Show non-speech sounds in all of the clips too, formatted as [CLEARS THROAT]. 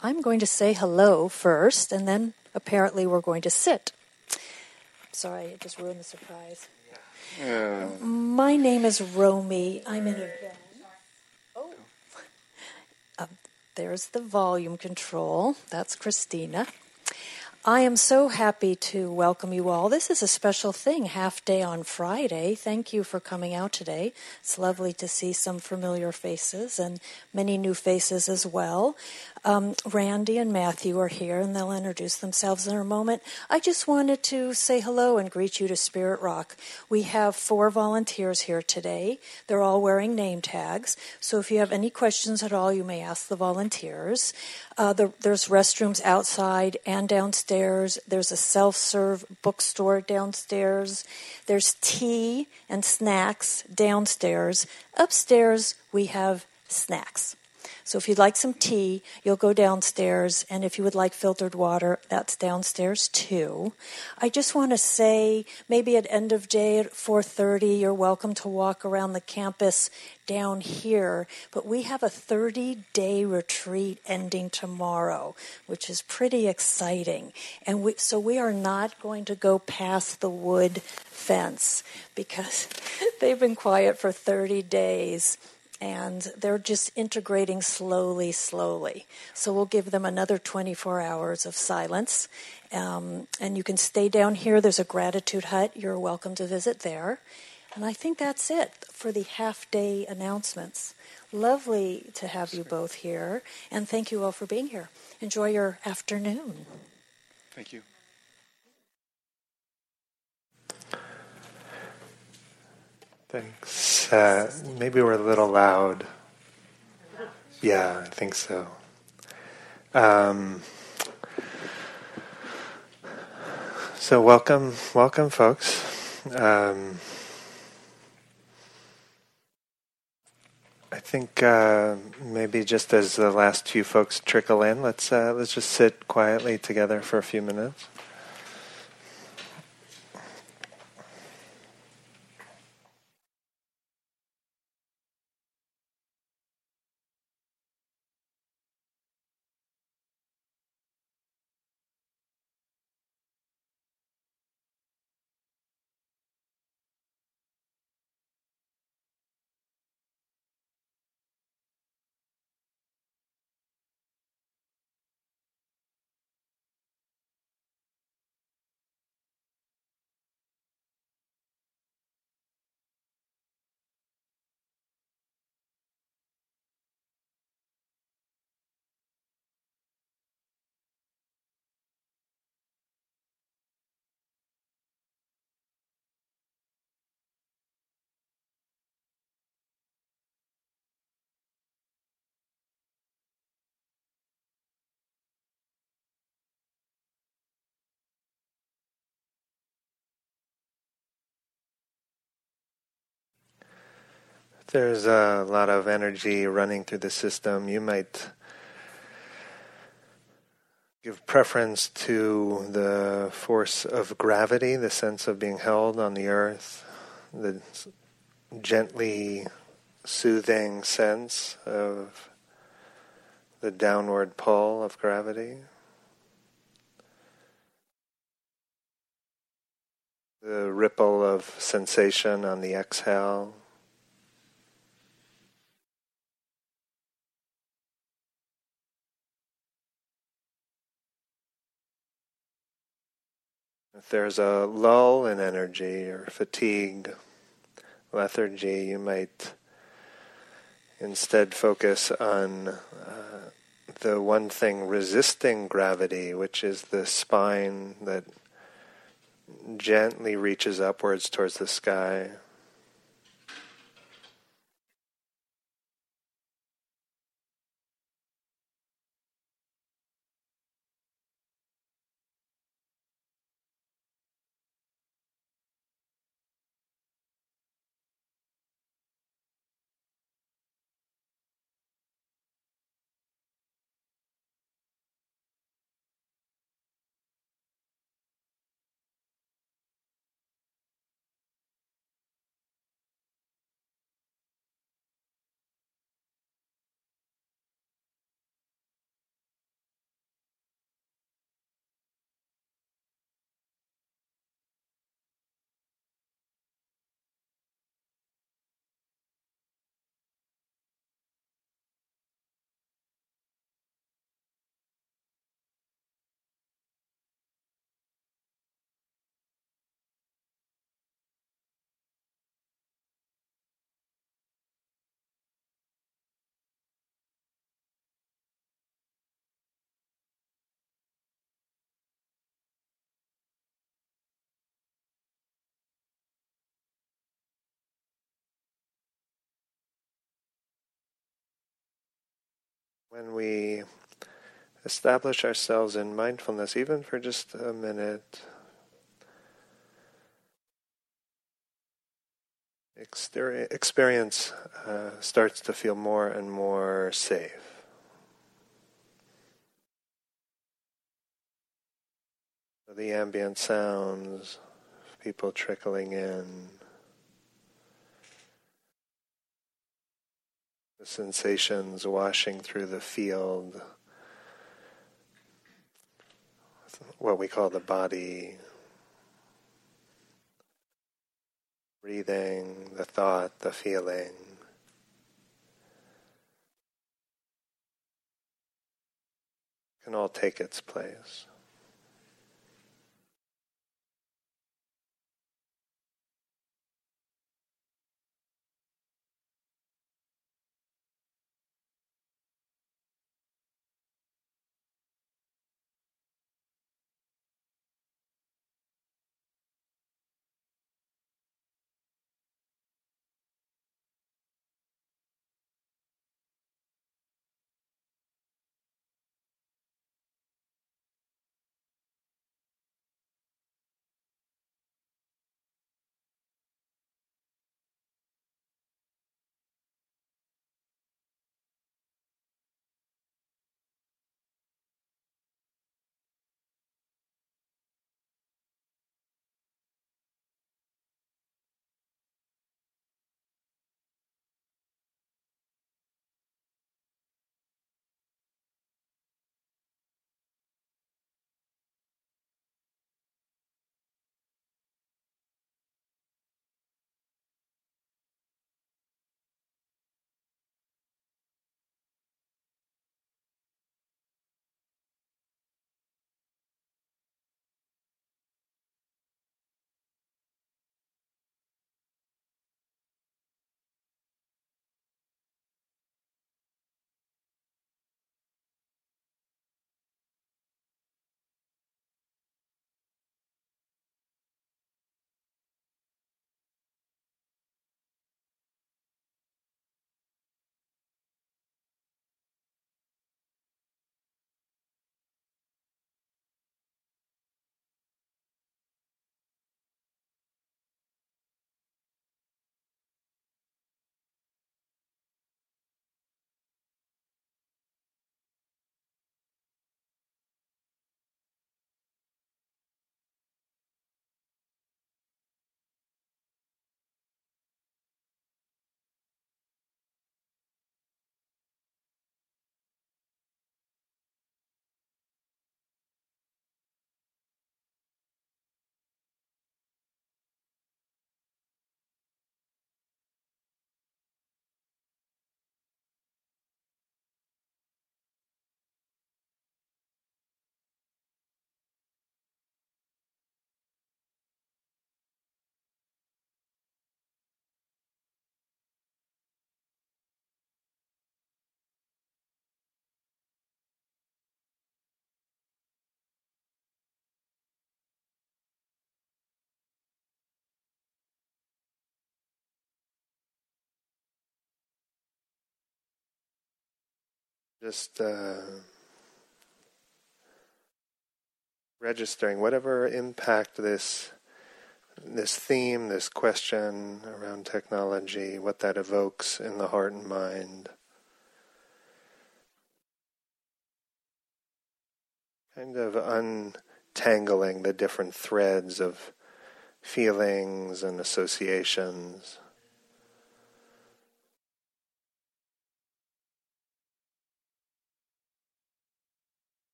I'm going to say hello first, and then apparently we're going to sit. Sorry, I just ruined the surprise. Yeah. My name is Romy. I'm in a. Oh. Uh, [LAUGHS] there's the volume control. That's Christina. I am so happy to welcome you all. This is a special thing, half day on Friday. Thank you for coming out today. It's lovely to see some familiar faces and many new faces as well. Um, Randy and Matthew are here, and they'll introduce themselves in a moment. I just wanted to say hello and greet you to Spirit Rock. We have four volunteers here today. They're all wearing name tags, so if you have any questions at all, you may ask the volunteers. Uh, the, there's restrooms outside and downstairs. There's a self serve bookstore downstairs. There's tea and snacks downstairs. Upstairs, we have snacks. So if you'd like some tea, you'll go downstairs, and if you would like filtered water, that's downstairs too. I just want to say, maybe at end of day at 4:30, you're welcome to walk around the campus down here, but we have a 30 day retreat ending tomorrow, which is pretty exciting. And we, so we are not going to go past the wood fence because [LAUGHS] they've been quiet for 30 days and they're just integrating slowly, slowly. So we'll give them another 24 hours of silence. Um, and you can stay down here. There's a gratitude hut. You're welcome to visit there. And I think that's it for the half day announcements. Lovely to have you both here. And thank you all for being here. Enjoy your afternoon. Thank you. Thanks. Uh, maybe we're a little loud. Yeah, I think so. Um, so welcome, welcome, folks. Um, I think uh, maybe just as the last few folks trickle in, let's uh, let's just sit quietly together for a few minutes. There's a lot of energy running through the system, you might give preference to the force of gravity, the sense of being held on the earth, the gently soothing sense of the downward pull of gravity. The ripple of sensation on the exhale. If there's a lull in energy or fatigue, lethargy, you might instead focus on uh, the one thing resisting gravity, which is the spine that gently reaches upwards towards the sky. When we establish ourselves in mindfulness, even for just a minute, experience uh, starts to feel more and more safe. The ambient sounds, people trickling in, the sensations washing through the field, what we call the body, breathing, the thought, the feeling. Can all take its place. Just uh, registering whatever impact this this theme, this question around technology, what that evokes in the heart and mind. Kind of untangling the different threads of feelings and associations.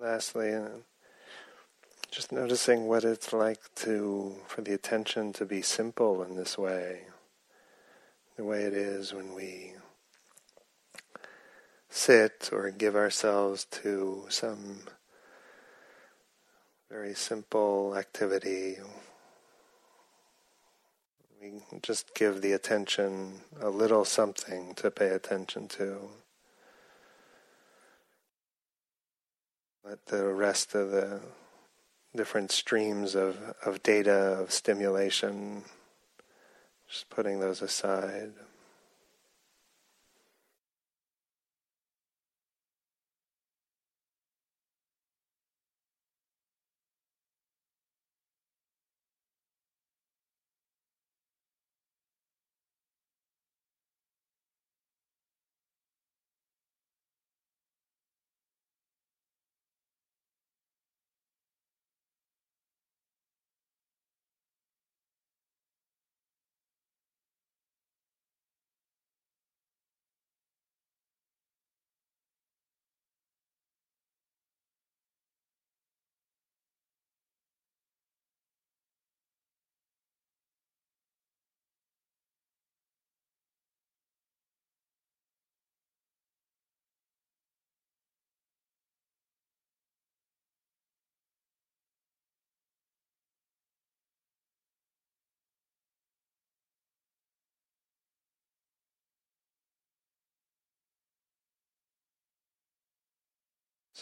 Lastly, uh, just noticing what it's like to for the attention to be simple in this way, the way it is when we sit or give ourselves to some very simple activity. We just give the attention a little something to pay attention to. The rest of the different streams of, of data, of stimulation, just putting those aside.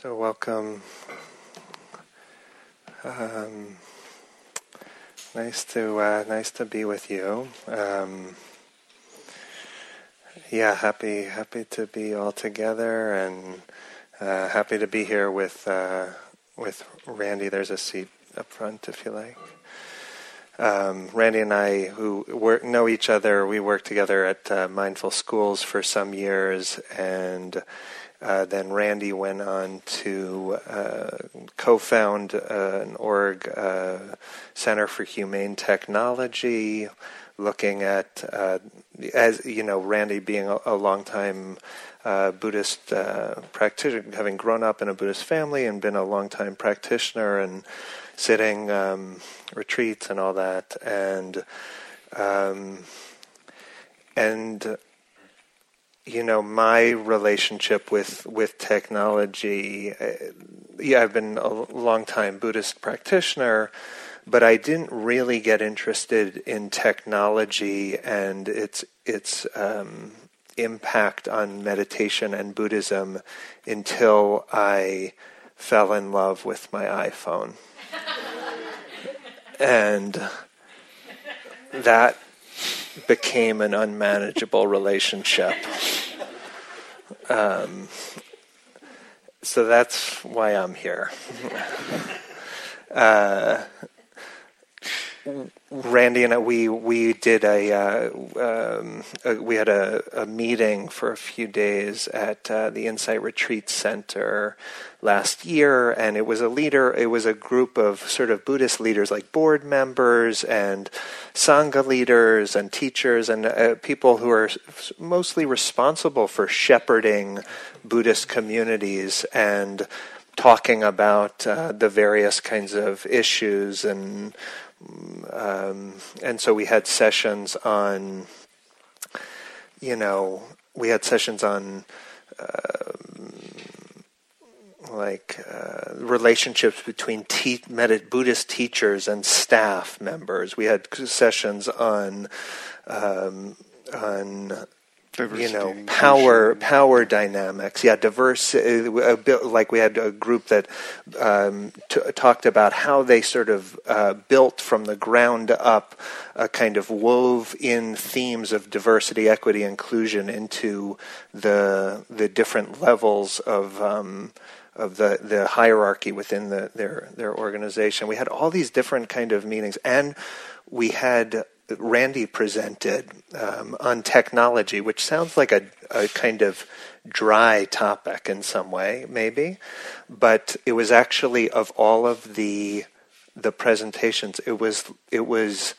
So welcome. Um, nice to uh, nice to be with you. Um, yeah, happy happy to be all together, and uh, happy to be here with uh, with Randy. There's a seat up front if you like. Um, Randy and I, who work, know each other, we worked together at uh, Mindful Schools for some years, and uh, then Randy went on to uh, co-found uh, an org uh, Center for Humane Technology, looking at uh, as you know, Randy being a, a longtime Buddhist practitioner, having grown up in a Buddhist family and been a longtime practitioner and sitting um, retreats and all that, and um, and you know my relationship with with technology uh, yeah i've been a long time buddhist practitioner but i didn't really get interested in technology and its its um, impact on meditation and buddhism until i fell in love with my iphone. [LAUGHS] And that became an unmanageable relationship. Um, so that's why I'm here. uh, Randy and I, we we did a, uh, um, a we had a, a, meeting for a few days at uh, the Insight Retreat Center last year, and it was a leader. It was a group of sort of Buddhist leaders, like board members and sangha leaders and teachers and uh, people who are mostly responsible for shepherding Buddhist communities and talking about uh, the various kinds of issues and um, and so we had sessions on, you know, we had sessions on. Uh, like uh, relationships between te- Buddhist teachers and staff members. We had sessions on um, on you know power power dynamics. Yeah diverse uh, like we had a group that um, t- talked about how they sort of uh, built from the ground up a kind of wove in themes of diversity equity inclusion into the the different levels of um, of the, the hierarchy within the, their their organization. We had all these different kind of meetings and we had Randy presented um, on technology, which sounds like a, a kind of dry topic in some way, maybe, but it was actually of all of the the presentations, it was it was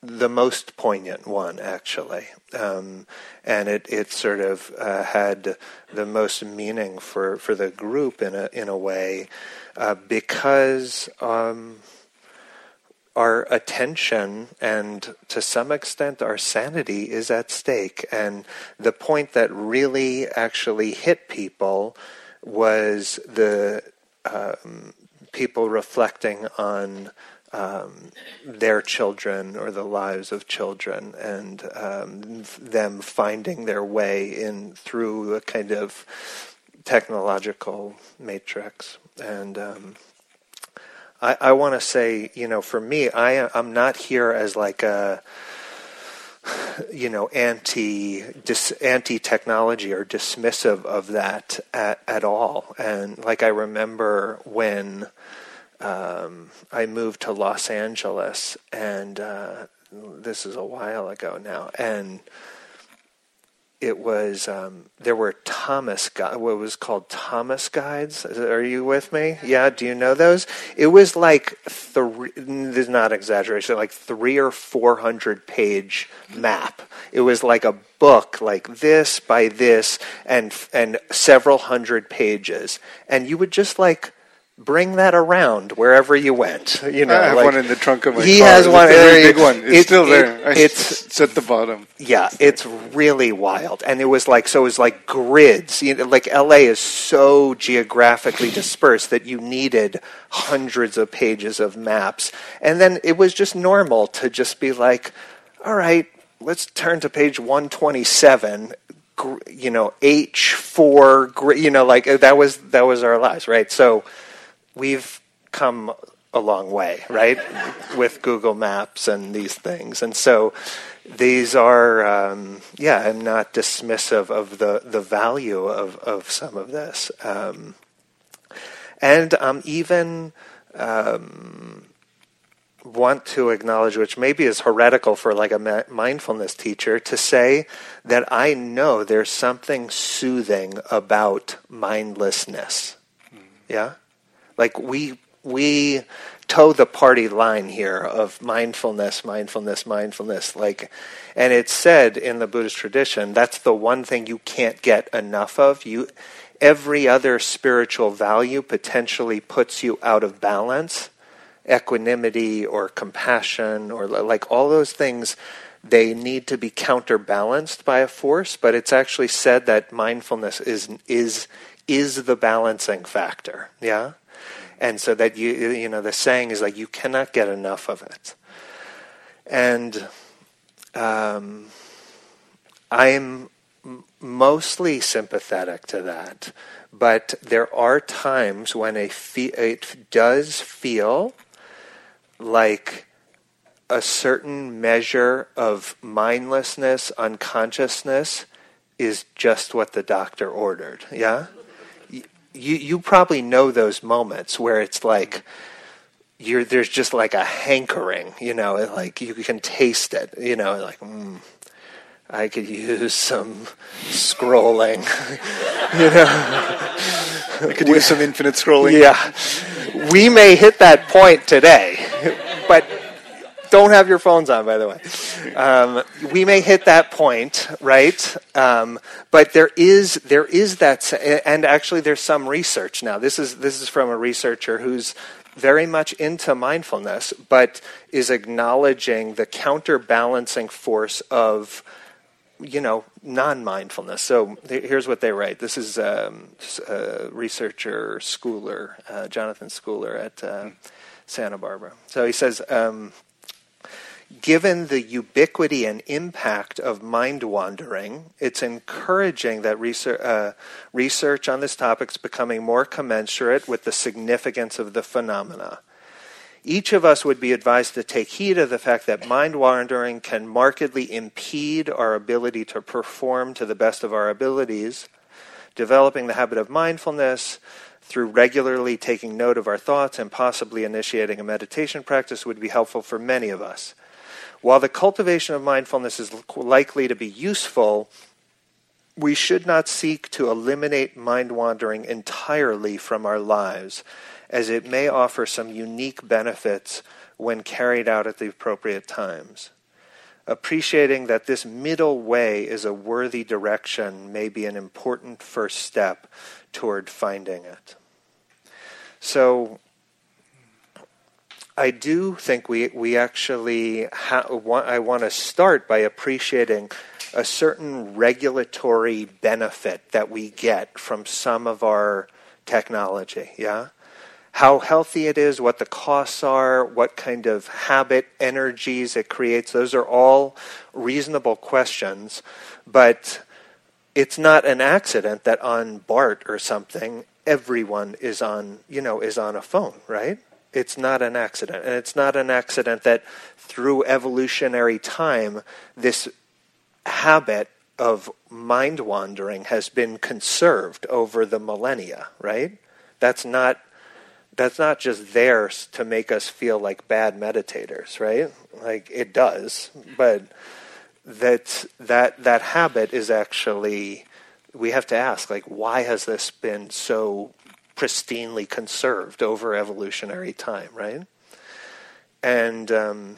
the most poignant one, actually, um, and it it sort of uh, had the most meaning for, for the group in a in a way uh, because um, our attention and to some extent our sanity is at stake, and the point that really actually hit people was the um, people reflecting on um, their children or the lives of children and um, them finding their way in through a kind of technological matrix. And um, I, I want to say, you know, for me, I, I'm not here as like a you know anti dis, anti technology or dismissive of that at, at all. And like i remember when um, I moved to Los Angeles, and uh, this is a while ago now, and it was um, there were Thomas what was called Thomas guides. Are you with me? Yeah, do you know those? It was like three. This is not exaggeration. Like three or four hundred page map. It was like a book, like this by this, and and several hundred pages, and you would just like bring that around wherever you went. You know, I have like, one in the trunk of my he car. has It's one. uh, big one. It's it- still it- there. I- it's [LAUGHS] it's at the bottom. yeah, it's really wild, and it was like so. It was like grids. You know, like LA is so geographically dispersed that you needed hundreds of pages of maps, and then it was just normal to just be like, "All right, let's turn to page one twenty seven. You know, H four. You know, like uh, that was that was our lives, right? So we've come a long way, right, with Google Maps and these things, and so these are, um, yeah, I'm not dismissive of the the value of of some of this, um, and um, even. Um, want to acknowledge, which maybe is heretical for like a ma- mindfulness teacher, to say that I know there's something soothing about mindlessness. Yeah, like we we toe the party line here of mindfulness, mindfulness, mindfulness. Like, and it's said in the Buddhist tradition that's the one thing you can't get enough of. You every other spiritual value potentially puts you out of balance equanimity or compassion or like all those things they need to be counterbalanced by a force but it's actually said that mindfulness is is is the balancing factor yeah and so that you you know the saying is like you cannot get enough of it and um, i'm mostly sympathetic to that but there are times when a fe- it does feel like a certain measure of mindlessness, unconsciousness is just what the doctor ordered. Yeah? You, you probably know those moments where it's like, you're, there's just like a hankering, you know, like you can taste it, you know, like, mm, I could use some scrolling, [LAUGHS] you know. I could use some infinite scrolling. Yeah. We may hit that point today, but don't have your phones on, by the way. Um, we may hit that point, right? Um, but there is there is that, and actually, there's some research now. This is this is from a researcher who's very much into mindfulness, but is acknowledging the counterbalancing force of you know, non-mindfulness. So here's what they write. This is um, a researcher, Schooler, uh, Jonathan Schooler at uh, Santa Barbara. So he says, um, given the ubiquity and impact of mind wandering, it's encouraging that research, uh, research on this topic is becoming more commensurate with the significance of the phenomena. Each of us would be advised to take heed of the fact that mind wandering can markedly impede our ability to perform to the best of our abilities. Developing the habit of mindfulness through regularly taking note of our thoughts and possibly initiating a meditation practice would be helpful for many of us. While the cultivation of mindfulness is likely to be useful, we should not seek to eliminate mind wandering entirely from our lives as it may offer some unique benefits when carried out at the appropriate times. appreciating that this middle way is a worthy direction may be an important first step toward finding it. So I do think we we actually ha- want, I want to start by appreciating a certain regulatory benefit that we get from some of our technology. Yeah, how healthy it is, what the costs are, what kind of habit energies it creates. Those are all reasonable questions, but it's not an accident that on BART or something everyone is on you know is on a phone, right? It's not an accident. And it's not an accident that through evolutionary time, this habit of mind wandering has been conserved over the millennia, right? That's not that's not just there to make us feel like bad meditators, right? Like it does, but that that that habit is actually we have to ask like why has this been so pristinely conserved over evolutionary time, right? And um,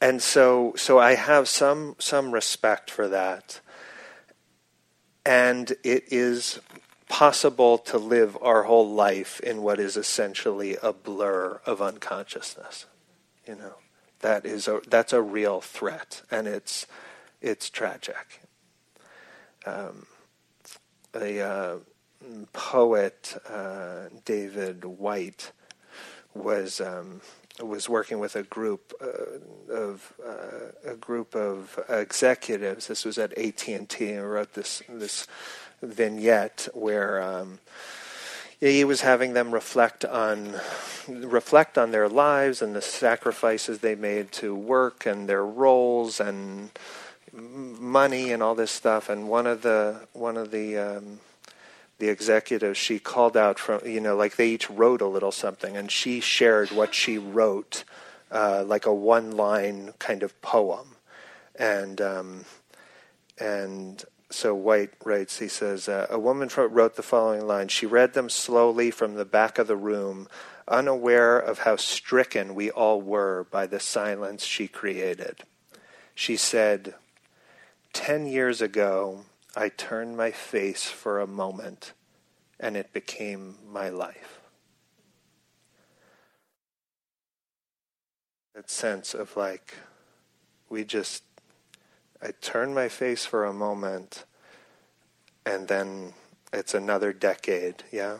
and so so I have some some respect for that, and it is possible to live our whole life in what is essentially a blur of unconsciousness. You know, that is a that's a real threat, and it's it's tragic. Um, a uh, poet, uh, David Whyte, was um, was working with a group uh, of uh, a group of executives. This was at AT and T, and wrote this this vignette where. Um, he was having them reflect on reflect on their lives and the sacrifices they made to work and their roles and money and all this stuff. And one of the one of the um, the executives she called out from you know like they each wrote a little something, and she shared what she wrote, uh, like a one line kind of poem, and um, and. So Whyte writes, he says, uh, a woman wrote the following line. She read them slowly from the back of the room, unaware of how stricken we all were by the silence she created. She said, Ten years ago, I turned my face for a moment and it became my life. That sense of like, we just, I turned my face for a moment and then it's another decade, yeah?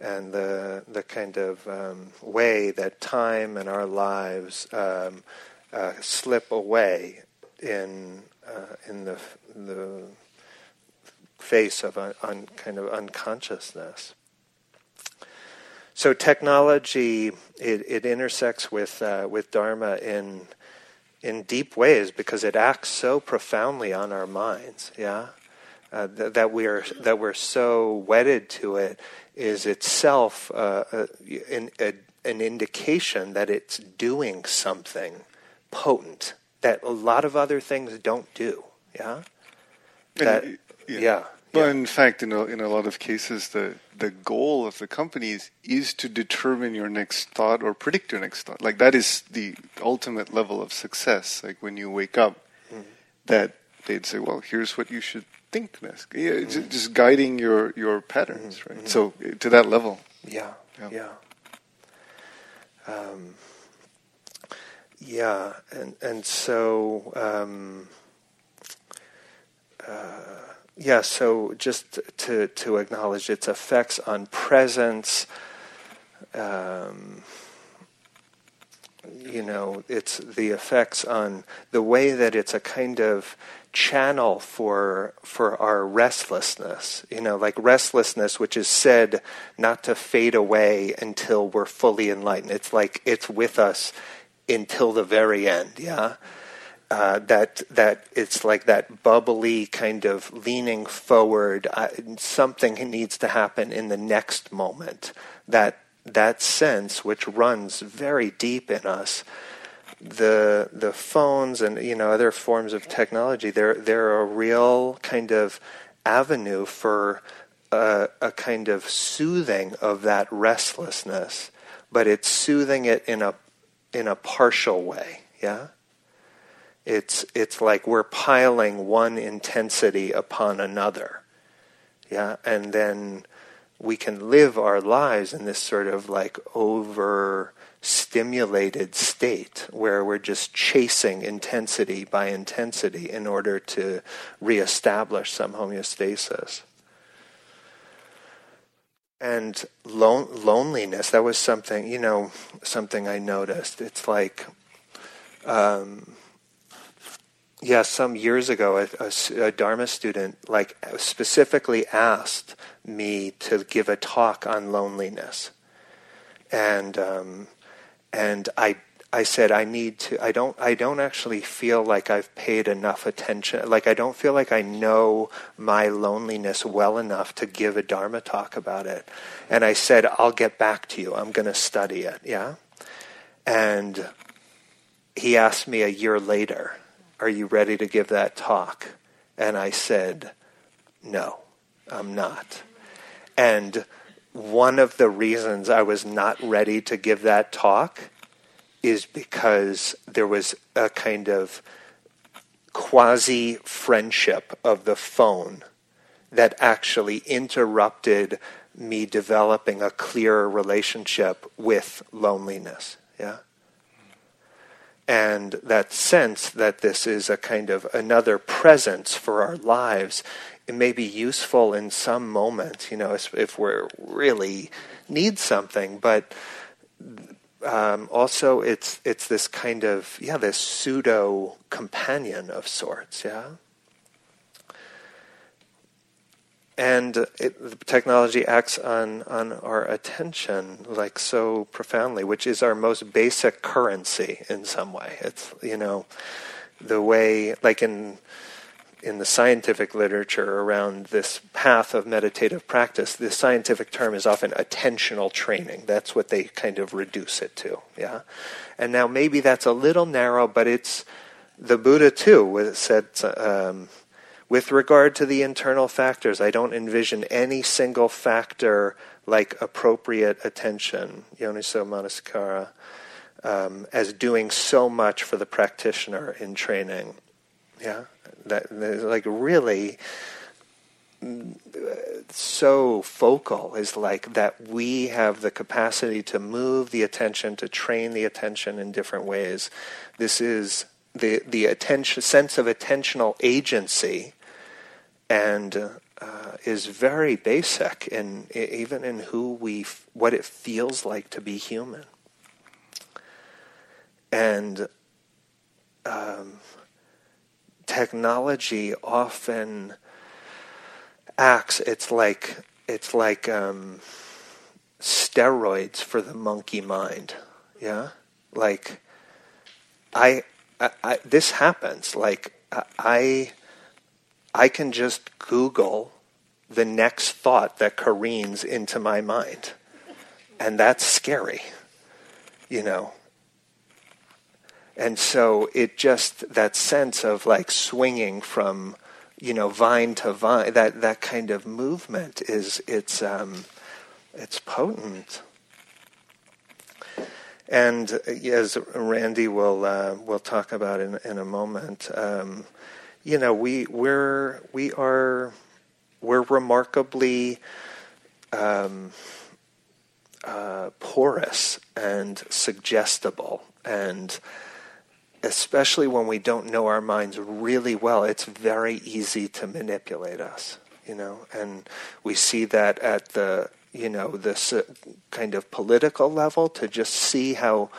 And the, the kind of um, way that time and our lives um, uh, slip away in uh, in the the face of un, un, kind of unconsciousness. So technology it, it intersects with uh, with dharma in in deep ways because it acts so profoundly on our minds. Yeah, uh, th- that we are that we're so wedded to it is itself uh, uh a, a, an indication that it's doing something potent that a lot of other things don't do. Yeah. That, and, yeah. yeah. But yeah. in fact, in a, in a lot of cases, the, the goal of the companies is to determine your next thought or predict your next thought. Like that is the ultimate level of success. Like when you wake up, mm-hmm. that they'd say, "Well, here's what you should think next." Yeah, mm-hmm. just guiding your your patterns, mm-hmm. right? Mm-hmm. So to that level. Yeah. Yeah. yeah. Um, yeah, and and so um, uh, yeah, so just to to acknowledge its effects on presence. Um, you know, it's the effects on the way that it's a kind of channel for for our restlessness. You know, like restlessness, which is said not to fade away until we're fully enlightened. It's like it's with us until the very end. Yeah. Uh, that that it's like that bubbly kind of leaning forward. Uh, something needs to happen in the next moment. That that sense, which runs very deep in us, the the phones and you know other forms of technology, they're they're a real kind of avenue for a, a kind of soothing of that restlessness, but it's soothing it in a in a partial way. Yeah? It's, it's like we're piling one intensity upon another. Yeah? And then we can live our lives in this sort of like over stimulated state where we're just chasing intensity by intensity in order to reestablish some homeostasis. And lon- loneliness, that was something, you know, something I noticed. It's like, um, yeah, some years ago, a, a, a, Dharma student like specifically asked me to give a talk on loneliness, and um, and I I said I need to I don't I don't actually feel like I've paid enough attention like I don't feel like I know my loneliness well enough to give a dharma talk about it. And I said I'll get back to you. I'm going to study it. Yeah? And he asked me a year later are you ready to give that talk? And I said no I'm not. And one of the reasons I was not ready to give that talk is because there was a kind of quasi friendship of the phone that actually interrupted me developing a clearer relationship with loneliness. Yeah? And that sense that this is a kind of another presence for our lives, it may be useful in some moment, you know, if we're really need something, but um, also it's it's this kind of yeah this pseudo companion of sorts yeah? And it, the technology acts on on our attention like so profoundly which is our most basic currency in some way. It's you know the way like in in the scientific literature around this path of meditative practice, the scientific term is often attentional training. That's what they kind of reduce it to. Yeah, and now maybe that's a little narrow, but it's the Buddha too said. Um, with regard to the internal factors, I don't envision any single factor like appropriate attention, yoniso manasikara, um, as doing so much for the practitioner in training. Yeah, that like really so focal is like that we have the capacity to move the attention to train the attention in different ways. This is the the attention sense of attentional agency and uh, is very basic in even in who we what it feels like to be human. And um, technology often acts. It's like it's like um, steroids for the monkey mind. Yeah, like I, I, I this happens. Like I, I can just Google the next thought that careens into my mind, and that's scary. You know, and so it just that sense of like swinging from you know vine to vine that that kind of movement is it's um, it's potent. And as Randy will uh, will talk about in in a moment um, you know we we're we are we're remarkably um, uh, porous and suggestible. And especially when we don't know our minds really well, it's very easy to manipulate us, you know, and we see that at the, you know, this kind of political level to just see how,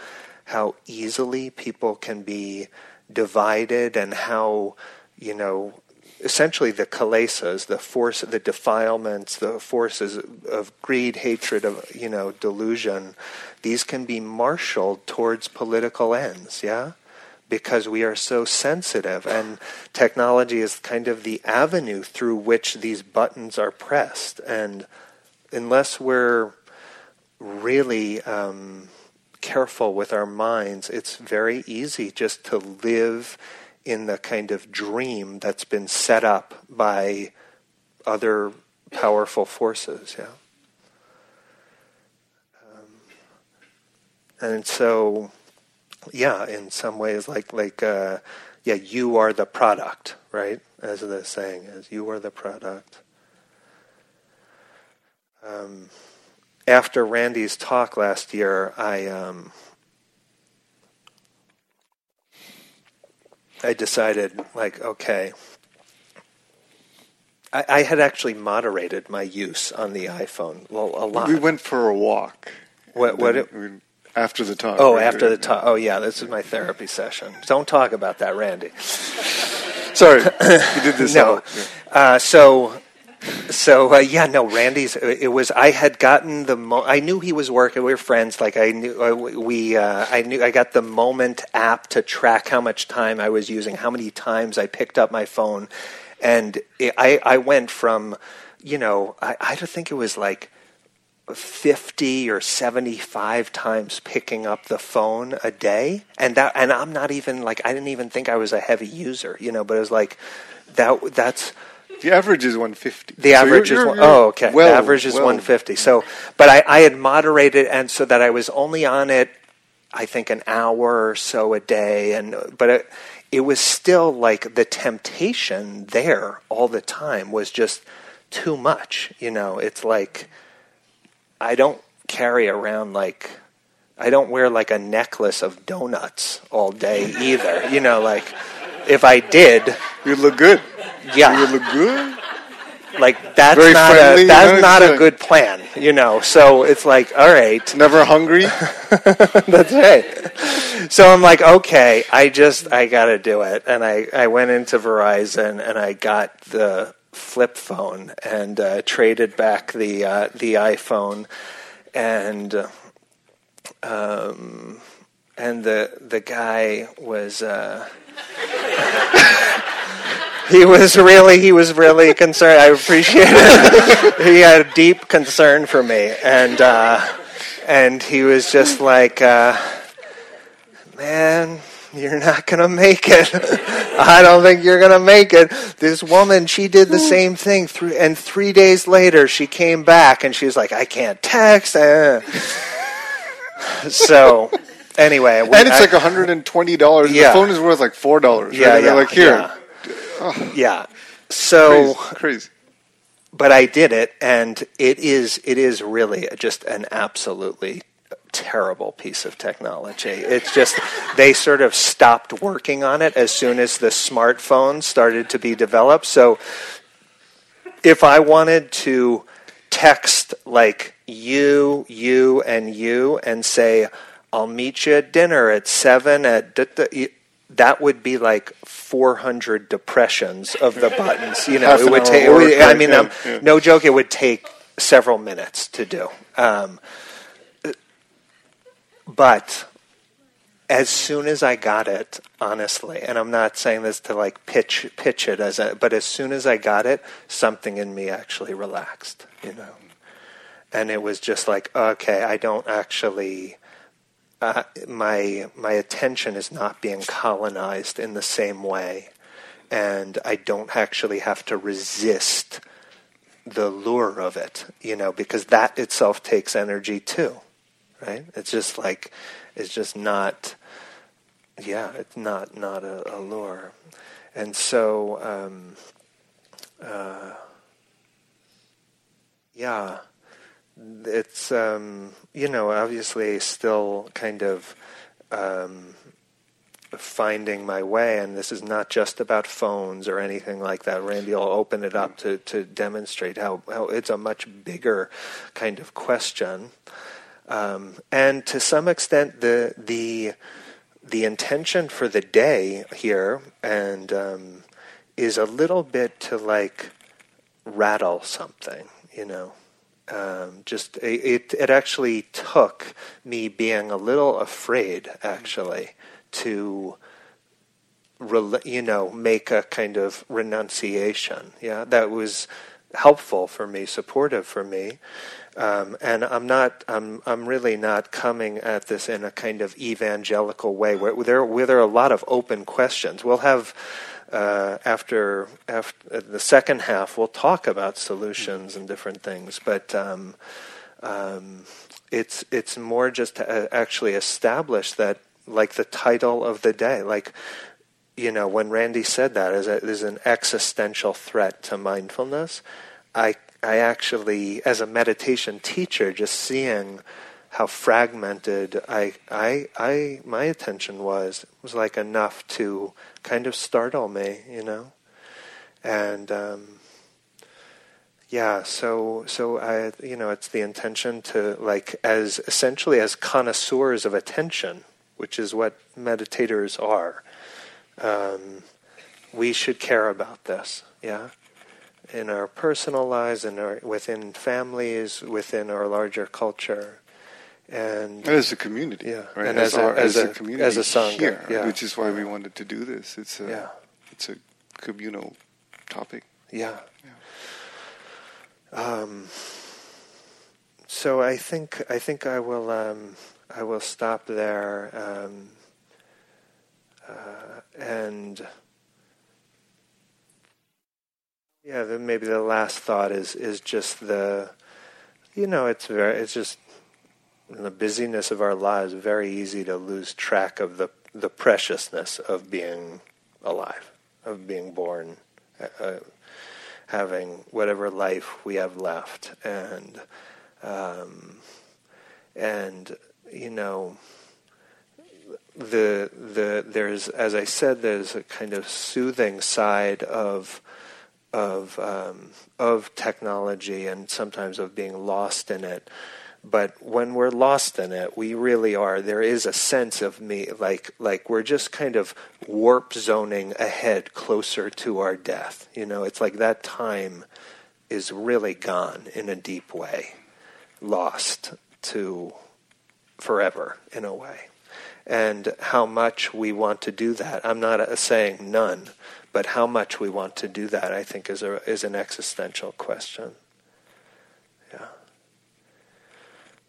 how easily people can be divided and how, you know, essentially the kilesas, the force, the defilements, the forces of greed, hatred, of you know, delusion, these can be marshaled towards political ends. Yeah, because we are so sensitive and technology is kind of the avenue through which these buttons are pressed. And unless we're really um, careful with our minds it's very easy just to live in the kind of dream that's been set up by other powerful forces yeah. Um, and so yeah, in some ways, like like uh, yeah, you are the product, right? As the saying is, you are the product. Um, after Randy's talk last year, I um, I decided like okay. I, I had actually moderated my use on the iPhone. Well, a lot. We went for a walk. What? What? It, after the talk. oh, right? after the talk. Oh, yeah. This is my therapy session. Don't talk about that, Randy. Sorry, [COUGHS] you did this. No. Uh, so, so uh, yeah, no. Randy's. It was. I had gotten the. Mo- I knew he was working. We were friends. Like I knew. Uh, we. Uh, I knew. I got the Moment app to track how much time I was using, how many times I picked up my phone, and it, I. I went from, you know, I. I don't think it was like. 50 or 75 times picking up the phone a day and that and I'm not even like I didn't even think I was a heavy user you know but it was like that that's The average is 150. the So average you're- is you're- one, you're oh okay. well- the average is well- 150. So, but I, I had moderated, and so that I was only on it, I think, an hour or so a day, and but it, it was still like the temptation there all the time was just too much. You know, it's like I don't carry around like. I don't wear like a necklace of donuts all day either. You know, like if I did, You look good. yeah, You look good. like that's Very not friendly, a you that's know, not a like- good plan, you know. So it's like, all right, Never hungry. [LAUGHS] [LAUGHS] that's right. So I'm like, okay, I just I got to do it, and I I went into Verizon and I got the flip phone and uh, traded back the uh, the iPhone, and um and the the guy was. Uh, [LAUGHS] he was really he was really concerned. I appreciate it. [LAUGHS] he had a deep concern for me, and uh, and he was just like, uh, "Man, you're not gonna make it. [LAUGHS] I don't think you're gonna make it." This woman, she did the same thing, three, and three days later, she came back and she was like, "I can't text." uh." [LAUGHS] so. Anyway, we, and it's I- like 120 dollars. Yeah. The phone is worth like four dollars. yeah, right? yeah, They're like here. yeah. Yeah. So, Crazy, crazy. but I did it, and it is it is really just an absolutely terrible piece of technology. It's just they sort of stopped working on it as soon as the smartphones started to be developed. So if I wanted to text like you, you, and you, and say, "I'll meet you at dinner at seven at," da- da," that would be like 400 depressions of the buttons. You know, Half it would take. it would- work, I mean, yeah, yeah. no joke, it would take several minutes to do. Um, but as soon as I got it, honestly, and I'm not saying this to like pitch pitch it as a, but as soon as I got it, something in me actually relaxed, you know, and it was just like, okay, I don't actually. Uh, my my attention is not being colonized in the same way, and I don't actually have to resist the lure of it, you know, because that itself takes energy too, right? It's just like, it's just not, yeah, it's not not a, a lure, and so, um, uh, yeah, it's um, you know obviously still kind of. Um, finding my way, and this is not just about phones or anything like that. Randy will open it up to, to demonstrate how, how it's a much bigger kind of question. Um, and to some extent, the the the intention for the day here and um, is a little bit to like rattle something, you know. Um, just it, it actually took me being a little afraid, actually, to you know make a kind of renunciation. Yeah, that was helpful for me, supportive for me. Um, and I'm not, I'm, I'm really not coming at this in a kind of evangelical way. Where there, where there are a lot of open questions. We'll have uh, after after the second half, we'll talk about solutions and different things. But um, um, it's it's more just to uh, actually establish that like the title of the day. Like, you know, when Randy said that, is an existential threat to mindfulness, I, I actually, as a meditation teacher, just seeing how fragmented I, I, I, my attention was was like enough to kind of startle me, you know, and um, yeah, so so I, you know, it's the intention to like as essentially as connoisseurs of attention, which is what meditators are. Um, we should care about this, yeah, in our personal lives, in our within families, within our larger culture and as a community, yeah, right? and as, as, a, our, as, as a, a community as a sangha, here, yeah. which is why we wanted to do this. It's a yeah. it's a communal topic. Yeah. Um, so I think I think I will um, I will stop there um, uh, and yeah maybe the last thought is is just the you know it's very it's just in the busyness of our lives very easy to lose track of the the preciousness of being alive of being born. Uh, having whatever life we have left, and um, and you know the the there's as I said there's a kind of soothing side of of um, of technology and sometimes of being lost in it. But when we're lost in it we really are there is a sense of me like like we're just kind of warp zoning ahead closer to our death. You know it's like that time is really gone in a deep way lost to forever in a way. And how much we want to do that i'm not saying none but how much we want to do that i think is a is an existential question yeah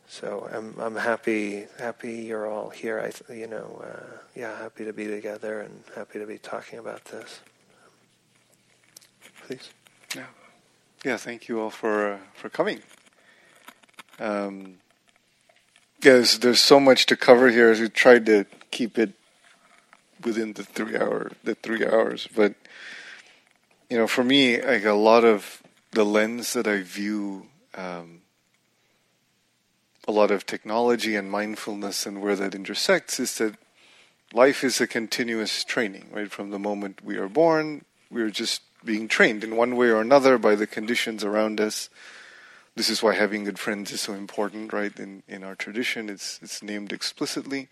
so I'm I'm happy happy you're all here. I you know uh, yeah happy to be together and happy to be talking about this. Please. Yeah, yeah. Thank you all for uh, for coming. Um, yeah, there's, there's so much to cover here. We tried to keep it within the three hour the three hours, but you know, for me, like a lot of the lens that I view. Um, a lot of technology and mindfulness and where that intersects is that life is a continuous training, right? From the moment we are born, we're just being trained in one way or another by the conditions around us. This is why having good friends is so important, right? In in our tradition, it's it's named explicitly,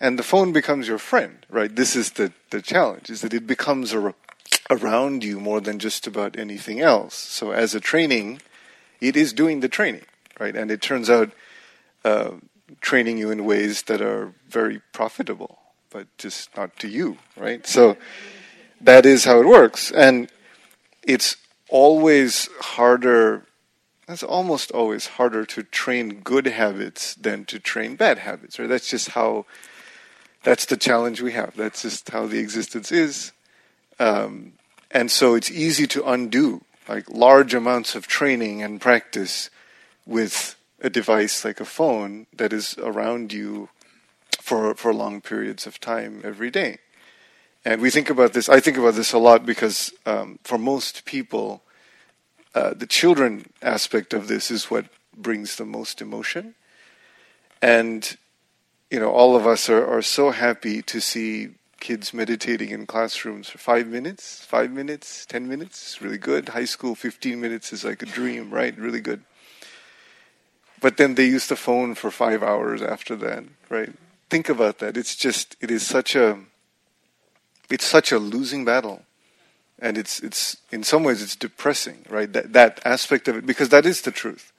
and the phone becomes your friend, right? This is the the challenge: is that it becomes a, around you more than just about anything else. So, as a training, it is doing the training, right? And it turns out uh, training you in ways that are very profitable, but just not to you, right? So that is how it works. And it's always harder, it's almost always harder to train good habits than to train bad habits, right? That's just how, that's the challenge we have. That's just how the existence is. Um, and so it's easy to undo like large amounts of training and practice with a device like a phone that is around you for for long periods of time every day. And we think about this. I think about this a lot because um, for most people, uh, the children aspect of this is what brings the most emotion. And you know, all of us are, are so happy to see kids meditating in classrooms for five minutes, five minutes, ten minutes, really good. High school, fifteen minutes is like a dream, right? Really good but then they use the phone for five hours after that, right? Think about that. It's just it is such a it's such a losing battle, and it's it's in some ways it's depressing, right? That that aspect of it because that is the truth,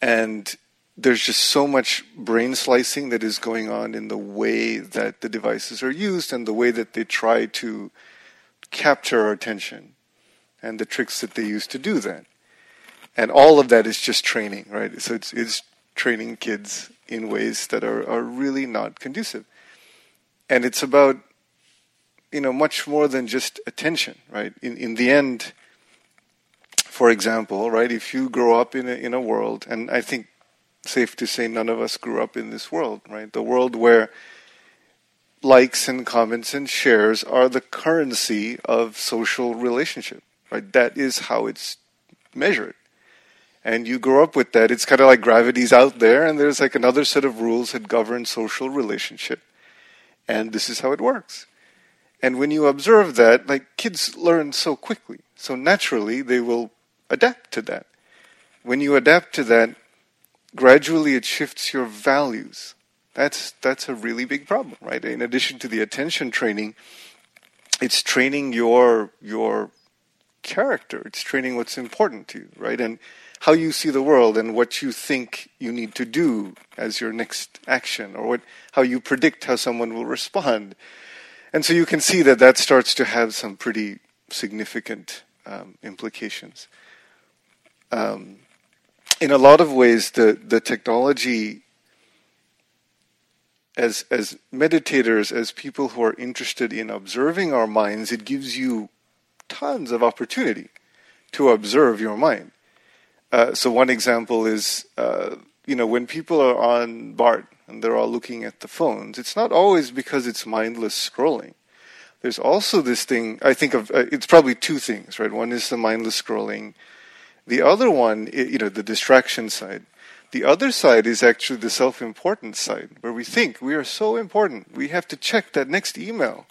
and there's just so much brain slicing that is going on in the way that the devices are used and the way that they try to capture our attention and the tricks that they use to do that and all of that is just training, right? So it's, it's training kids in ways that are, are really not conducive. And it's about, you know, much more than just attention, right? In, in the end, for example, right, if you grow up in a, in a world, and I think safe to say none of us grew up in this world, right? The world where likes and comments and shares are the currency of social relationship. Right? That is how it's measured. And you grow up with that. It's kind of like gravity's out there, and there's like another set of rules that govern social relationship. And this is how it works. And when you observe that, like kids learn so quickly. So naturally, they will adapt to that. When you adapt to that, gradually it shifts your values. That's that's a really big problem, right? In addition to the attention training, it's training your your character. It's training what's important to you, right? And how you see the world and what you think you need to do as your next action or what how you predict how someone will respond. And so you can see that that starts to have some pretty significant um, implications. Um, in a lot of ways, the, the technology, as, as meditators, as people who are interested in observing our minds, it gives you tons of opportunity to observe your mind. Uh, so, one example is, uh, you know, when people are on BART and they're all looking at the phones, it's not always because it's mindless scrolling. There's also this thing, I think of, uh, it's probably two things, right? One is the mindless scrolling the other one, you know, the distraction side. The other side is actually the self importance side, where we think we are so important. We have to check that next email.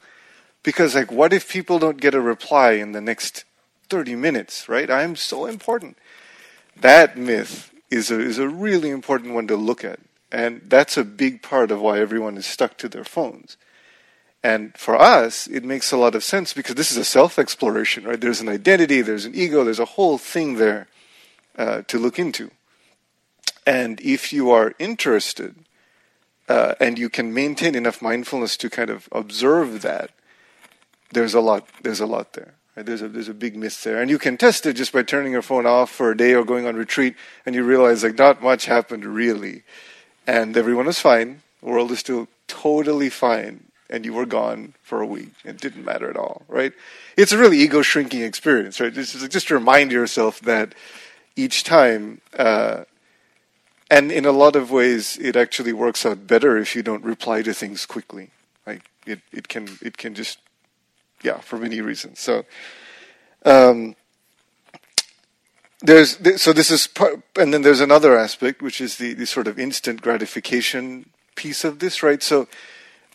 Because, like, what if people don't get a reply in the next 30 minutes, right? I'm so important. That myth is a, is a really important one to look at. And that's a big part of why everyone is stuck to their phones. And for us, it makes a lot of sense because this is a self exploration, right? There's an identity, there's an ego, there's a whole thing there uh, to look into. And if you are interested uh, and you can maintain enough mindfulness to kind of observe that, there's a lot. There's a lot there. Right? There's a there's a big myth there, and you can test it just by turning your phone off for a day or going on retreat, and you realize like not much happened really, and everyone is fine. The world is still totally fine and you were gone for a week. It didn't matter at all, right? It's a really ego shrinking experience, right? Just, just to remind yourself that each time, uh, and in a lot of ways, it actually works out better if you don't reply to things quickly. Right? It it can it can just yeah for many reasons. So. Um, there's so this is part, and then there's another aspect which is the, the sort of instant gratification piece of this, right? So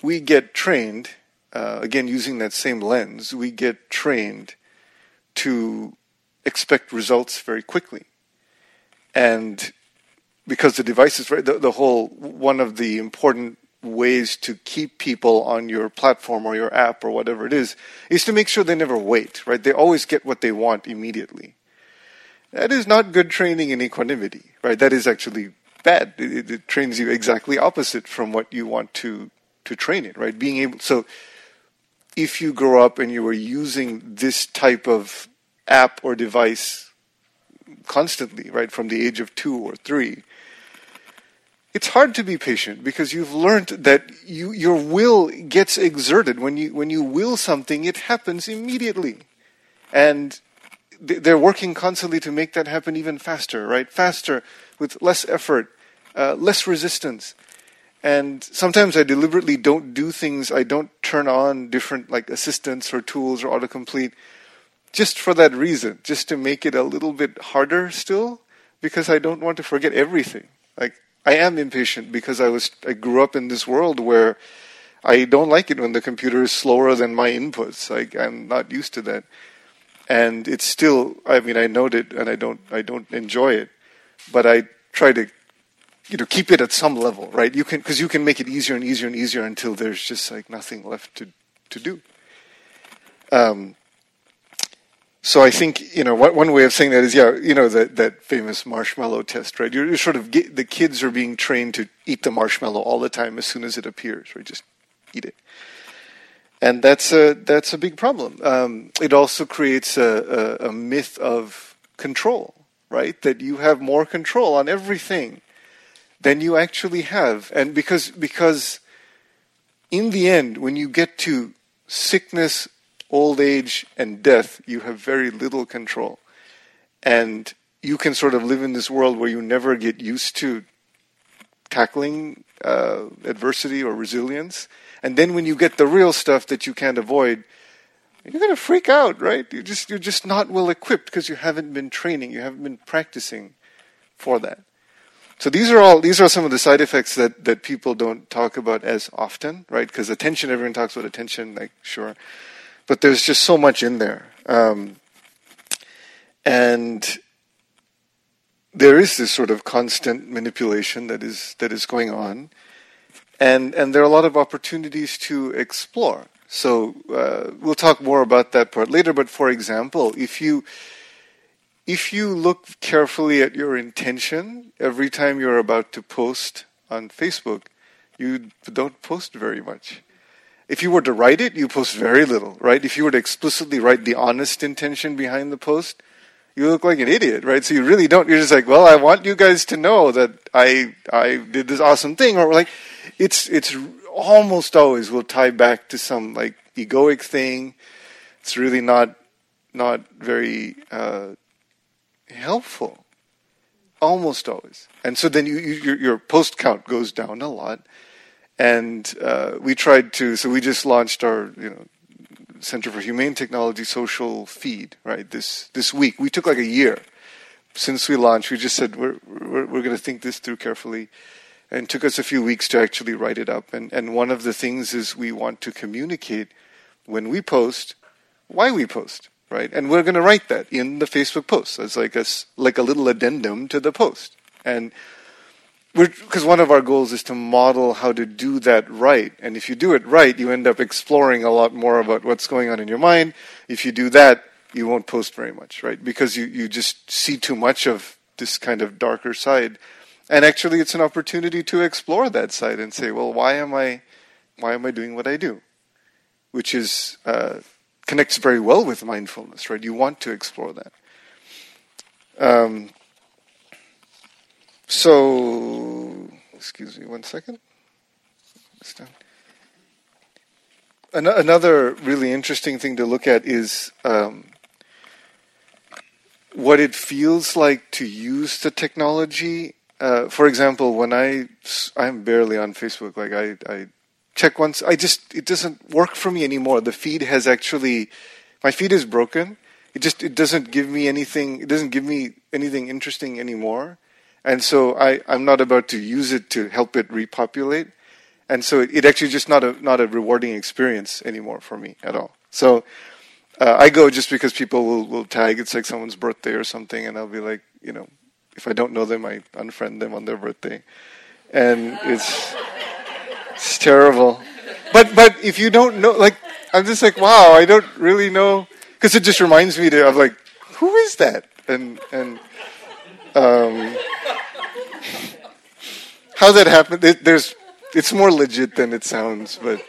we get trained, uh, again, using that same lens, we get trained to expect results very quickly. And because the devices, right, the, the whole, one of the important ways to keep people on your platform or your app or whatever it is, is to make sure they never wait, right? They always get what they want immediately. That is not good training in equanimity, right? That is actually bad. It, it, trains you exactly opposite from what you want to to train it, right? Being able so if you grow up and you were using this type of app or device constantly, right, from the age of two or three, it's hard to be patient because you've learned that you, your will gets exerted. When you, when you will something, it happens immediately. And they're working constantly to make that happen even faster, right? Faster, with less effort, uh, less resistance and sometimes I deliberately don't do things. I don't turn on different like assistants or tools or autocomplete, just for that reason, just to make it a little bit harder still, because I don't want to forget everything. Like I am impatient because I was I grew up in this world where I don't like it when the computer is slower than my inputs. Like I'm not used to that, and it's still. I mean, I note it, and I don't. I don't enjoy it, but I try to you know keep it at some level, right? You can because you can make it easier and easier and easier until there's just like nothing left to to do. Um, so I think you know one way of saying that is yeah you know that that famous marshmallow test right? You're, you're sort of get, the kids are being trained to eat the marshmallow all the time as soon as it appears right? Just eat it. And that's a that's a big problem. Um, it also creates a, a, a myth of control right? That you have more control on everything than you actually have. And because, because in the end, when you get to sickness, old age, and death, you have very little control. And you can sort of live in this world where you never get used to tackling uh, adversity or resilience. And then when you get the real stuff that you can't avoid, you're going to freak out, right? You're just you're just not well equipped because you haven't been training, you haven't been practicing for that. So these are all these are some of the side effects that that people don't talk about as often, right? Because attention, everyone talks about attention, like sure, but there's just so much in there, um, and there is this sort of constant manipulation that is that is going on, and and there are a lot of opportunities to explore. So uh, we'll talk more about that part later. But for example, if you if you look carefully at your intention every time you're about to post on Facebook, you don't post very much. If you were to write it, you post very little, right? If you were to explicitly write the honest intention behind the post, you look like an idiot, right? So you really don't. You're just like, well, I want you guys to know that I I did this awesome thing, or like, it's it's almost always will tie back to some like egoic thing. It's really not not very uh, helpful. Almost always. And so then you, you, your, your post count goes down a lot. And uh, we tried to, so we just launched our, you know, Center for Humane Technology social feed, right, this, this week. We took like a year since we launched. We just said, we're, we're, we're going to think this through carefully. And took us a few weeks to actually write it up. And, and one of the things is we want to communicate when we post why we post right? And we're going to write that in the Facebook post as like a like a little addendum to the post, and because one of our goals is to model how to do that right. And if you do it right, you end up exploring a lot more about what's going on in your mind. If you do that, you won't post very much, right? Because you, you just see too much of this kind of darker side. And actually, it's an opportunity to explore that side and say, well, why am I, why am I doing what I do? Which is uh, connects very well with mindfulness, right? You want to explore that. Um, so, excuse me one second. An- another really interesting thing to look at is um, what it feels like to use the technology. Uh, for example, when I I'm barely on Facebook, like I, I check once. I just it doesn't work for me anymore. The feed has actually my feed is broken. It just it doesn't give me anything. It doesn't give me anything interesting anymore. And so I I'm not about to use it to help it repopulate. And so it, it actually just not a not a rewarding experience anymore for me at all. So uh, I go just because people will will tag. It's like someone's birthday or something, and I'll be like, you know, if I don't know them, I unfriend them on their birthday, and it's it's terrible. But but if you don't know, like I'm just like, wow, I don't really know, because it just reminds me to, of like, who is that? And and um, how that happened? It, there's it's more legit than it sounds, but.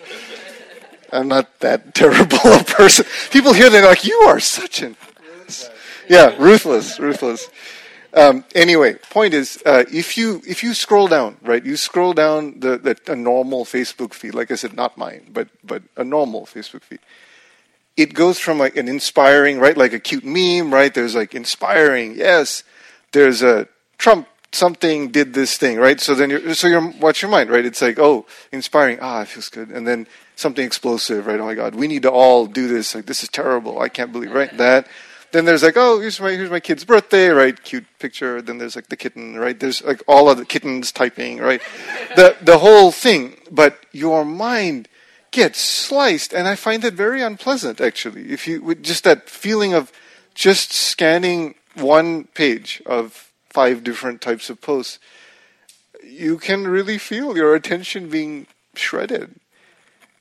I'm not that [LAUGHS] terrible a person. People hear that like, you are such an, yeah, ruthless, ruthless. Um, anyway, point is, uh, if you if you scroll down, right, you scroll down the, the a normal Facebook feed, like I said, not mine, but but a normal Facebook feed. It goes from like an inspiring, right, like a cute meme, right? There's like inspiring, yes. There's a Trump something did this thing, right? So then you're so you're what's your mind, right? It's like oh, inspiring, ah, it feels good, and then something explosive, right? Oh my God, we need to all do this. Like this is terrible. I can't believe, right? That then there's like, oh, here's my here's my kid's birthday, right? Cute picture. Then there's like the kitten, right? There's like all of the kittens typing, right? the the whole thing. But your mind gets sliced, and I find that very unpleasant. Actually, if you just that feeling of just scanning one page of five different types of posts, you can really feel your attention being shredded.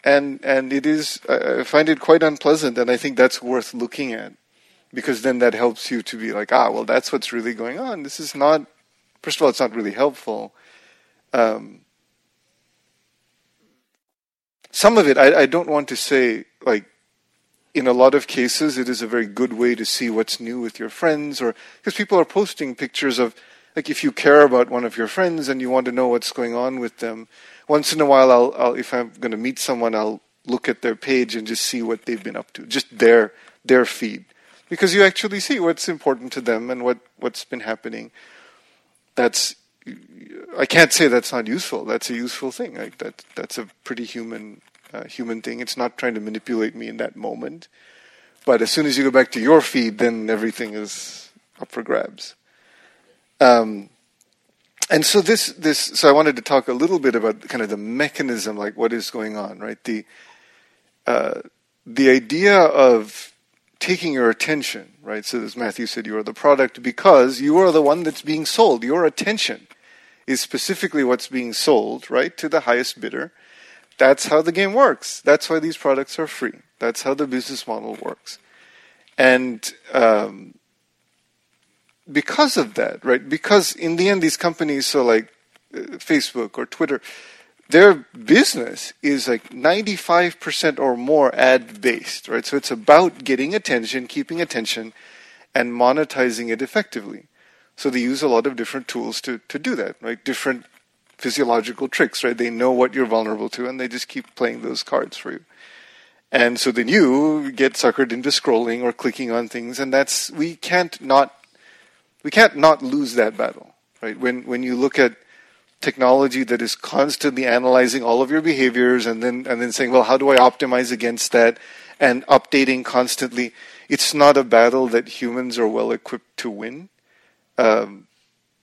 And and it is I find it quite unpleasant, and I think that's worth looking at because then that helps you to be like, ah, well, that's what's really going on. This is not, first of all, it's not really helpful. Um, some of it, I, I don't want to say, like, in a lot of cases, it is a very good way to see what's new with your friends, or because people are posting pictures of, like, if you care about one of your friends and you want to know what's going on with them, once in a while, I'll, I'll if I'm going to meet someone, I'll look at their page and just see what they've been up to, just their their feed because you actually see what's important to them and what, what's been happening. That's I can't say that's not useful. That's a useful thing. Like that, that's a pretty human, uh, human thing. It's not trying to manipulate me in that moment. But as soon as you go back to your feed, then everything is up for grabs. Um, and so this, this, so I wanted to talk a little bit about kind of the mechanism, like what is going on, right? The, uh, the idea of taking your attention, right? So as Matthew said, you are the product because you are the one that's being sold. Your attention is specifically what's being sold, right, to the highest bidder. That's how the game works. That's why these products are free. That's how the business model works. And um, because of that, right? Because in the end, these companies, so like uh, Facebook or Twitter, their business is like 95% or more ad based, right? So it's about getting attention, keeping attention, and monetizing it effectively. So they use a lot of different tools to, to do that, right? Different physiological tricks, right? They know what you're vulnerable to and they just keep playing those cards for you. And so then you get suckered into scrolling or clicking on things, and that's we can't not we can't not lose that battle, right? When when you look at technology that is constantly analyzing all of your behaviors and then and then saying, well, how do I optimize against that, and updating constantly, it's not a battle that humans are well equipped to win um,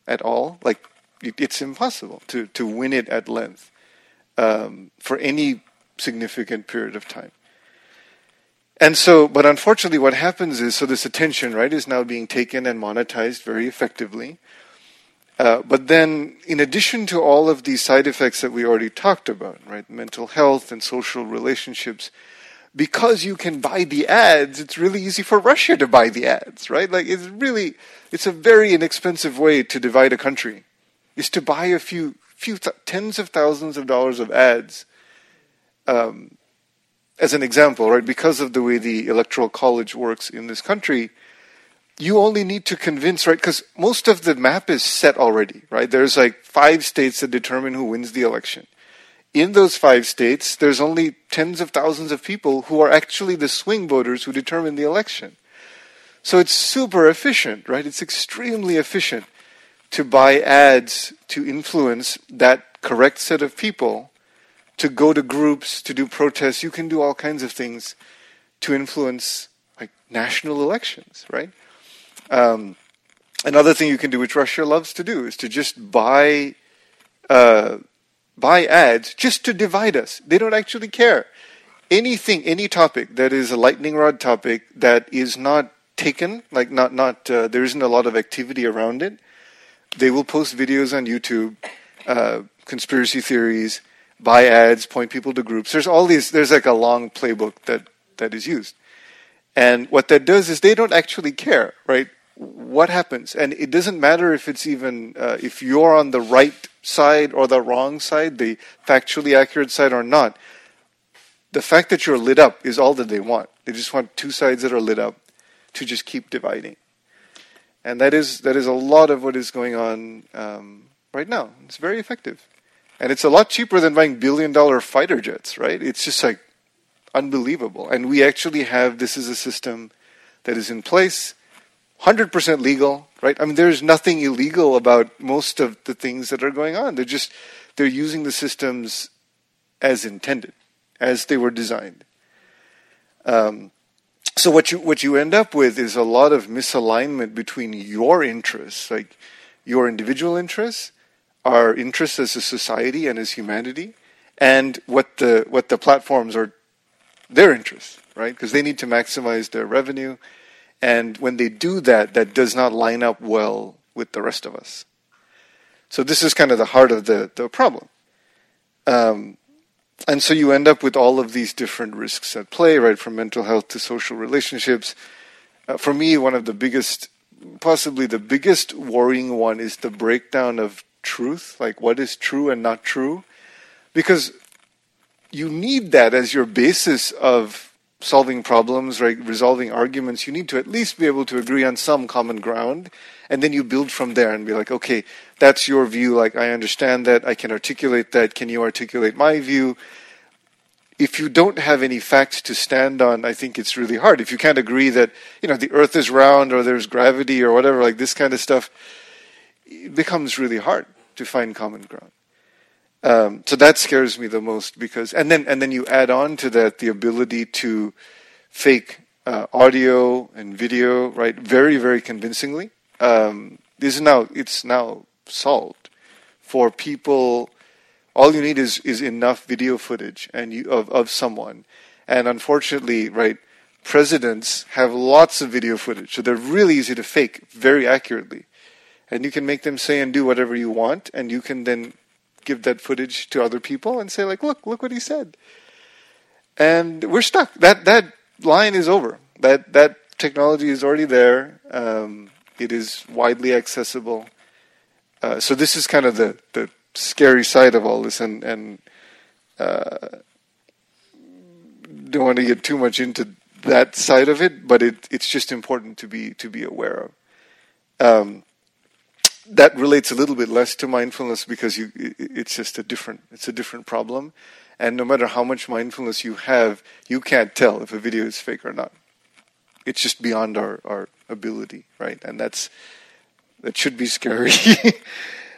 at all. Like it's impossible to to win it at length um, for any significant period of time. And so, but unfortunately, what happens is so this attention, right, is now being taken and monetized very effectively. Uh, but then, in addition to all of these side effects that we already talked about, right, mental health and social relationships, because you can buy the ads, it's really easy for Russia to buy the ads, right? Like it's really, it's a very inexpensive way to divide a country, is to buy a few, few th- tens of thousands of dollars of ads. Um, as an example, right, because of the way the electoral college works in this country, you only need to convince, right? Because most of the map is set already, right? There's like five states that determine who wins the election. In those five states, there's only tens of thousands of people who are actually the swing voters who determine the election. So it's super efficient, right? It's extremely efficient to buy ads to influence that correct set of people to go to groups, to do protests. You can do all kinds of things to influence like national elections, right? Um, another thing you can do, which Russia loves to do, is to just buy uh, buy ads just to divide us. They don't actually care. Anything, any topic that is a lightning rod topic that is not taken, like not not uh, there isn't a lot of activity around it, they will post videos on YouTube, uh, conspiracy theories, buy ads, point people to groups. There's all these. There's like a long playbook that that is used, and what that does is they don't actually care, right? What happens, and it doesn't matter if it's even uh, if you're on the right side or the wrong side, the factually accurate side or not. The fact that you're lit up is all that they want. They just want two sides that are lit up to just keep dividing, and that is that is a lot of what is going on um, right now. It's very effective. And it's a lot cheaper than buying billion dollar fighter jets, right? It's just like unbelievable. And we actually have this is a system that is in place, 100% legal, right? I mean, there's nothing illegal about most of the things that are going on. They're just, they're using the systems as intended, as they were designed. Um, so what you what you end up with is a lot of misalignment between your interests, like your individual interests, our interests as a society and as humanity, and what the what the platforms are their interests, right? Because they need to maximize their revenue, and when they do that, that does not line up well with the rest of us. So this is kind of the heart of the the problem. Um, and so you end up with all of these different risks at play, right? From mental health to social relationships. Uh, for me, one of the biggest, possibly the biggest worrying one is the breakdown of truth, like what is true and not true, because you need that as your basis of solving problems, right, resolving arguments. You need to at least be able to agree on some common ground, and then you build from there and be like, okay, that's your view. Like I understand that, I can articulate that. Can you articulate my view? If you don't have any facts to stand on, I think it's really hard. If you can't agree that you know the Earth is round or there's gravity or whatever, like this kind of stuff, it becomes really hard to find common ground. Um, so that scares me the most because, and then and then you add on to that the ability to fake uh, audio and video, right? Very very convincingly. Um, this is now it's now solved for people. All you need is is enough video footage and you of of someone, and unfortunately, right? Presidents have lots of video footage, so they're really easy to fake very accurately and you can make them say and do whatever you want, and you can then give that footage to other people and say like, look, look what he said, and we're stuck. That that line is over. That that technology is already there. Um, it is widely accessible. Uh, so this is kind of the the scary side of all this, and and uh, don't want to get too much into that side of it, but it it's just important to be to be aware of. Um, that relates a little bit less to mindfulness because you it's just a different it's a different problem. And no matter how much mindfulness you have you can't tell if a video is fake or not. It's just beyond our, our ability right? And that's that should be scary. [LAUGHS]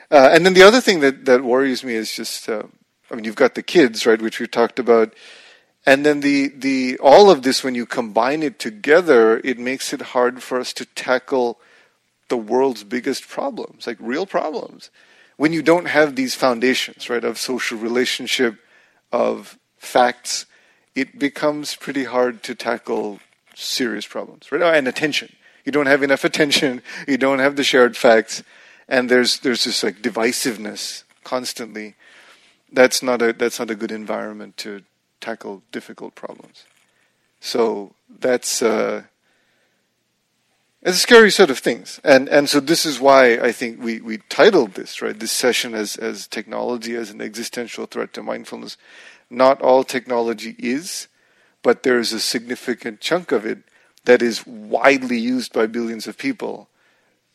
Uh, and then the other thing that that worries me is just uh, i mean you've got the kids right which we talked about. And then the the all of this when you combine it together it makes it hard for us to tackle the world's biggest problems, like real problems. When you don't have these foundations, right, of social relationship, of facts, it becomes pretty hard to tackle serious problems, right? And attention. You don't have enough attention, you don't have the shared facts, and there's there's this like divisiveness constantly. That's not a that's not a good environment to tackle difficult problems. So that's uh, it's a scary set of things. And and so this is why I think we, we titled this, right, this session as, as technology as an existential threat to mindfulness. Not all technology is, but there's a significant chunk of it that is widely used by billions of people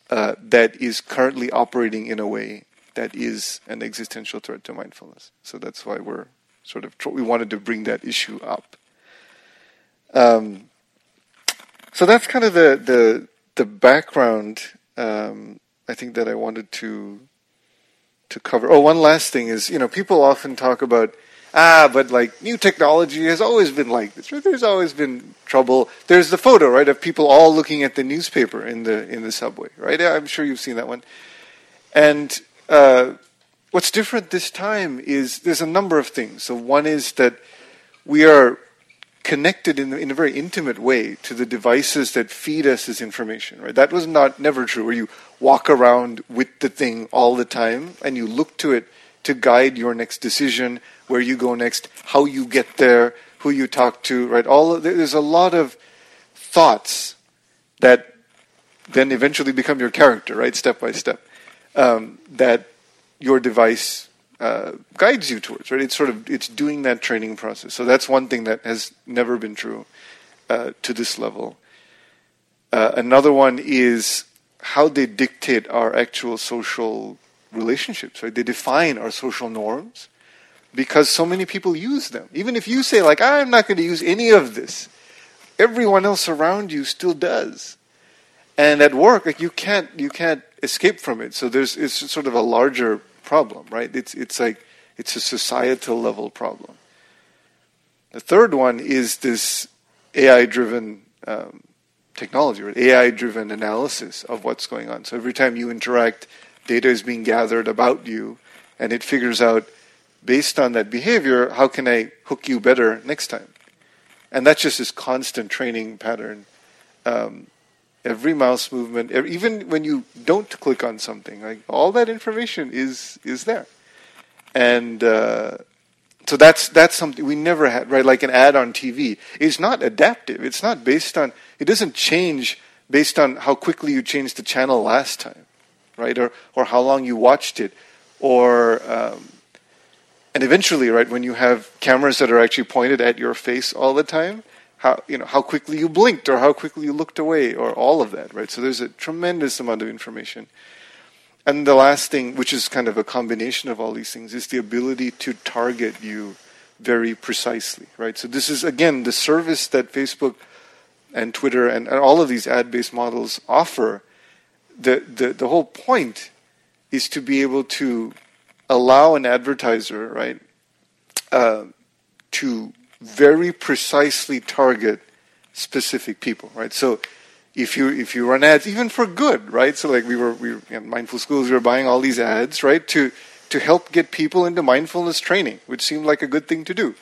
uh, that is currently operating in a way that is an existential threat to mindfulness. So that's why we're sort of we wanted to bring that issue up. Um, so that's kind of the the the background um, I think that I wanted to to cover. Oh, one last thing is you know people often talk about ah, but like new technology has always been like this. Right? There's always been trouble. There's the photo right of people all looking at the newspaper in the in the subway. Right? I'm sure you've seen that one. And uh, what's different this time is there's a number of things. So one is that we are connected in, in a very intimate way to the devices that feed us this information. Right? That was not never true. Where you walk around with the thing all the time and you look to it to guide your next decision, where you go next, how you get there, who you talk to. Right? All of, there's a lot of thoughts that then eventually become your character. Right? Step by step. Um, that your device uh, guides you towards. Right? It's sort of it's doing that training process. So that's one thing that has never been true uh, to this level. Uh, another one is how they dictate our actual social relationships. Right? They define our social norms because so many people use them. Even if you say like I'm not going to use any of this, everyone else around you still does. And at work, like you can't you can't escape from it. So there's it's sort of a larger problem, right? It's, it's like, it's a societal level problem. The third one is this AI driven um, technology, right? AI driven analysis of what's going on. So every time you interact, data is being gathered about you, and it figures out, based on that behavior, how can I hook you better next time? And that's just this constant training pattern. Um, every mouse movement, even when you don't click on something, like all that information is is there, and uh, so that's that's something we never had. Right, like an ad on TV is not adaptive. It's not based on. It doesn't change based on how quickly you changed the channel last time, right, or or how long you watched it, or um, and eventually, right, when you have cameras that are actually pointed at your face all the time, how you know how quickly you blinked or how quickly you looked away or all of that right? So there's a tremendous amount of information. And the last thing which is kind of a combination of all these things is the ability to target you very precisely right? So this is again the service that facebook and twitter and, and all of these ad-based models offer. The, the, the whole point is to be able to allow an advertiser, right, uh, to very precisely target specific people, right? So if you if you run ads, even for good, right? So like we were we were, in mindful schools, we were buying all these ads, right, to to help get people into mindfulness training, which seemed like a good thing to do.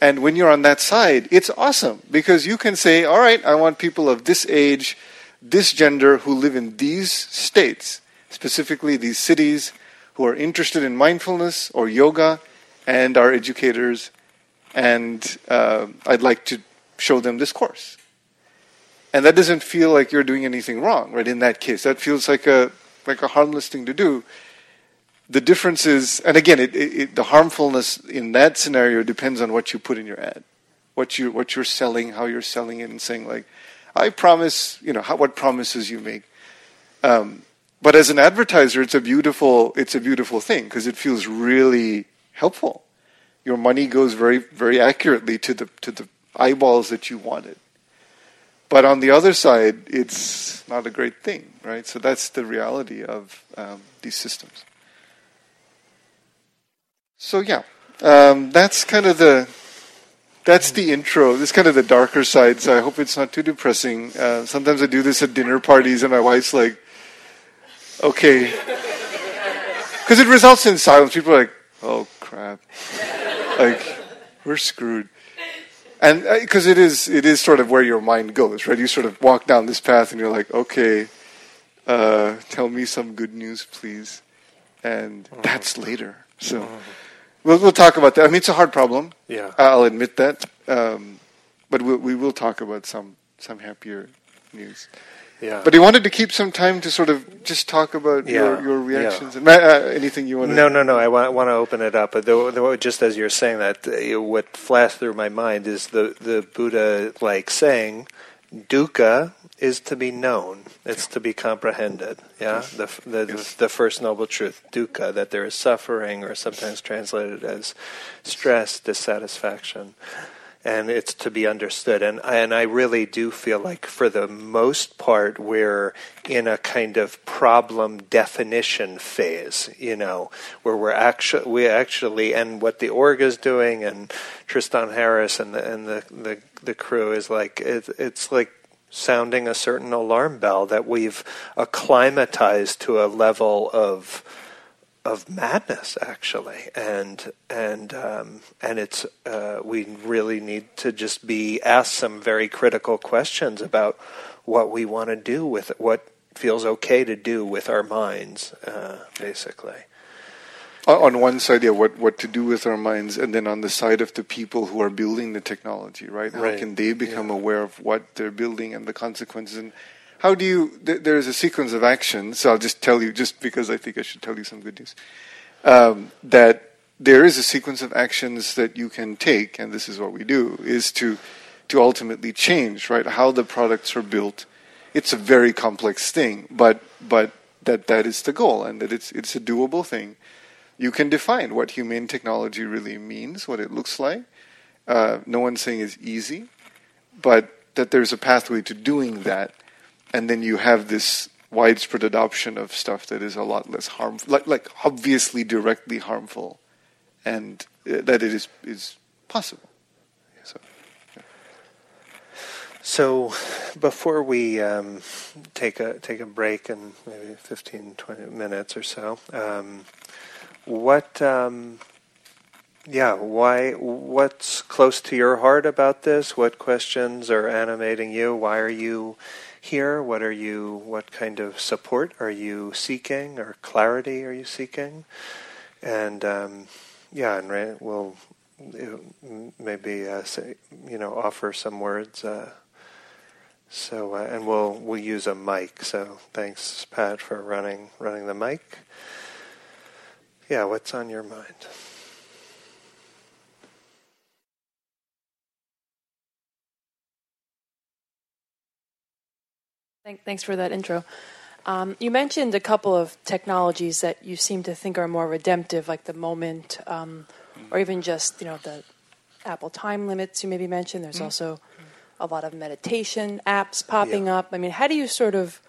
And when you're on that side, it's awesome because you can say, all right, I want people of this age, this gender who live in these states, specifically these cities, who are interested in mindfulness or yoga and are educators, and uh, I'd like to show them this course. And that doesn't feel like you're doing anything wrong, right? In that case, that feels like a like a harmless thing to do. The difference is, and again, it, it, it, the harmfulness in that scenario depends on what you put in your ad, what you what you're selling, how you're selling it, and saying like, "I promise," you know, how, what promises you make. Um, but as an advertiser, it's a beautiful it's a beautiful thing because it feels really helpful. Your money goes very very accurately to the to the eyeballs that you wanted. But on the other side, it's not a great thing, right? So that's the reality of um, these systems. So yeah, um, that's kind of the that's the intro. This is kind of the darker side. So I hope it's not too depressing. Uh, sometimes I do this at dinner parties, and my wife's like, "Okay," because it results in silence. People are like, "Oh crap!" Like we're screwed and because uh, it is it is sort of where your mind goes, right? You sort of walk down this path, and you're like, okay, uh, tell me some good news, please, and mm-hmm. that's later. So mm-hmm. we'll we'll talk about that. I mean, it's a hard problem. Yeah, I'll admit that, um, but we'll, we will talk about some some happier news. Yeah. But he wanted to keep some time to sort of just talk about yeah. your, your reactions. Yeah. And, uh, anything you want to... No, no, no. I want, want to open it up. But the, the, just as you're saying that, uh, what flashed through my mind is the, the Buddha like saying, dukkha is to be known. It's to be comprehended. Yeah, the the, yes. the first noble truth, dukkha, that there is suffering, or sometimes translated as stress, dissatisfaction and it's to be understood. And and I really do feel like for the most part we're in a kind of problem definition phase, you know, where we're actually we actually and what the org is doing and Tristan Harris and the and the the, the crew is like it, it's like sounding a certain alarm bell that we've acclimatized to a level of of madness actually. And and um, and it's uh, we really need to just be asked some very critical questions about what we want to do with it, what feels okay to do with our minds uh, basically. On one side yeah what what to do with our minds and then on the side of the people who are building the technology right? How can they become yeah. aware of what they're building and the consequences and how do you? Th- there's a sequence of actions. So I'll just tell you, just because I think I should tell you some good news, um, that there is a sequence of actions that you can take, and this is what we do: is to to ultimately change right how the products are built. It's a very complex thing, but but that that is the goal, and that it's it's a doable thing. You can define what humane technology really means, what it looks like. Uh, no one's saying it's easy, but that there's a pathway to doing that and then you have this widespread adoption of stuff that is a lot less harmful, like like obviously directly harmful, and uh, that it is is possible. So. Yeah. So, before we um, take a take a break in maybe 15, 20 minutes or so, um, what, um, yeah, why? What's close to your heart about this? What questions are animating you? Why are you here? What are you? What kind of support are you seeking, or clarity are you seeking? And um, yeah, and we'll maybe uh, say, you know offer some words. Uh, so uh, and we'll we'll use a mic. So thanks, Pat, for running running the mic. Yeah, what's on your mind? Thanks for that intro. Um, you mentioned a couple of technologies that you seem to think are more redemptive, like the moment, um, or even just you know the Apple time limits. You maybe mentioned. There's mm-hmm. also a lot of meditation apps popping yeah. up. I mean, how do you sort of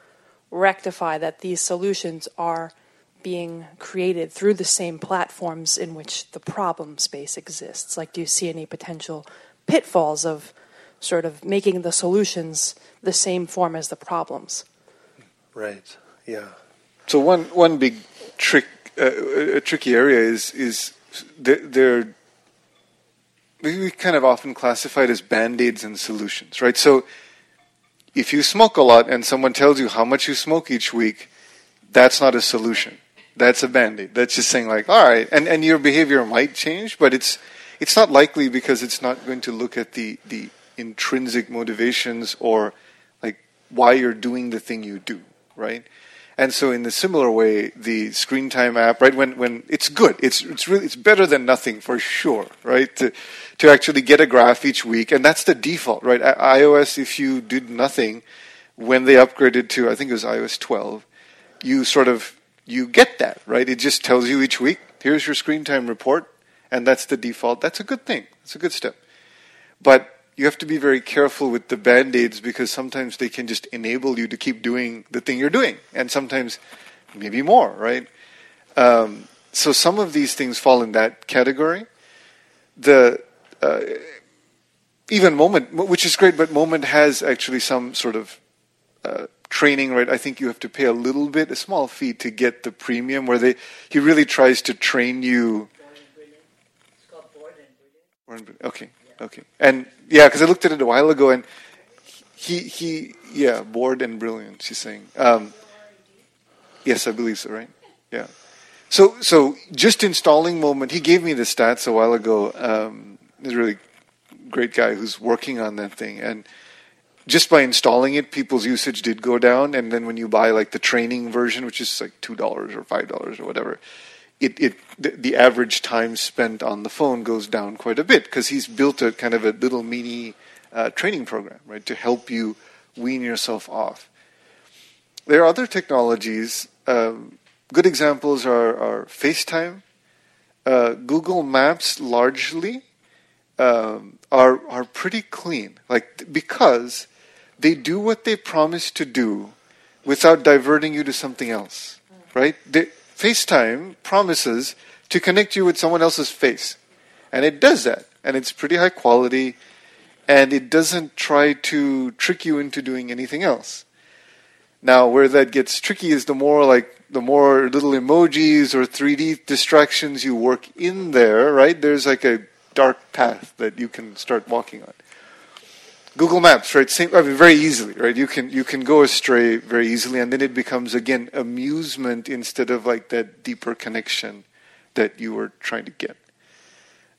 rectify that these solutions are being created through the same platforms in which the problem space exists? Like, do you see any potential pitfalls of sort of making the solutions the same form as the problems? Right. Yeah. So one one big trick, uh, a tricky area is is they're we kind of often classified as band-aids and solutions, right? So if you smoke a lot and someone tells you how much you smoke each week, that's not a solution. That's a band-aid. That's just saying like, all right, and, and your behavior might change, but it's it's not likely because it's not going to look at the, the intrinsic motivations or like why you're doing the thing you do, right? And so, in the similar way, the screen time app, right? When when it's good, it's it's really it's better than nothing for sure, right? To to actually get a graph each week, and that's the default, right? iOS, if you did nothing, when they upgraded to I think it was iOS 12, you sort of you get that, right? It just tells you each week, here's your screen time report, and that's the default. That's a good thing. That's a good step. But you have to be very careful with the band-aids because sometimes they can just enable you to keep doing the thing you're doing and sometimes maybe more right? Um, so some of these things fall in that category. The uh, even moment which is great but moment has actually some sort of uh, training right? I think you have to pay a little bit a small fee to get the premium where they he really tries to train you. Okay Okay. And yeah, because I looked at it a while ago, and he he yeah, bored and brilliant. She's saying. Um, yes, I believe so. Right. Yeah. So so just installing Moment. He gave me the stats a while ago. Um, he's a really great guy who's working on that thing, and just by installing it, people's usage did go down. And then when you buy like the training version, which is like two dollars or five dollars or whatever, it, it the, the, average time spent on the phone goes down quite a bit because he's built a kind of a little mini uh, training program, right, to help you wean yourself off. There are other technologies. Um, good examples are, are FaceTime, uh, Google Maps, largely um, are are pretty clean, like because they do what they promise to do without diverting you to something else, right? They, FaceTime promises to connect you with someone else's face. And it does that. And it's pretty high quality. And it doesn't try to trick you into doing anything else. Now, where that gets tricky is the more like the more little emojis or 3D distractions you work in there, right? There's like a dark path that you can start walking on. Google Maps, right? Same, I mean, very easily, right? You can you can go astray very easily, and then it becomes again amusement instead of like that deeper connection that you were trying to get.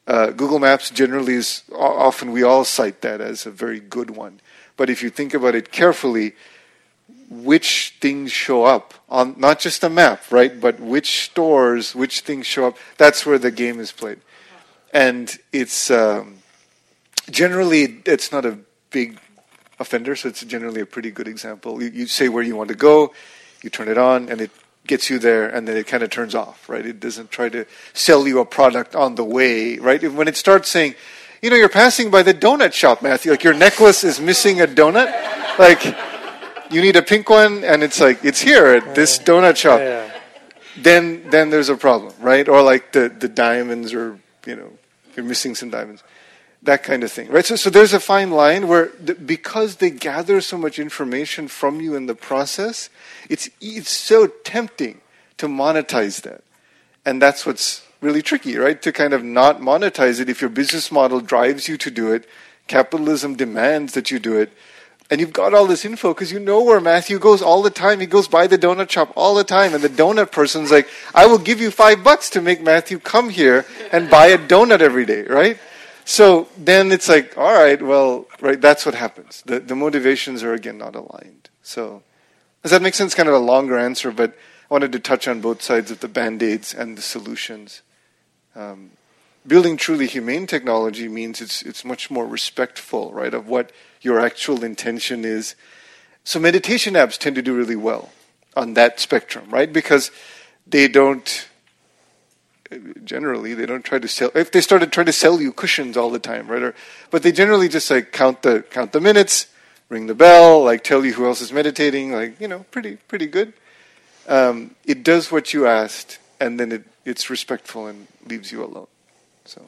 Uh, Google Maps generally is often we all cite that as a very good one, but if you think about it carefully, which things show up on not just a map, right? But which stores, which things show up. That's where the game is played, and it's um, generally it's not a big offender, so it's generally a pretty good example. You, you, say where you want to go, you turn it on, and it gets you there, and then it kind of turns off, right? It doesn't try to sell you a product on the way, right? When it starts saying, you know, you're passing by the donut shop, Matthew, like your necklace is missing a donut, like you need a pink one, and it's like it's here at this donut shop. Yeah. Then, then there's a problem, right? Or like the the diamonds, or you know, you're missing some diamonds that kind of thing, right? So, so there's a fine line where the, because they gather so much information from you in the process, it's it's so tempting to monetize that, and that's what's really tricky, right? To kind of not monetize it if your business model drives you to do it, capitalism demands that you do it, and you've got all this info because you know where Matthew goes all the time. He goes by the donut shop all the time, and the donut person's like, "I will give you five bucks to make Matthew come here and buy a donut every day," right? So then it's like, all right, well, right, that's what happens. The, the motivations are again not aligned. So does that make sense? Kind of a longer answer, but I wanted to touch on both sides of the band aids and the solutions. Um, building truly humane technology means it's it's much more respectful, right, of what your actual intention is. So meditation apps tend to do really well on that spectrum, right? Because they don't generally they don't try to sell if they started trying to sell you cushions all the time right or, but they generally just like count the count the minutes ring the bell like tell you who else is meditating like you know pretty pretty good um, it does what you asked, and then it, it's respectful and leaves you alone. So,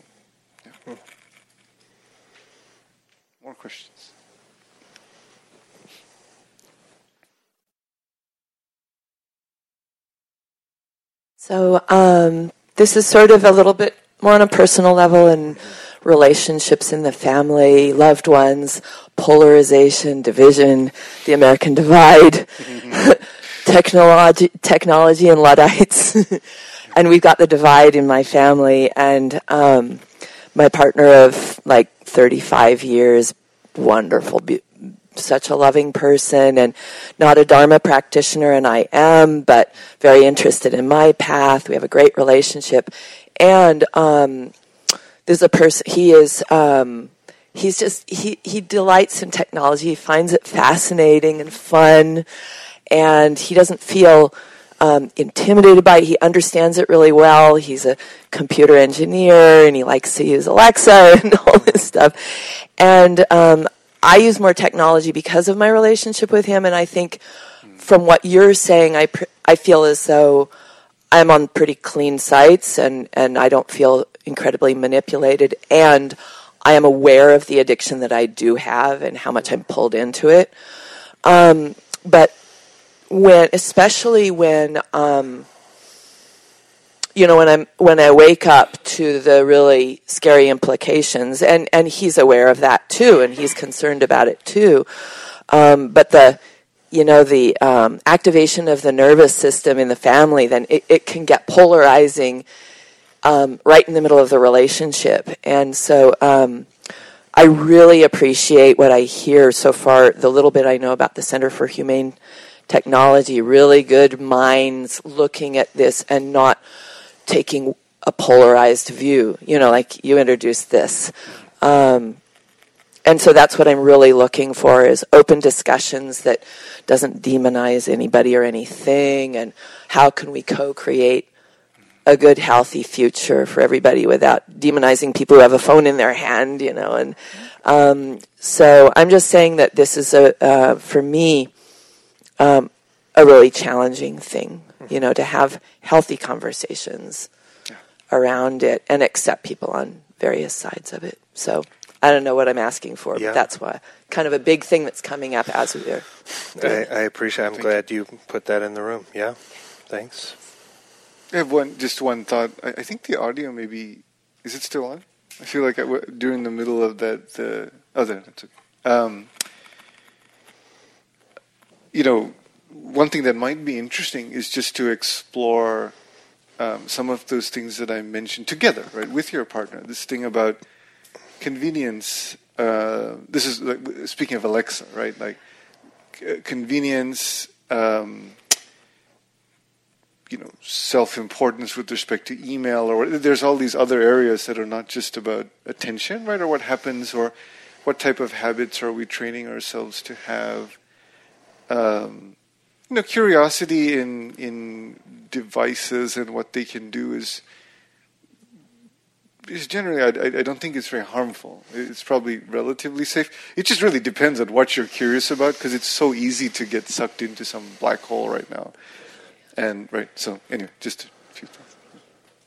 yeah. More questions? So, um, this is sort of a little bit more on a personal level and relationships in the family, loved ones, polarization, division, the American divide, [LAUGHS] technology, technology and Luddites. [LAUGHS] and we've got the divide in my family and, um, my partner of like 35 years, wonderful, such a loving person and not a Dharma practitioner, and I am, but very interested in my path. We have a great relationship. And um, there's a person, he is. Um, he's just he he delights in technology. He finds it fascinating and fun, and he doesn't feel um, intimidated by it. He understands it really well. He's a computer engineer, and he likes to use Alexa [LAUGHS] and all this stuff. And um, I use more technology because of my relationship with him, and I think from what you're saying, I pr- I feel as though I'm on pretty clean sites, and and I don't feel incredibly manipulated, and I am aware of the addiction that I do have and how much I'm pulled into it. Um, but when, especially when, um, you know, when I'm when I wake up to the really scary implications, and and he's aware of that too, and he's concerned about it too. Um, but the you know the um, activation of the nervous system in the family, then it, it can get polarizing um, right in the middle of the relationship, and so. Um, I really appreciate what I hear so far, the little bit I know about the Center for Humane Technology. Really good minds looking at this and not taking a polarized view. You know, like you introduced this. Um, and so that's what I'm really looking for is open discussions that doesn't demonize anybody or anything and how can we co-create a good healthy future for everybody without demonizing people who have a phone in their hand you know and um, so i'm just saying that this is a uh, for me um, a really challenging thing you know to have healthy conversations around it and accept people on various sides of it so i don't know what i'm asking for Yeah. but that's why kind of a big thing that's coming up as we are I, I appreciate. I'm glad you put that in the room. Yeah, thanks. I have one, just one thought. I, I think the audio maybe is it still on? I feel like I w- during the middle of that. The oh, there, that's okay. Um, you know, one thing that might be interesting is just to explore um, some of those things that I mentioned together, right, with your partner. This thing about convenience. Uh, this is like, speaking of Alexa, right? Like c- convenience. Um, you know self-importance with respect to email or there's all these other areas that are not just about attention right or what happens or what type of habits are we training ourselves to have um, you know curiosity in in devices and what they can do is is generally I, I- don't think it's very harmful it's probably relatively safe it just really depends on what you're curious about because it's so easy to get sucked into some black hole right now and right, so anyway, just a few thoughts.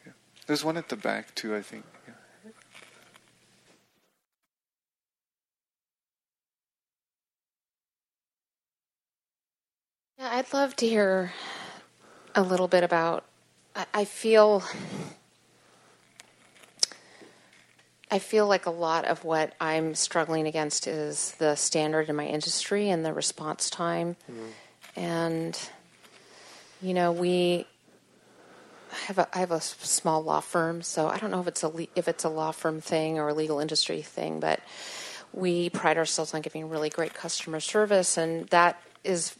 Yeah. There's one at the back too, I think. Yeah. I'd love to hear a little bit about. I, I feel. I feel like a lot of what I'm struggling against is the standard in my industry and the response time. Mm-hmm. And, you know, we I have a I have a small law firm, so I don't know if it's a le- if it's a law firm thing or a legal industry thing, but we pride ourselves on giving really great customer service, and that is,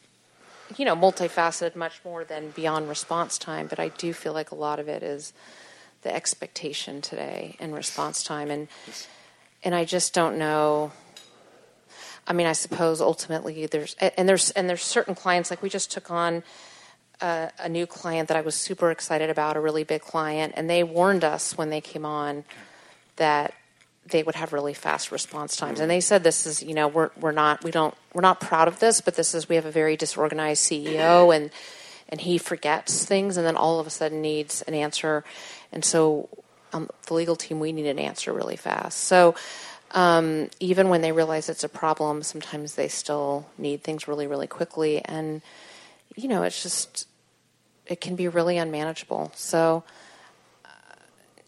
you know, multifaceted, much more than beyond response time. But I do feel like a lot of it is the expectation today in response time, and and I just don't know. I mean, I suppose ultimately there's and there's and there's certain clients like we just took on a, a new client that I was super excited about, a really big client, and they warned us when they came on that they would have really fast response times. And they said this is, you know, we're we're not we don't we're not proud of this, but this is we have a very disorganized CEO and and he forgets things and then all of a sudden needs an answer. And so, um, the legal team, we need an answer really fast. So, um, even when they realize it's a problem, sometimes they still need things really, really quickly. And, you know, it's just, it can be really unmanageable. So,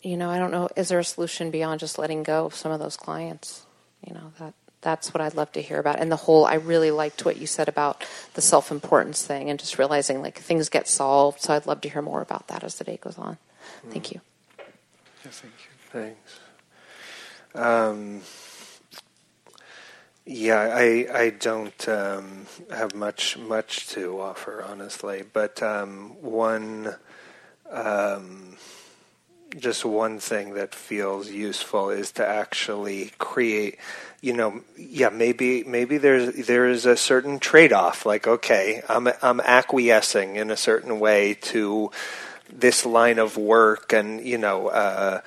you know, I don't know, is there a solution beyond just letting go of some of those clients? You know, that that's what I'd love to hear about. And the whole, I really liked what you said about the self importance thing and just realizing like things get solved. So I'd love to hear more about that as the day goes on. Thank you. Yeah, thank you. Thanks. Um, yeah, I I don't um, have much much to offer, honestly. But um, one, um, just one thing that feels useful is to actually create. You know, yeah, maybe maybe there's there is a certain trade off. Like, okay, I'm I'm acquiescing in a certain way to this line of work, and you know. Uh,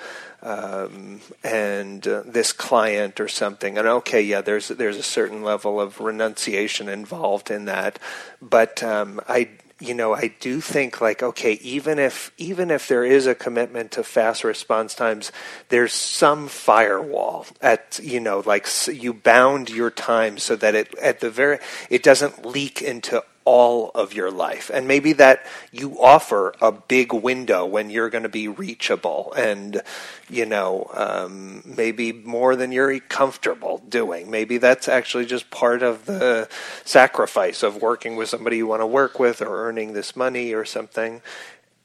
um, and uh, this client or something. And okay, yeah, there's there's a certain level of renunciation involved in that, but um, I you know I do think like okay, even if even if there is a commitment to fast response times, there's some firewall at you know like you bound your time so that it at the very it doesn't leak into all of your life. And maybe that you offer a big window when you're going to be reachable and, you know, um, maybe more than you're comfortable doing. Maybe that's actually just part of the sacrifice of working with somebody you want to work with or earning this money or something.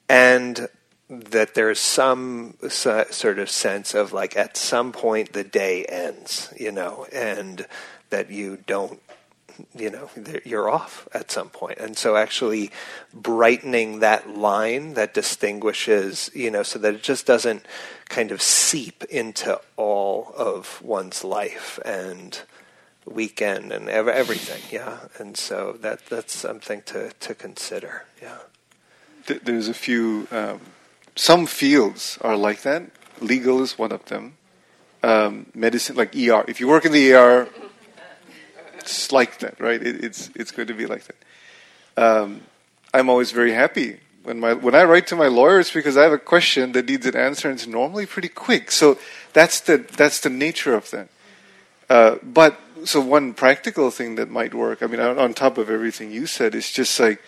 And that there's some sort of sense of like at some point the day ends, you know, and that you don't you know you're off at some point. And so actually brightening that line that distinguishes you know so that it just doesn't kind of seep into all of one's life and weekend and everything. Yeah. And so that that's something to to consider. Yeah. There's a few um, some fields are like that. Legal is one of them. Um, medicine like er if you work in the er it's like that, right? It, it's it's going to be like that. Um, I'm always very happy when my when I write to my lawyers because I have a question that needs an answer, and it's normally pretty quick. So that's the that's the nature of that. Uh, but so one practical thing that might work. I mean, on, on top of everything you said, is just like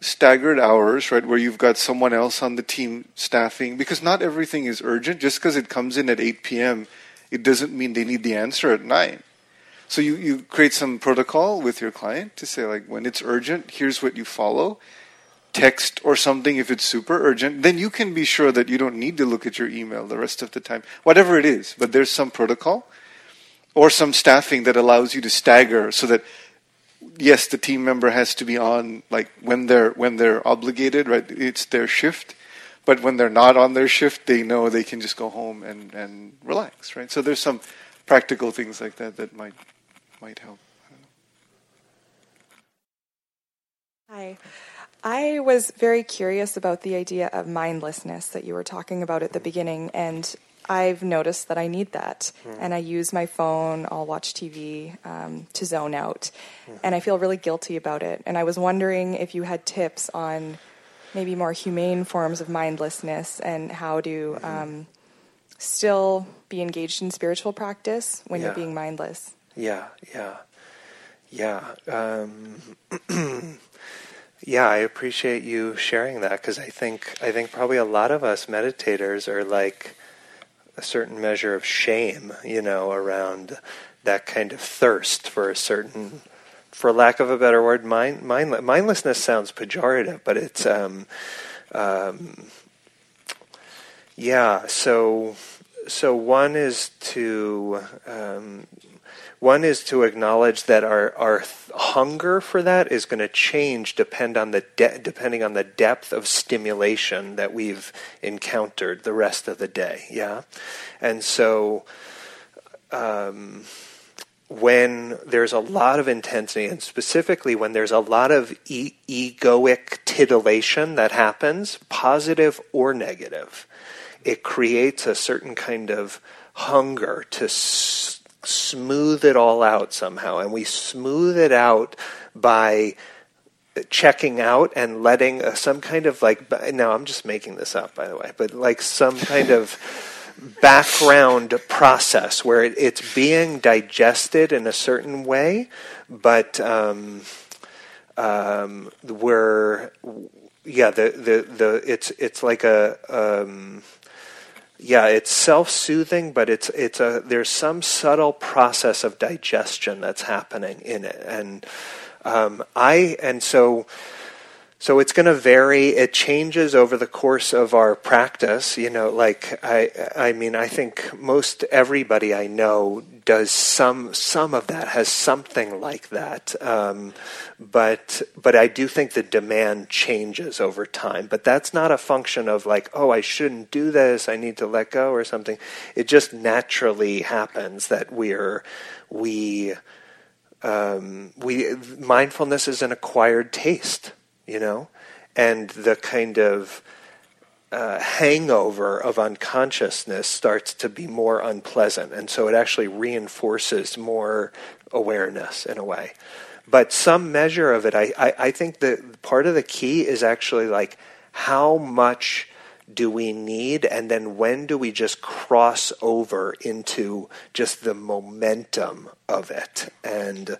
staggered hours, right, where you've got someone else on the team staffing because not everything is urgent. Just because it comes in at 8 p.m., it doesn't mean they need the answer at 9. So you, you create some protocol with your client to say like when it's urgent, here's what you follow. Text or something if it's super urgent, then you can be sure that you don't need to look at your email the rest of the time. Whatever it is, but there's some protocol or some staffing that allows you to stagger so that yes, the team member has to be on like when they're when they're obligated, right? It's their shift. But when they're not on their shift, they know they can just go home and, and relax, right? So there's some practical things like that that might might help. Hi. I was very curious about the idea of mindlessness that you were talking about at the beginning, and I've noticed that I need that. Mm. And I use my phone, I'll watch TV um, to zone out, mm. and I feel really guilty about it. And I was wondering if you had tips on maybe more humane forms of mindlessness and how to mm-hmm. um, still be engaged in spiritual practice when yeah. you're being mindless. Yeah, yeah, yeah. Um, [CLEARS THROAT] yeah, I appreciate you sharing that because I think I think probably a lot of us meditators are like a certain measure of shame, you know, around that kind of thirst for a certain, for lack of a better word, mind, mind mindlessness sounds pejorative, but it's, um, um, yeah. So, so one is to um, one is to acknowledge that our, our hunger for that is going to change depend on the de- depending on the depth of stimulation that we've encountered the rest of the day. Yeah, and so um, when there's a lot of intensity, and specifically when there's a lot of e- egoic titillation that happens, positive or negative, it creates a certain kind of hunger to. S- smooth it all out somehow. And we smooth it out by checking out and letting uh, some kind of like now I'm just making this up by the way, but like some kind of background process where it, it's being digested in a certain way, but um, um, where yeah the, the the it's it's like a um, yeah it's self-soothing but it's it's a there's some subtle process of digestion that's happening in it. And um, I and so so it's going to vary. It changes over the course of our practice. You know, like I, I mean, I think most everybody I know does some some of that has something like that. Um, but but I do think the demand changes over time. But that's not a function of like, oh, I shouldn't do this. I need to let go or something. It just naturally happens that we're we. Um, we mindfulness is an acquired taste you know, and the kind of uh, hangover of unconsciousness starts to be more unpleasant, and so it actually reinforces more awareness in a way. But some measure of it, I, I, I think that part of the key is actually like how much do we need? And then when do we just cross over into just the momentum of it? And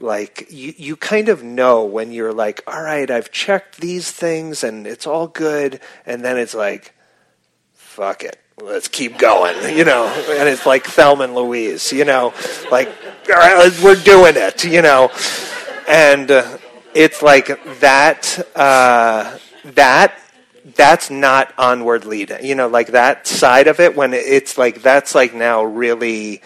like you, you kind of know when you're like all right i've checked these things and it's all good. And then it's like fuck it let's keep going [LAUGHS] you know? And it's like thelma and louise you know? Like all right we're doing it you know? And uh, it's like that uh, that that's not onward leading you know? Like that side of it when it's like that's like now really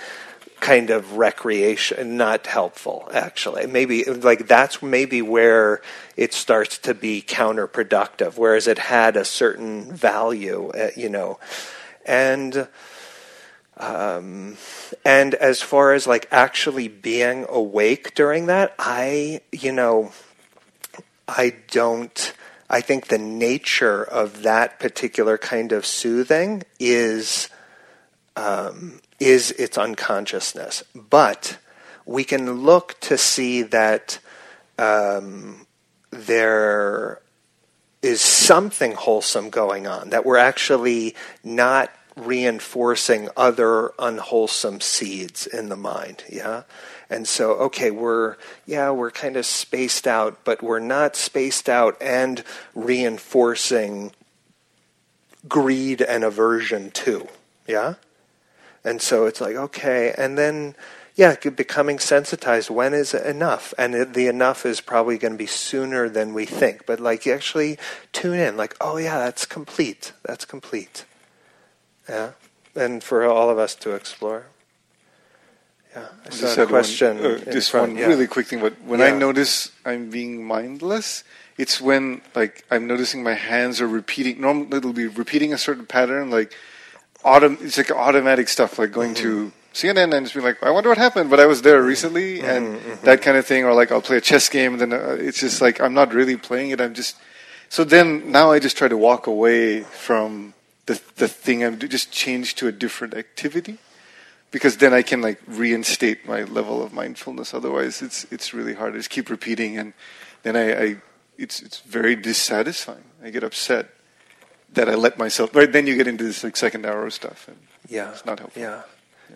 kind of recreation not helpful actually. Maybe like that's maybe where it starts to be counterproductive whereas it had a certain value uh, you know. And um, and as far as like actually being awake during that i you know i don't i think the nature of that particular kind of soothing is um, is its unconsciousness. But we can look to see that um, there is something wholesome going on, that we're actually not reinforcing other unwholesome seeds in the mind, yeah? And so, okay, we're, yeah, we're kind of spaced out, but we're not spaced out and reinforcing greed and aversion too, yeah? And so it's like, okay. And then, yeah, becoming sensitized. When is enough? And it, the enough is probably going to be sooner than we think. But like, you actually tune in, like, oh, yeah, that's complete. That's complete. Yeah. And for all of us to explore. Yeah. I saw a question. One, uh, just front, one yeah. really quick thing. But when yeah. I notice I'm being mindless, it's when like I'm noticing my hands are repeating. Normally, it'll be repeating a certain pattern, like autom- it's like automatic stuff, like going mm-hmm. to CNN and just being like, I wonder what happened, but I was there recently, mm-hmm. and mm-hmm. that kind of thing. Or like I'll play a chess game, and then uh, it's just like I'm not really playing it. I'm just so then now I just try to walk away from the the thing. I'm just change to a different activity because then I can like reinstate my level of mindfulness. Otherwise, it's it's really hard. I just keep repeating, and then I, I it's it's very dissatisfying. I get upset that I let myself. Right then, you get into this like second hour stuff, and yeah, it's not helpful. Yeah,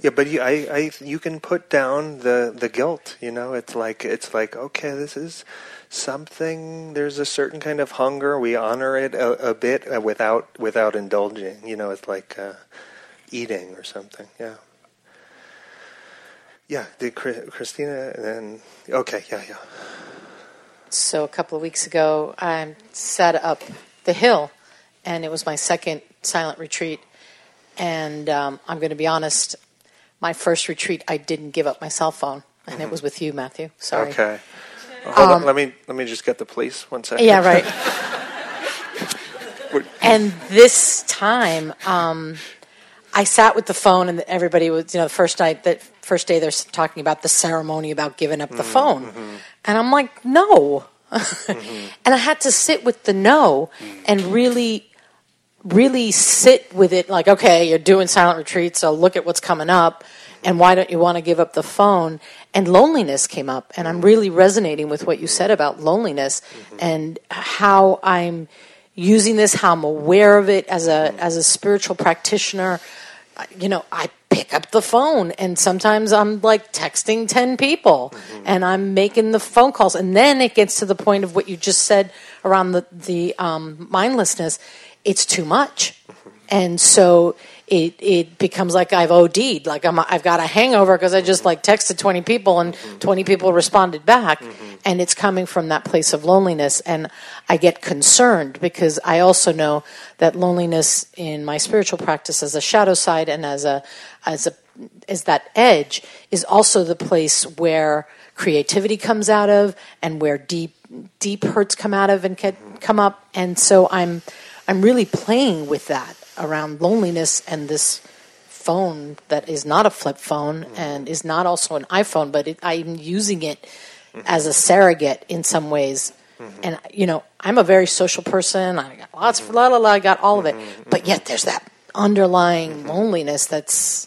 yeah, but you, I, I, you can put down the the guilt. You know, it's like it's like okay, this is something. There's a certain kind of hunger. We honor it a, a bit uh, without without indulging. You know, it's like uh, eating or something. Yeah. Yeah, did Christina and then okay, yeah, yeah. So a couple of weeks ago, I set up the hill and it was my second silent retreat. And um, I'm going to be honest, my first retreat, I didn't give up my cell phone, and mm-hmm. it was with you, Matthew. Sorry. Okay. Well, hold um, on. Let me let me just get the police one second. Yeah, right. [LAUGHS] and this time, um, I sat with the phone, and everybody was, you know, the first night, that first day, they're talking about the ceremony about giving up the mm-hmm. phone, mm-hmm. and I'm like, no. [LAUGHS] mm-hmm. And I had to sit with the no and really really sit with it like, okay, you're doing silent retreat, so look at what's coming up, and why don't you want to give up the phone? And loneliness came up, and I'm really resonating with what you said about loneliness mm-hmm. and how I'm using this, how I'm aware of it as a mm-hmm. as a spiritual practitioner. You know, I pick up the phone and sometimes I'm like texting 10 people mm-hmm. and I'm making the phone calls. And then it gets to the point of what you just said around the, the um, mindlessness. It's too much. And so it, it becomes like I've OD'd, like I'm, I've got a hangover because I just like texted 20 people and 20 people responded back. And it's coming from that place of loneliness. And I get concerned because I also know that loneliness in my spiritual practice as a shadow side and as a, as a, as that edge is also the place where creativity comes out of and where deep, deep hurts come out of and can come up. And so I'm, I'm really playing with that around loneliness and this phone that is not a flip phone mm-hmm. and is not also an iPhone, but it, I'm using it mm-hmm. as a surrogate in some ways. Mm-hmm. And you know, I'm a very social person. I got lots of la la la. I got all of it, but yet there's that underlying loneliness that's.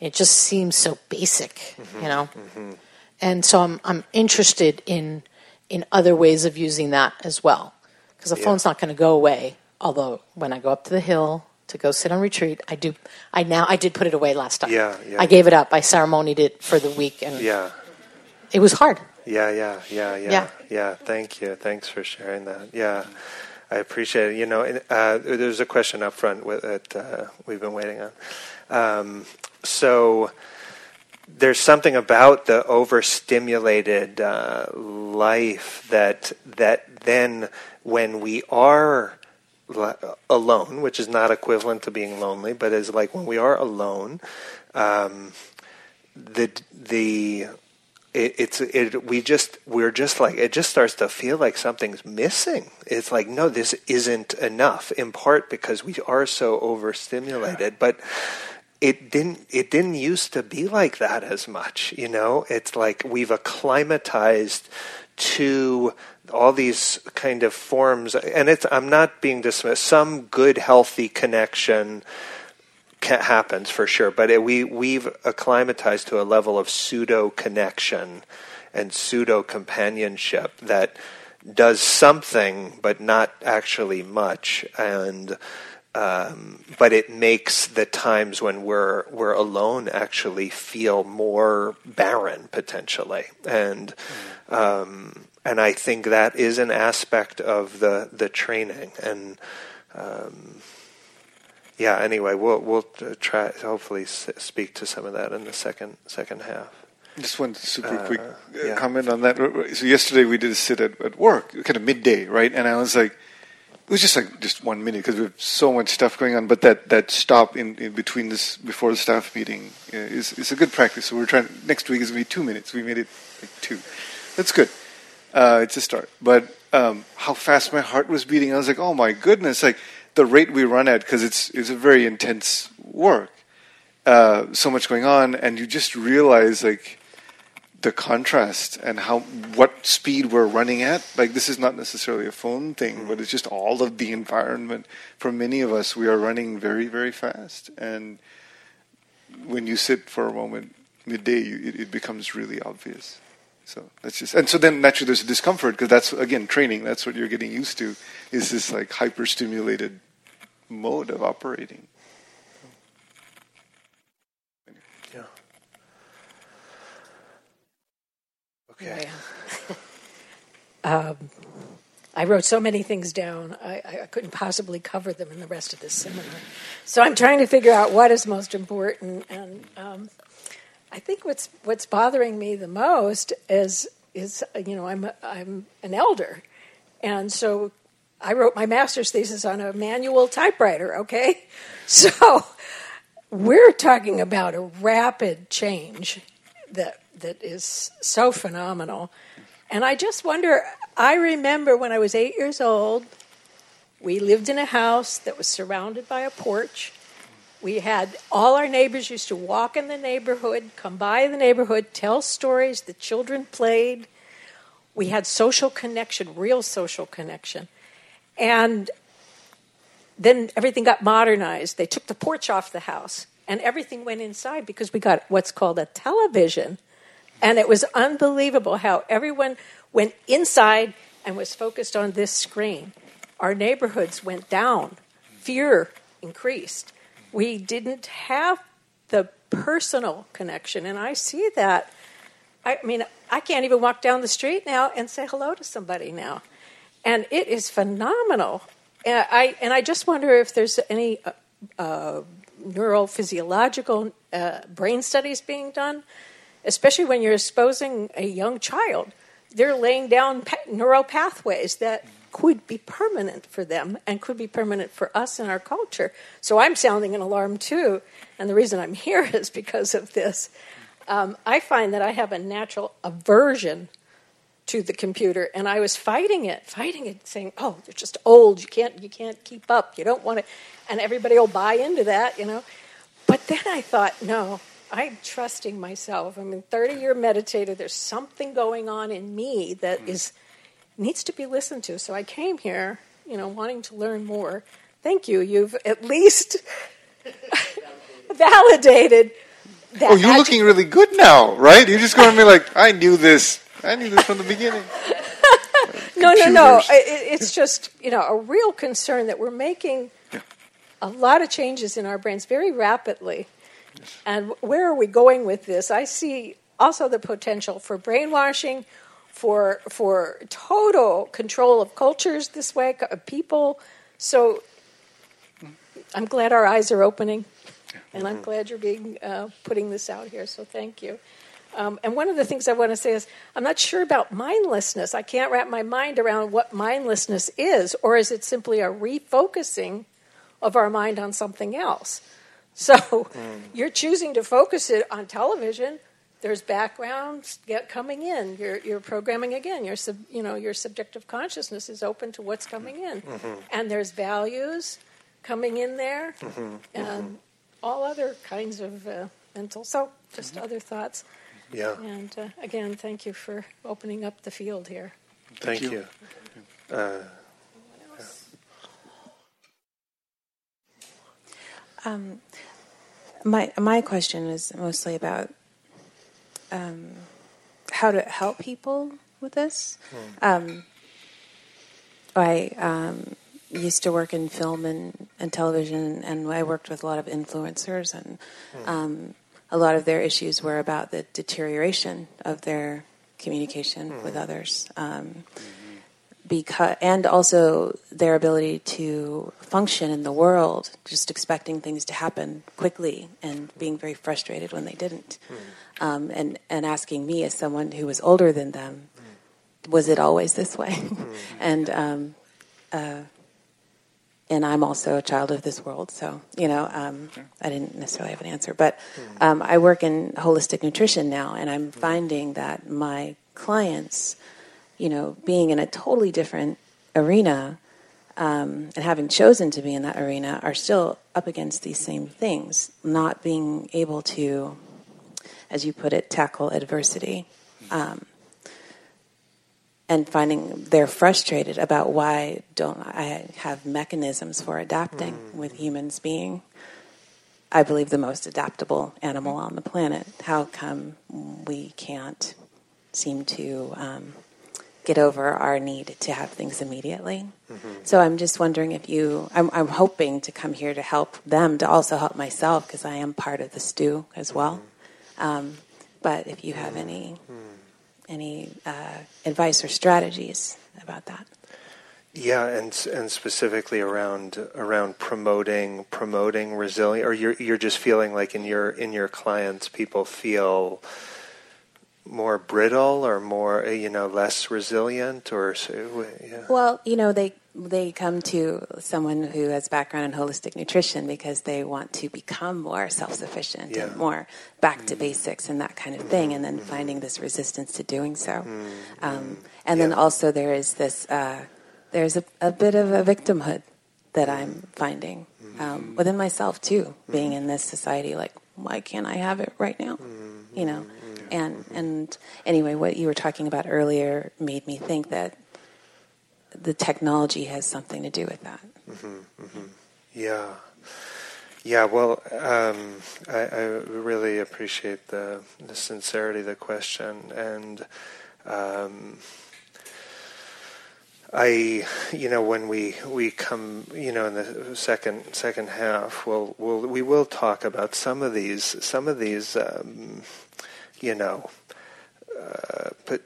It just seems so basic, you know. And so I'm I'm interested in in other ways of using that as well, because the phone's not going to go away. Although when I go up to the hill to go sit on retreat, I do. I now I did put it away last time. Yeah, yeah. I gave it up. I ceremonied it for the week, and Yeah. it was hard. Yeah, yeah, yeah, yeah, Yeah. yeah. Thank you. Thanks for sharing that. Yeah, I appreciate it. You know, uh, there's a question up front with, that uh, we've been waiting on. Um, so there's something about the overstimulated uh, life that that then when we are alone, which is not equivalent to being lonely, but is like when we are alone, um, the the it, it's it we just we're just like it just starts to feel like something's missing. It's like no, this isn't enough. In part because we are so overstimulated, but it didn't it didn't used to be like that as much you know it's like we've acclimatized to all these kind of forms and it's i'm not being dismissed some good healthy connection happens for sure but it, we we've acclimatized to a level of pseudo connection and pseudo companionship that does something but not actually much and um, but it makes the times when we're we're alone actually feel more barren potentially, and um, and I think that is an aspect of the the training and. Um, yeah. Anyway, we'll we'll try hopefully speak to some of that in the second second half. Just one super Uh, quick uh, yeah. comment on that. So yesterday we did a sit at, at work, kind of midday, right? And I was like, it was just like just one minute because we have so much stuff going on. But that, that stop in, in between this before the staff meeting uh, is is a good practice. So we're trying next week is gonna be two minutes. We made it like two. That's good. Uh, it's a start. But um, how fast my heart was beating, I was like, oh my goodness! Like the rate we run at because it's it's a very intense work. Uh, so much going on, and you just realize like the contrast and how what speed we're running at. Like this is not necessarily a phone thing, but it's just all of the environment. For many of us, we are running very very fast, and when you sit for a moment midday, you, it, it becomes really obvious. So that's just, and so then naturally there's a discomfort because that's again training. That's what you're getting used to. Is this like hyper stimulated mode of operating? Yeah. Okay. [LAUGHS] um, I wrote so many things down, I, I couldn't possibly cover them in the rest of this seminar. So I'm trying to figure out what is most important. And um, I think what's what's bothering me the most is is you know I'm I'm an elder, and so I wrote my master's thesis on a manual typewriter. Okay, [LAUGHS] so we're talking about a rapid change that that is so phenomenal. And I just wonder I remember when I was 8 years old, we lived in a house that was surrounded by a porch. We had all our neighbors used to walk in the neighborhood, come by the neighborhood, tell stories, the children played. We had social connection, real social connection. And then everything got modernized. They took the porch off the house and everything went inside because we got what's called a television. And it was unbelievable how everyone went inside and was focused on this screen. Our neighborhoods went down, fear increased. We didn't have the personal connection. And I see that. I mean, I can't even walk down the street now and say hello to somebody now. And it is phenomenal. And I, and I just wonder if there's any uh, uh, neurophysiological uh, brain studies being done, especially when you're exposing a young child. They're laying down neural pathways that could be permanent for them and could be permanent for us in our culture. So I'm sounding an alarm too. And the reason I'm here [LAUGHS] is because of this. Um, I find that I have a natural aversion to the computer, and I was fighting it, fighting it, saying, "Oh, they're just old. You can't, you can't keep up. You don't want to," and everybody will buy into that, you know. But then I thought, no, I'm trusting myself. I'm a 30 year meditator. There's something going on in me that is needs to be listened to. So I came here, you know, wanting to learn more. Thank you. You've at least [LAUGHS] validated that. Oh, you're looking really good now, right? You're just going to be like, I knew this. I knew this from the beginning. [LAUGHS] no, no, no. It, it's just you know a real concern that we're making a lot of changes in our brains very rapidly. And where are we going with this? I see also the potential for brainwashing, for for total control of cultures this way, of people. So I'm glad our eyes are opening, and I'm glad you're being uh, putting this out here. So thank you. Um, and one of the things I want to say is I'm not sure about mindlessness. I can't wrap my mind around what mindlessness is, or is it simply a refocusing of our mind on something else? So you're choosing to focus it on television. There's backgrounds get coming in. You're, you're programming again. Your sub, you know your subjective consciousness is open to what's coming in, and there's values coming in there, and all other kinds of uh, mental. So just other thoughts. Yeah. And uh, again, thank you for opening up the field here. Thank, you. you. Uh, Um, my my question is mostly about um, how to help people with this. Um, I um, used to work in film and, and television, and I worked with a lot of influencers, and um, a lot of their issues were about the deterioration of their communication with others. Um, because and also their ability to function in the world, just expecting things to happen quickly and being very frustrated when they didn't, um, and and asking me as someone who was older than them, was it always this way? [LAUGHS] and um, uh, and I'm also a child of this world, so you know um, I didn't necessarily have an answer, but um, I work in holistic nutrition now, and I'm finding that my clients you know, being in a totally different arena um, and having chosen to be in that arena are still up against these same things, not being able to, as you put it, tackle adversity. Um, and finding they're frustrated about why don't I have mechanisms for adapting with humans being, I believe, the most adaptable animal on the planet. How come we can't seem to um, get over our need to have things immediately. So I'm just wondering if you, I'm, I'm hoping to come here to help them, to also help myself, because I am part of the stew as well. Um, but if you have any any uh, advice or strategies about that. Yeah, and and specifically around around promoting promoting resilience, or you're you're just feeling like in your in your clients, people feel more brittle or more uh, you know less resilient, or uh, yeah. Well, you know, they they come to someone who has background in holistic nutrition because they want to become more self-sufficient Yeah. and more back to mm. basics and that kind of thing, and then mm-hmm. finding this resistance to doing so. Mm, mm. Um, and then also there is this uh, there's a, a bit of a victimhood that I'm finding mm-hmm. um, within myself too, being mm-hmm. in this society. Like, why can't I have it right now? You know, and and anyway, what you were talking about earlier made me think that the technology has something to do with that. Yeah. Yeah, well, um, I, I, really appreciate the, the sincerity of the question, and um, I, you know, when we we come, you know, in the second second half, we'll, we'll we will talk about some of these some of these, um, you know, uh, but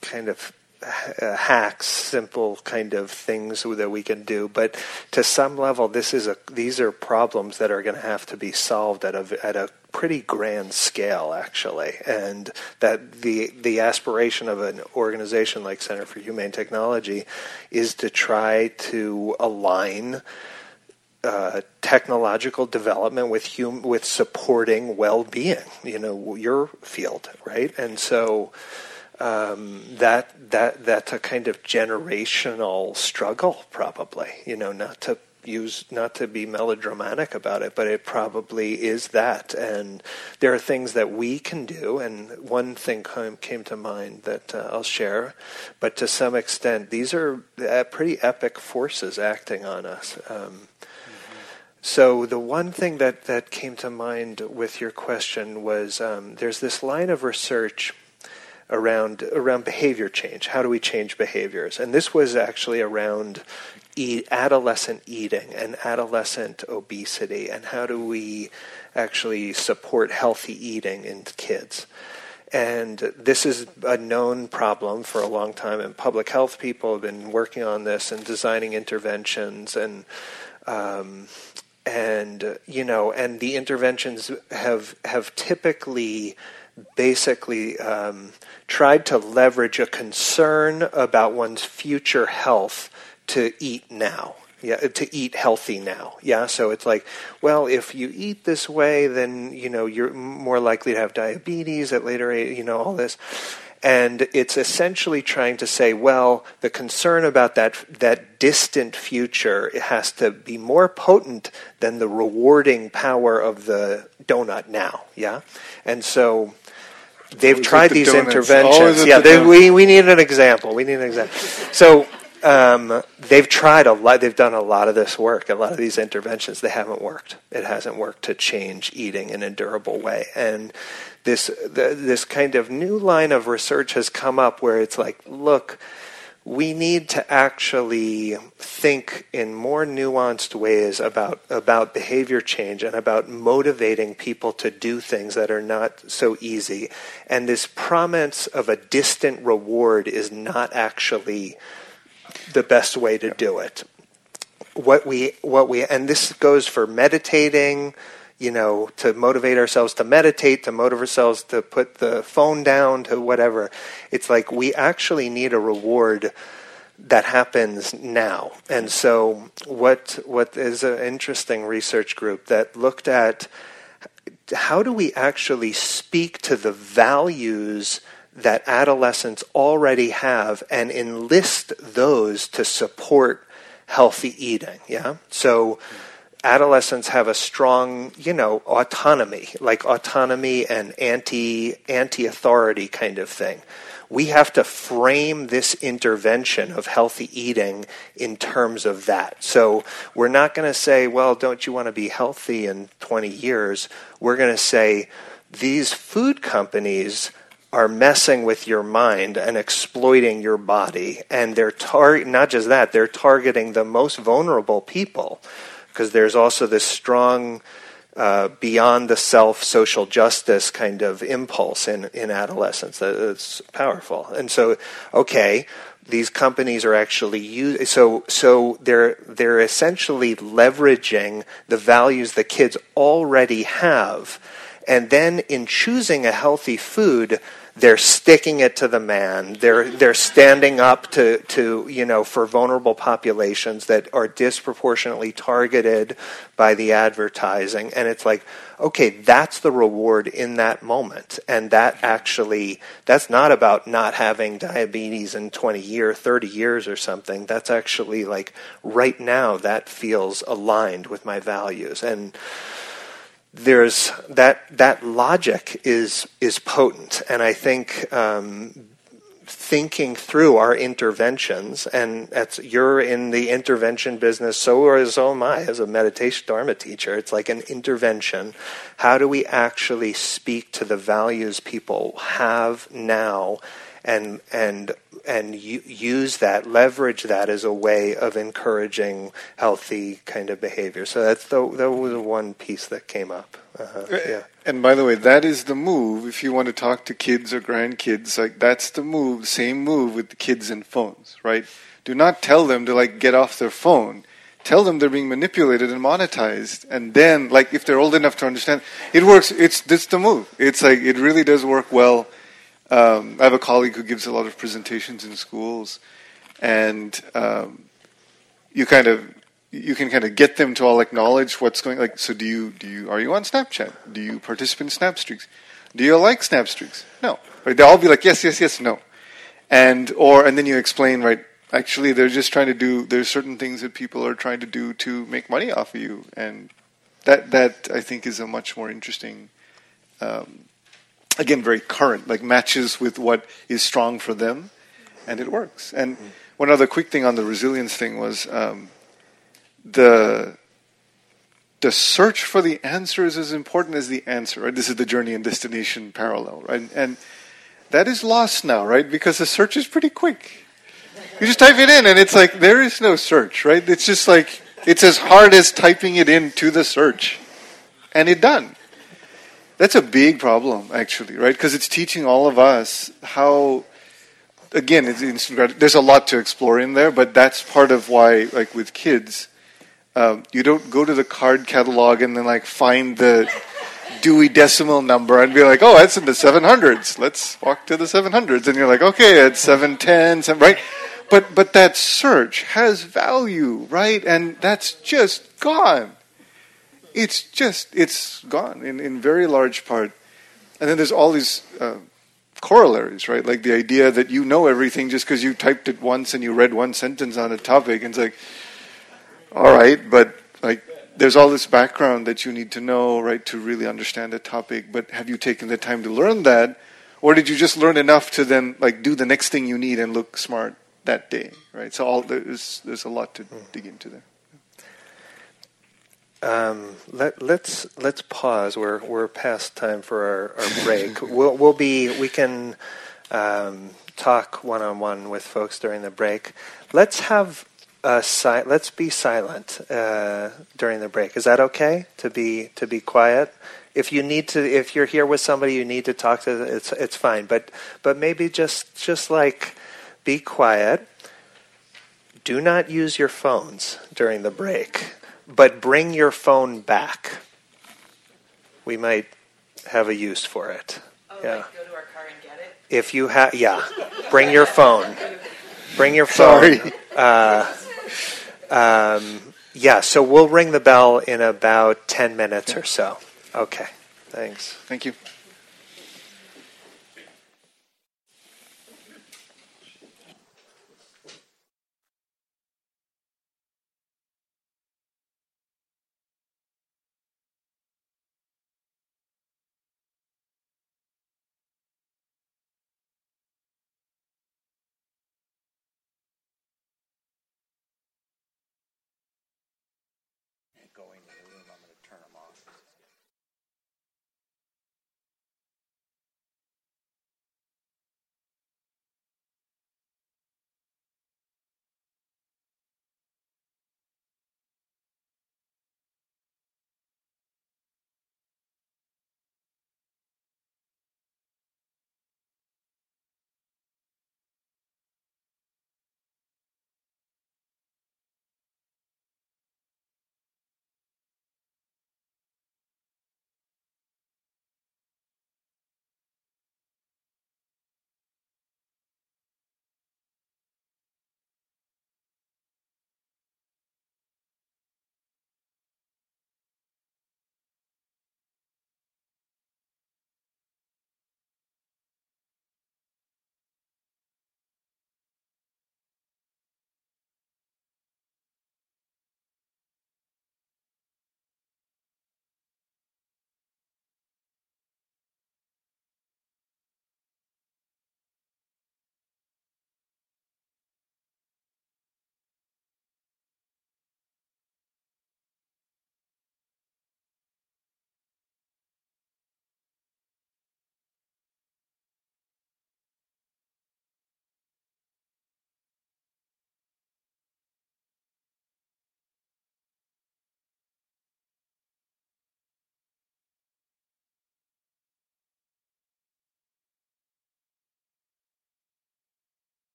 kind of uh, hacks, simple kind of things that we can do. But to some level, this is a these are problems that are going to have to be solved at a at a pretty grand scale, actually. And that the the aspiration of an organization like Center for Humane Technology is to try to align. Uh, technological development with hum- with supporting well-being, you know, your field, right? And so, um, that that that's a kind of generational struggle, probably. You know, not to use not to be melodramatic about it, but it probably is that. And there are things that we can do. And one thing came, came to mind that uh, I'll share, but to some extent, these are uh, pretty epic forces acting on us. Um, so the one thing that, that came to mind with your question was um, there's this line of research around around behavior change. How do we change behaviors? And this was actually around adolescent eating and adolescent obesity, and how do we actually support healthy eating in kids? And this is a known problem for a long time, and public health people have been working on this and designing interventions and. Um, and you know, and the interventions have have typically basically um, tried to leverage a concern about one's future health to eat now. Yeah, to eat healthy now. Yeah, so it's like, well, if you eat this way, then you know you're more likely to have diabetes at later age. You know all this, and it's essentially trying to say, well, the concern about that that distant future has to be more potent than the rewarding power of the donut now. Yeah, and so they've Always tried the these donuts. interventions. Yeah, the they, we we need an example. We need an example. So um, they've tried a lot. They've done a lot of this work. A lot of these interventions they haven't worked. It hasn't worked to change eating in a durable way. And this the, this kind of new line of research has come up where it's like, look we need to actually think in more nuanced ways about about behavior change and about motivating people to do things that are not so easy. And this promise of a distant reward is not actually the best way to do it. What we what we and this goes for meditating you know, to motivate ourselves to meditate, to motivate ourselves to put the phone down, to whatever. It's like we actually need a reward that happens now. And so, what what is an interesting research group that looked at how do we actually speak to the values that adolescents already have and enlist those to support healthy eating? Yeah, so. Mm-hmm adolescents have a strong, you know, autonomy, like autonomy and anti anti authority kind of thing. We have to frame this intervention of healthy eating in terms of that. So we're not going to say, well, don't you want to be healthy in 20 years? We're going to say, these food companies are messing with your mind and exploiting your body. And they're tar- not just that, they're targeting the most vulnerable people because there's also this strong uh, beyond the self social justice kind of impulse in, in adolescence that's powerful. And so, okay, these companies are actually use, so so they're they're essentially leveraging the values the kids already have, and then in choosing a healthy food they're sticking it to the man. They're they're standing up to to you know for vulnerable populations that are disproportionately targeted by the advertising, and it's like okay, that's the reward in that moment, and that actually that's not about not having diabetes in twenty years, thirty years, or something. That's actually like right now that feels aligned with my values and there's that that logic is is potent, and I think um, thinking through our interventions, and that's you're in the intervention business. So are so am I as a meditation dharma teacher. It's like an intervention. How do we actually speak to the values people have now, and and and use that, leverage that as a way of encouraging healthy kind of behavior. So that's the that was the one piece that came up. Uh, yeah. And by the way, that is the move. If you want to talk to kids or grandkids, like that's the move. Same move with the kids and phones, right? Do not tell them to like get off their phone. Tell them they're being manipulated and monetized, and then, like, if they're old enough to understand, it works. It's this the move. It's like it really does work well. Um, I have a colleague who gives a lot of presentations in schools, and um, you kind of you can kind of get them to all acknowledge what's going like so do you do you are you on snapchat? Do you participate in snap streaks? Do you like snap streaks? No. Right? They'll all be like yes yes yes no. And or and then you explain right actually they're just trying to do there's certain things that people are trying to do to make money off of you. And that that i think is a much more interesting um, again very current like matches with what is strong for them and it works and one other quick thing on the resilience thing was um, the the search for the answer is as important as the answer. Right? This is the journey and destination parallel, right? And that is lost now, right? Because the search is pretty quick. You just type it in, and it's like there is no search, right? It's just like it's as hard as typing it into the search, and it done. That's a big problem, actually, right? Because it's teaching all of us how. Again, it's, there's a lot to explore in there, but that's part of why, like with kids, um, you don't go to the card catalog and then like find the Dewey Decimal number and be like, oh, that's in the 700s. Let's walk to the 700s. And you're like, okay, it's 710, right? But, but that search has value, right? And that's just gone. It's just, it's gone in, in very large part. And then there's all these uh, corollaries, right? Like the idea that you know everything just because you typed it once and you read one sentence on a topic. And it's like, all right, but like there's all this background that you need to know, right, to really understand a topic. But have you taken the time to learn that, or did you just learn enough to then like do the next thing you need and look smart that day, right? So all there's there's a lot to dig into there. Um, let, let's, let's pause. We're we're past time for our, our break. [LAUGHS] we'll we'll be we can um, talk one on one with folks during the break. Let's have uh, si- let's be silent uh, during the break. Is that okay to be to be quiet? If you need to, if you're here with somebody, you need to talk to. It's it's fine, but but maybe just just like be quiet. Do not use your phones during the break, but bring your phone back. We might have a use for it. Oh, yeah. Like go to our car and get it. If you have, yeah, bring your phone. Bring your phone. Sorry. Uh, um, yeah, so we'll ring the bell in about 10 minutes or so. Okay, thanks. Thank you.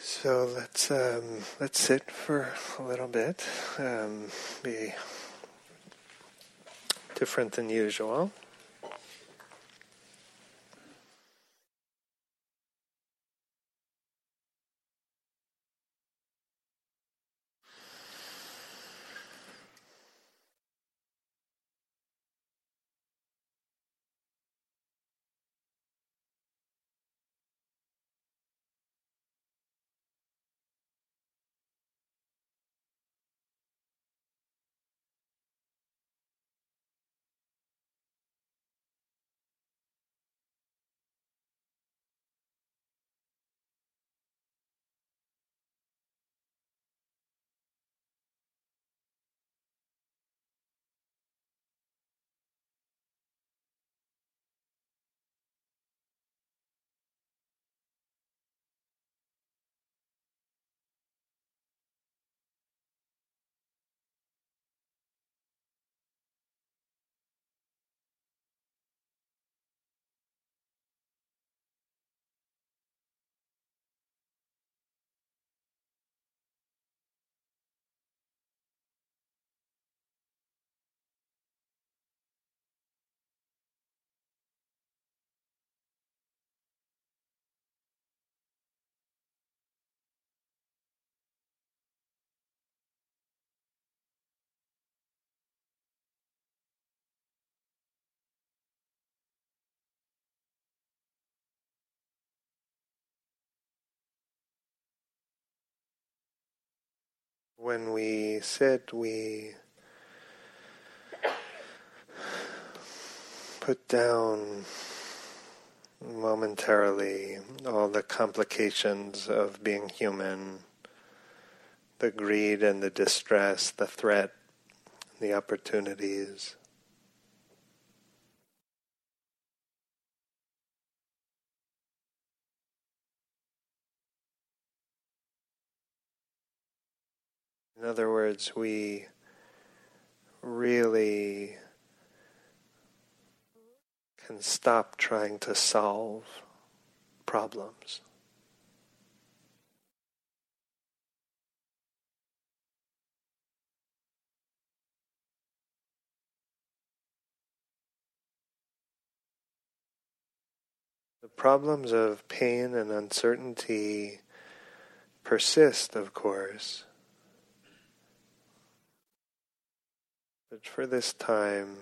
So let's um, let's sit for a little bit. Um, be different than usual. When we sit, we put down momentarily all the complications of being human, the greed and the distress, the threat, the opportunities. In other words, we really can stop trying to solve problems. The problems of pain and uncertainty persist, of course. But for this time,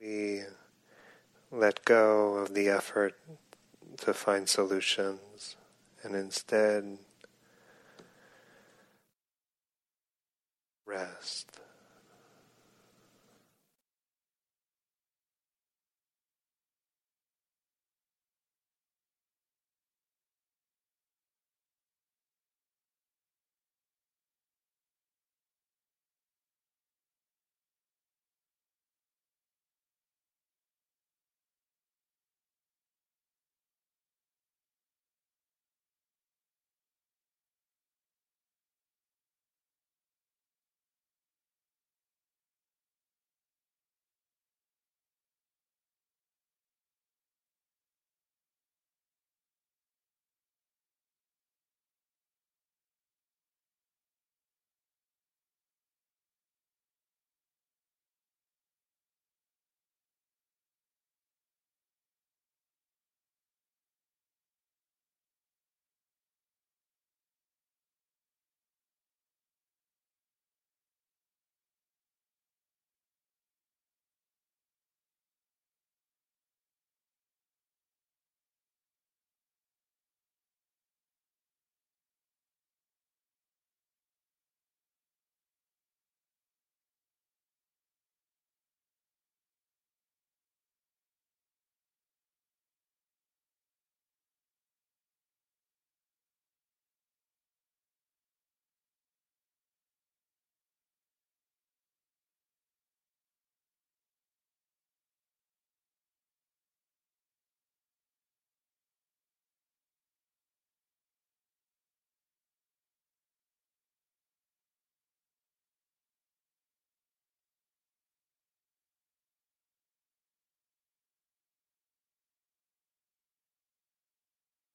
we let go of the effort to find solutions and instead rest.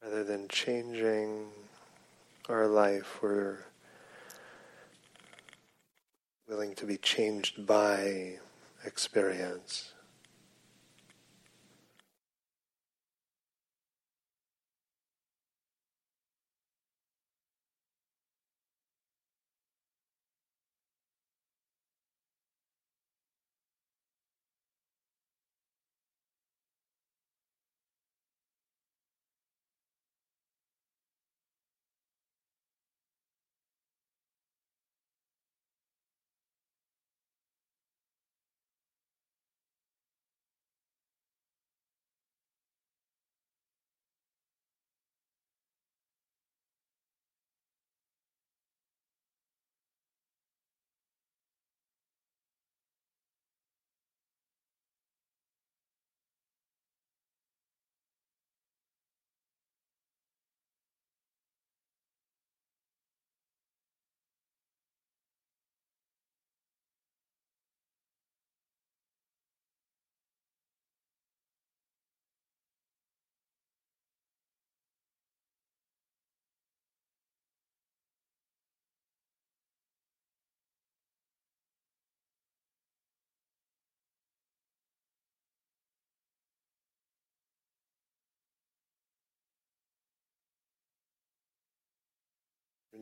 Rather than changing our life, we're willing to be changed by experience.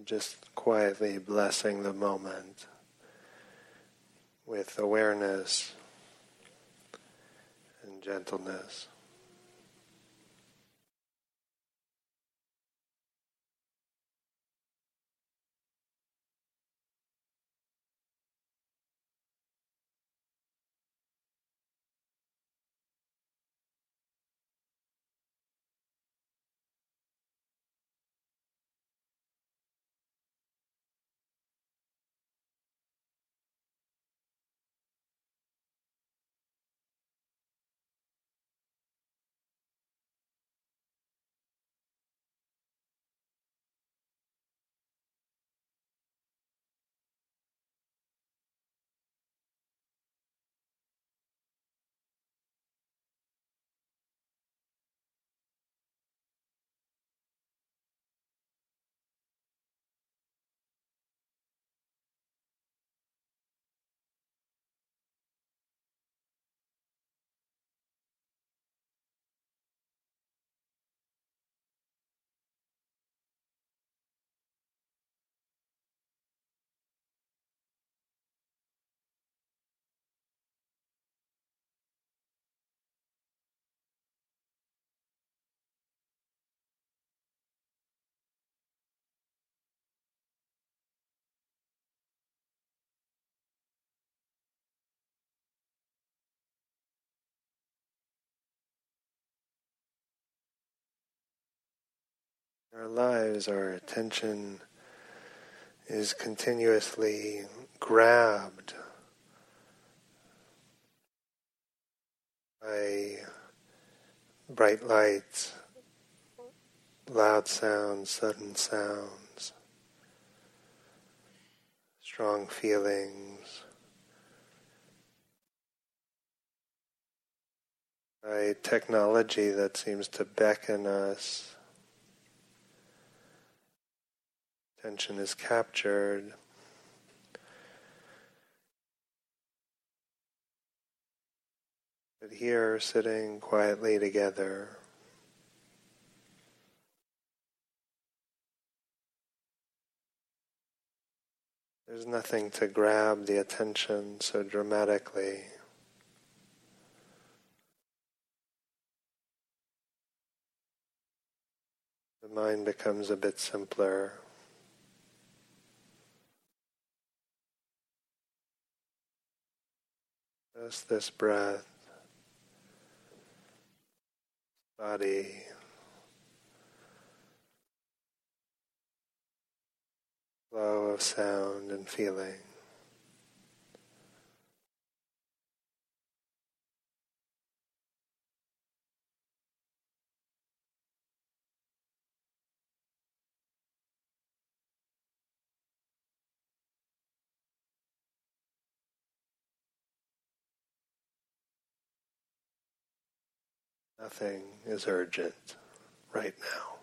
Just quietly blessing the moment with awareness and gentleness. Our lives, our attention is continuously grabbed by bright lights, loud sounds, sudden sounds, strong feelings, by technology that seems to beckon us attention is captured. But here, sitting quietly together, there's nothing to grab the attention so dramatically. The mind becomes a bit simpler. Just this breath, body, flow of sound and feeling. Nothing is urgent right now.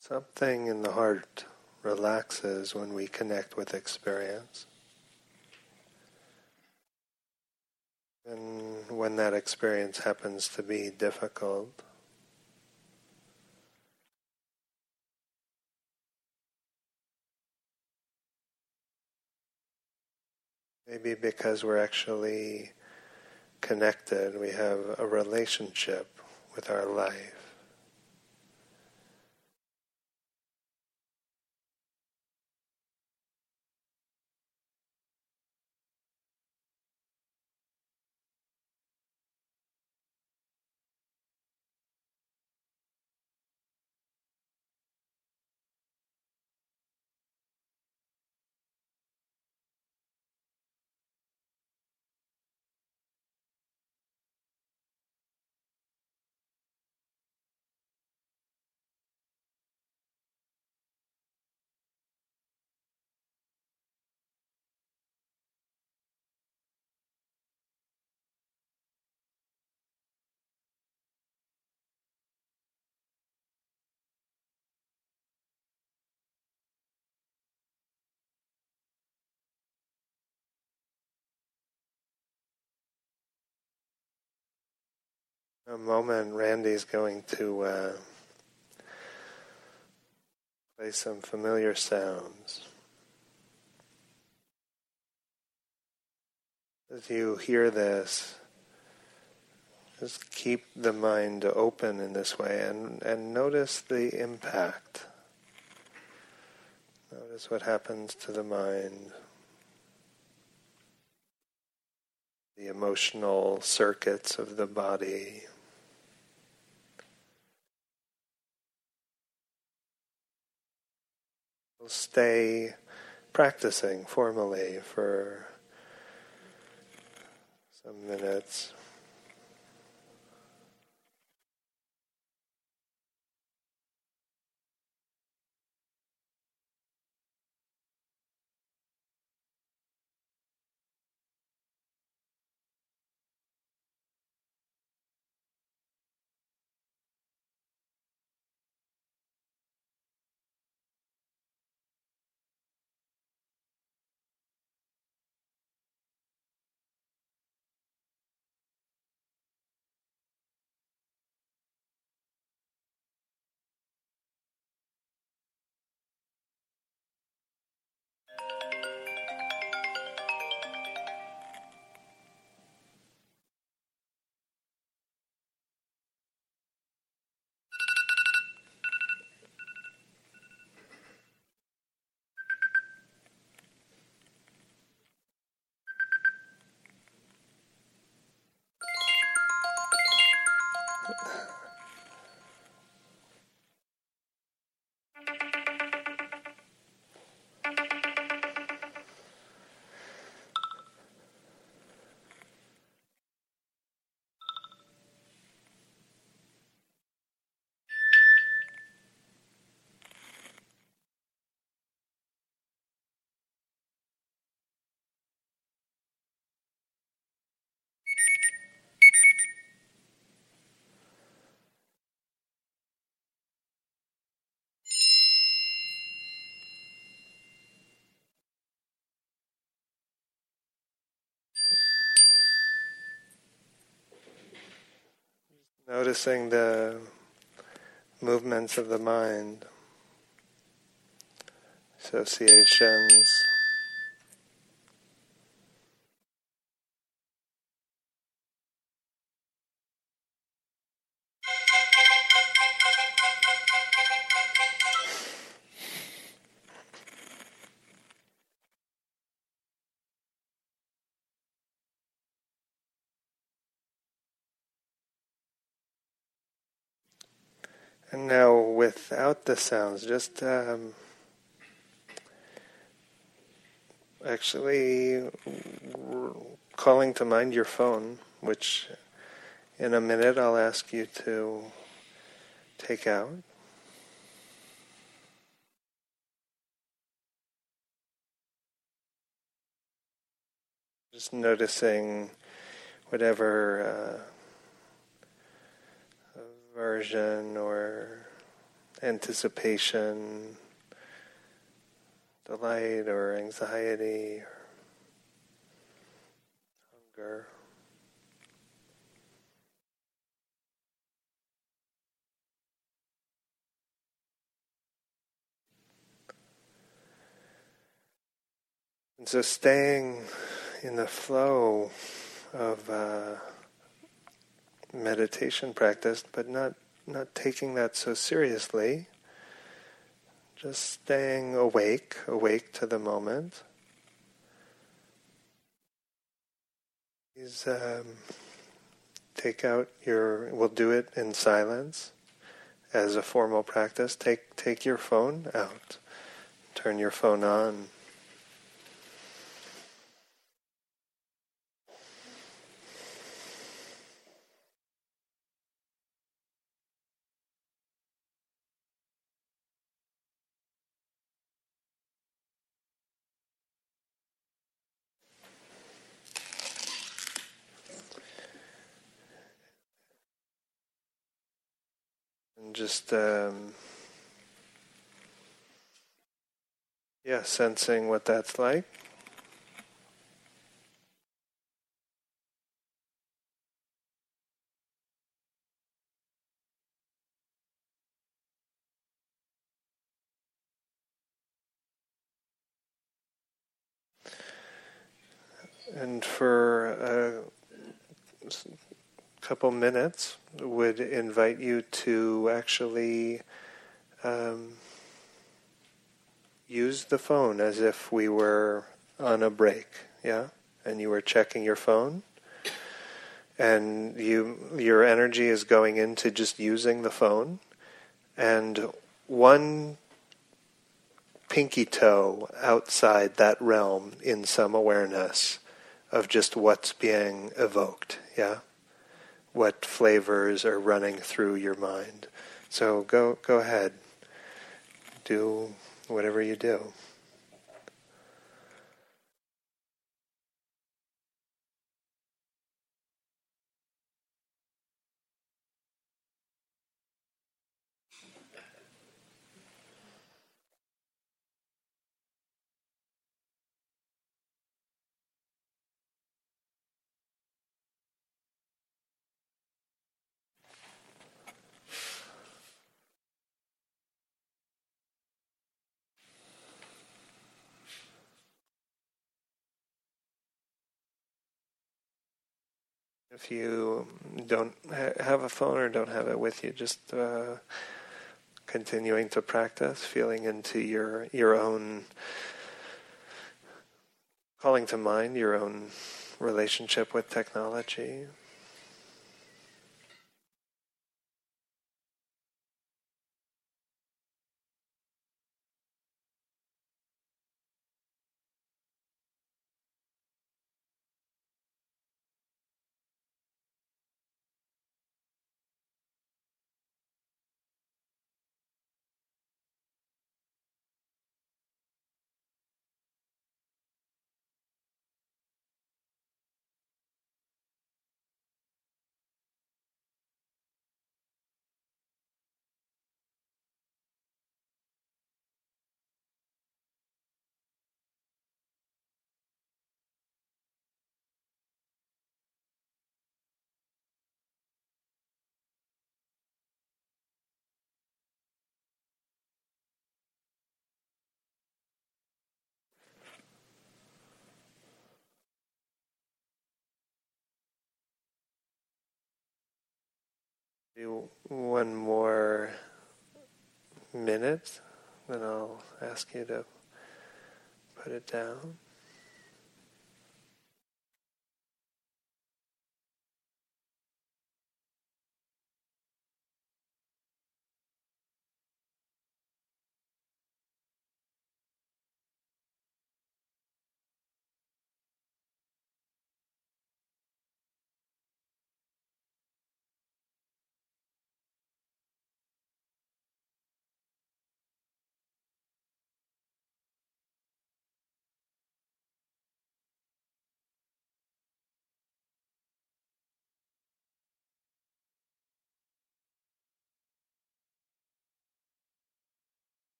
Something in the heart relaxes when we connect with experience. And when that experience happens to be difficult, maybe because we're actually connected, we have a relationship with our life. A moment, Randy's going to uh, play some familiar sounds. As you hear this, just keep the mind open in this way and, and notice the impact. Notice what happens to the mind. The emotional circuits of the body. Stay practicing formally for some minutes. Noticing the movements of the mind, associations. Without the sounds, just um, actually calling to mind your phone, which in a minute I'll ask you to take out. Just noticing whatever. Uh, aversion or anticipation, delight, or anxiety, or hunger. And so staying in the flow of uh, meditation practice, but not not taking that so seriously. Just staying awake, awake to the moment. Please um, take out your. We'll do it in silence, as a formal practice. Take take your phone out. Turn your phone on. And just, um, yeah, sensing what that's like. And for a couple minutes, would invite you to actually um, use the phone as if we were on a break, yeah, and you were checking your phone, and you your energy is going into just using the phone, and one pinky toe outside that realm in some awareness of just what's being evoked, yeah? What flavors are running through your mind. So go go ahead. Do whatever you do. If you don't ha- have a phone or don't have it with you, just uh, continuing to practice, feeling into your your own, calling to mind your own relationship with technology. One more minute, then I'll ask you to put it down.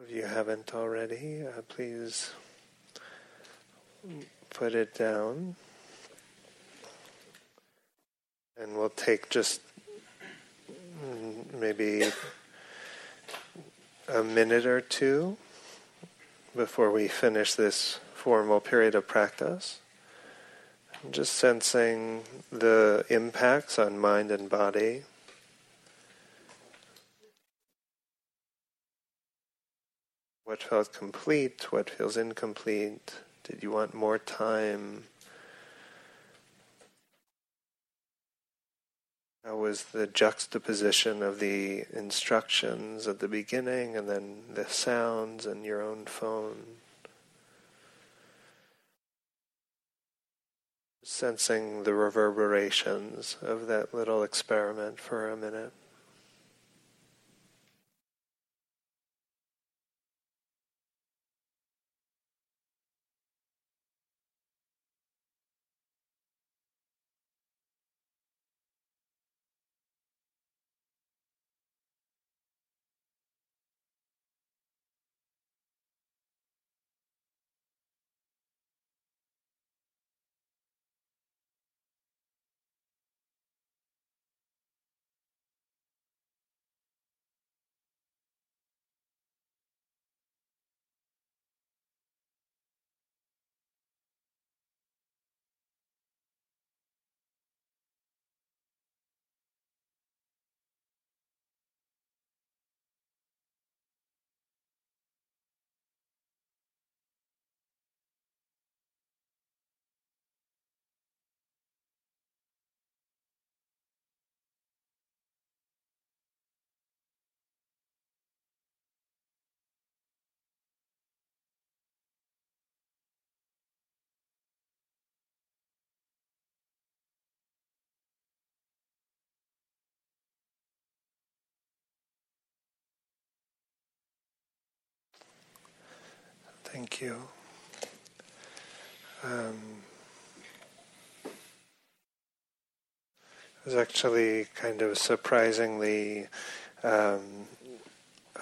If you haven't already, uh, please put it down. And we'll take just mm, maybe a minute or two before we finish this formal period of practice. Just sensing the impacts on mind and body. What felt complete? What feels incomplete? Did you want more time? How was the juxtaposition of the instructions at the beginning and then the sounds and your own phone? Sensing the reverberations of that little experiment for a minute. Thank you. Um, it was actually kind of surprisingly um,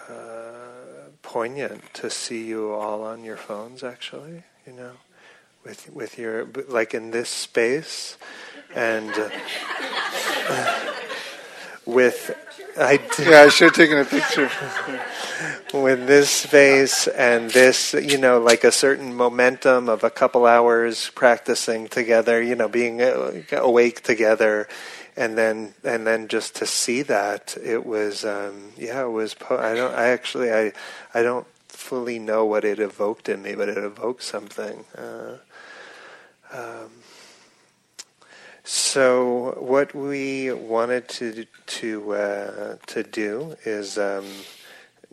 uh, poignant to see you all on your phones. Actually, you know, with with your like in this space, and uh, [LAUGHS] with I did. yeah, I should have taken a picture. [LAUGHS] with this space and this, you know, like a certain momentum of a couple hours practicing together, you know, being uh, awake together, and then and then just to see that, it was, um, yeah, it was. Po- I don't. I actually, I, I don't fully know what it evoked in me, but it evoked something. Uh, um, so what we wanted to to uh, to do is um,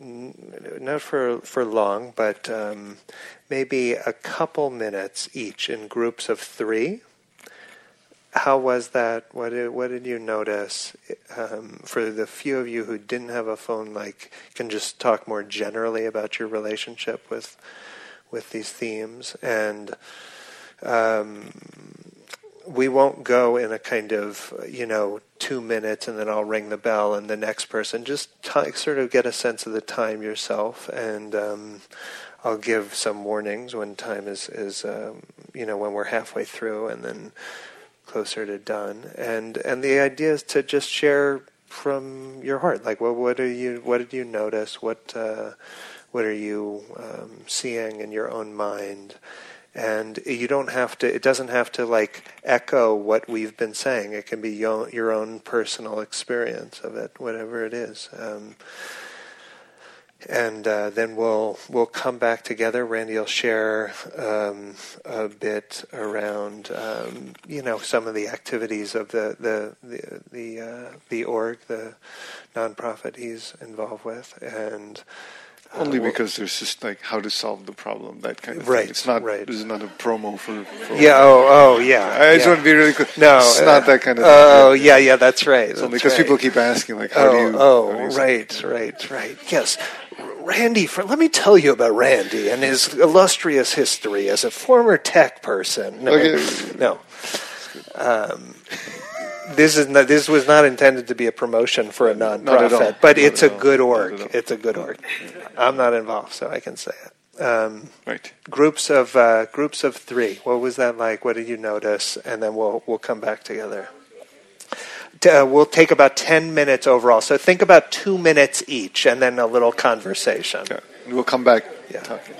not for for long, but um, maybe a couple minutes each in groups of three. How was that? What did what did you notice? Um, for the few of you who didn't have a phone, like can just talk more generally about your relationship with with these themes and. Um, we won't go in a kind of you know two minutes and then I'll ring the bell and the next person. Just t- sort of get a sense of the time yourself and um, I'll give some warnings when time is is um, you know when we're halfway through and then closer to done. And and the idea is to just share from your heart. Like well what are you what did you notice? What uh, what are you um, seeing in your own mind and you don't have to it doesn't have to like echo what we've been saying. It can be your, own personal experience of it whatever it is. Um, and uh, then we'll we'll come back together. Randy will share um, a bit around um, you know some of the activities of the the the the, uh, the org, the nonprofit he's involved with, and only because there's just like how to solve the problem, that kind of right, thing. It's not. Right. This is not a promo for. for yeah. Oh. Oh. Yeah. I yeah. just want to be really clear. No, it's uh, not that kind of. Oh. yeah. Yeah. That's right. That's because right. people keep asking, like, how oh, do you? Oh. Do you right. Right. Right. Yes. Randy, for, let me tell you about Randy and his illustrious history as a former tech person. No, okay. no. Um, this is not, this was not intended to be a promotion for a nonprofit, but Not it's a good org. It's a good org. I'm not involved, so I can say it. Um, Right. groups of uh, groups of three. What was that like? What did you notice? And then we'll we'll come back together. Uh, we'll take about ten minutes overall. So think about two minutes each, and then a little conversation. Yeah. We'll come back Yeah. talking.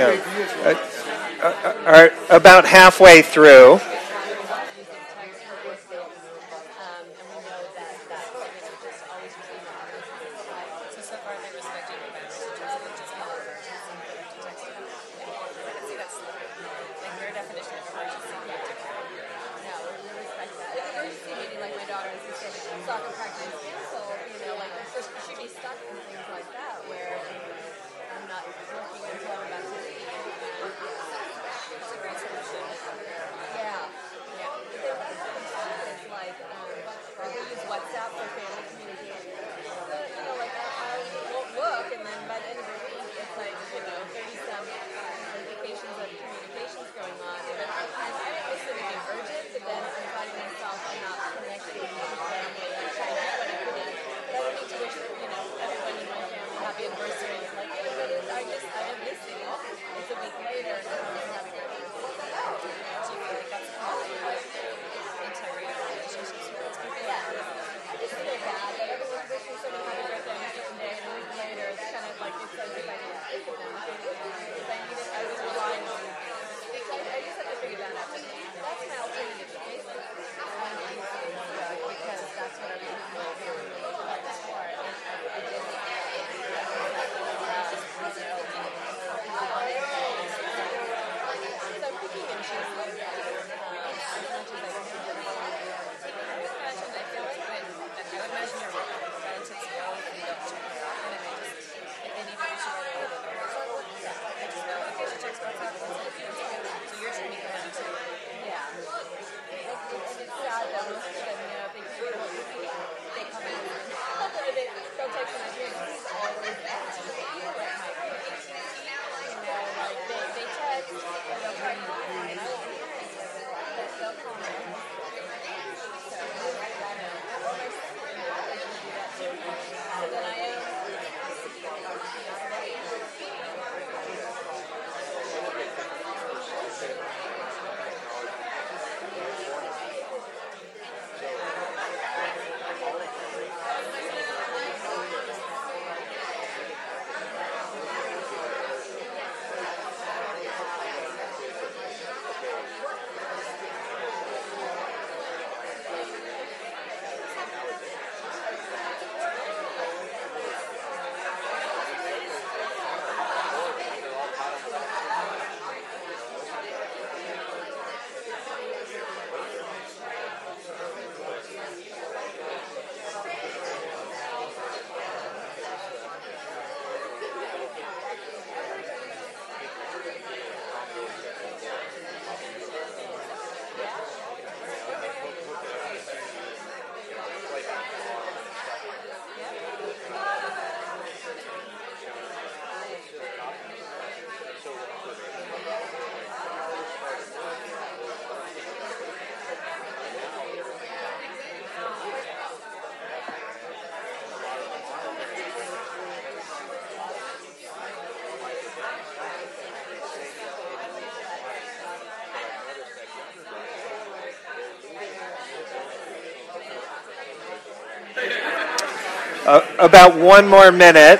uh, uh, uh are about halfway through. about one more minute.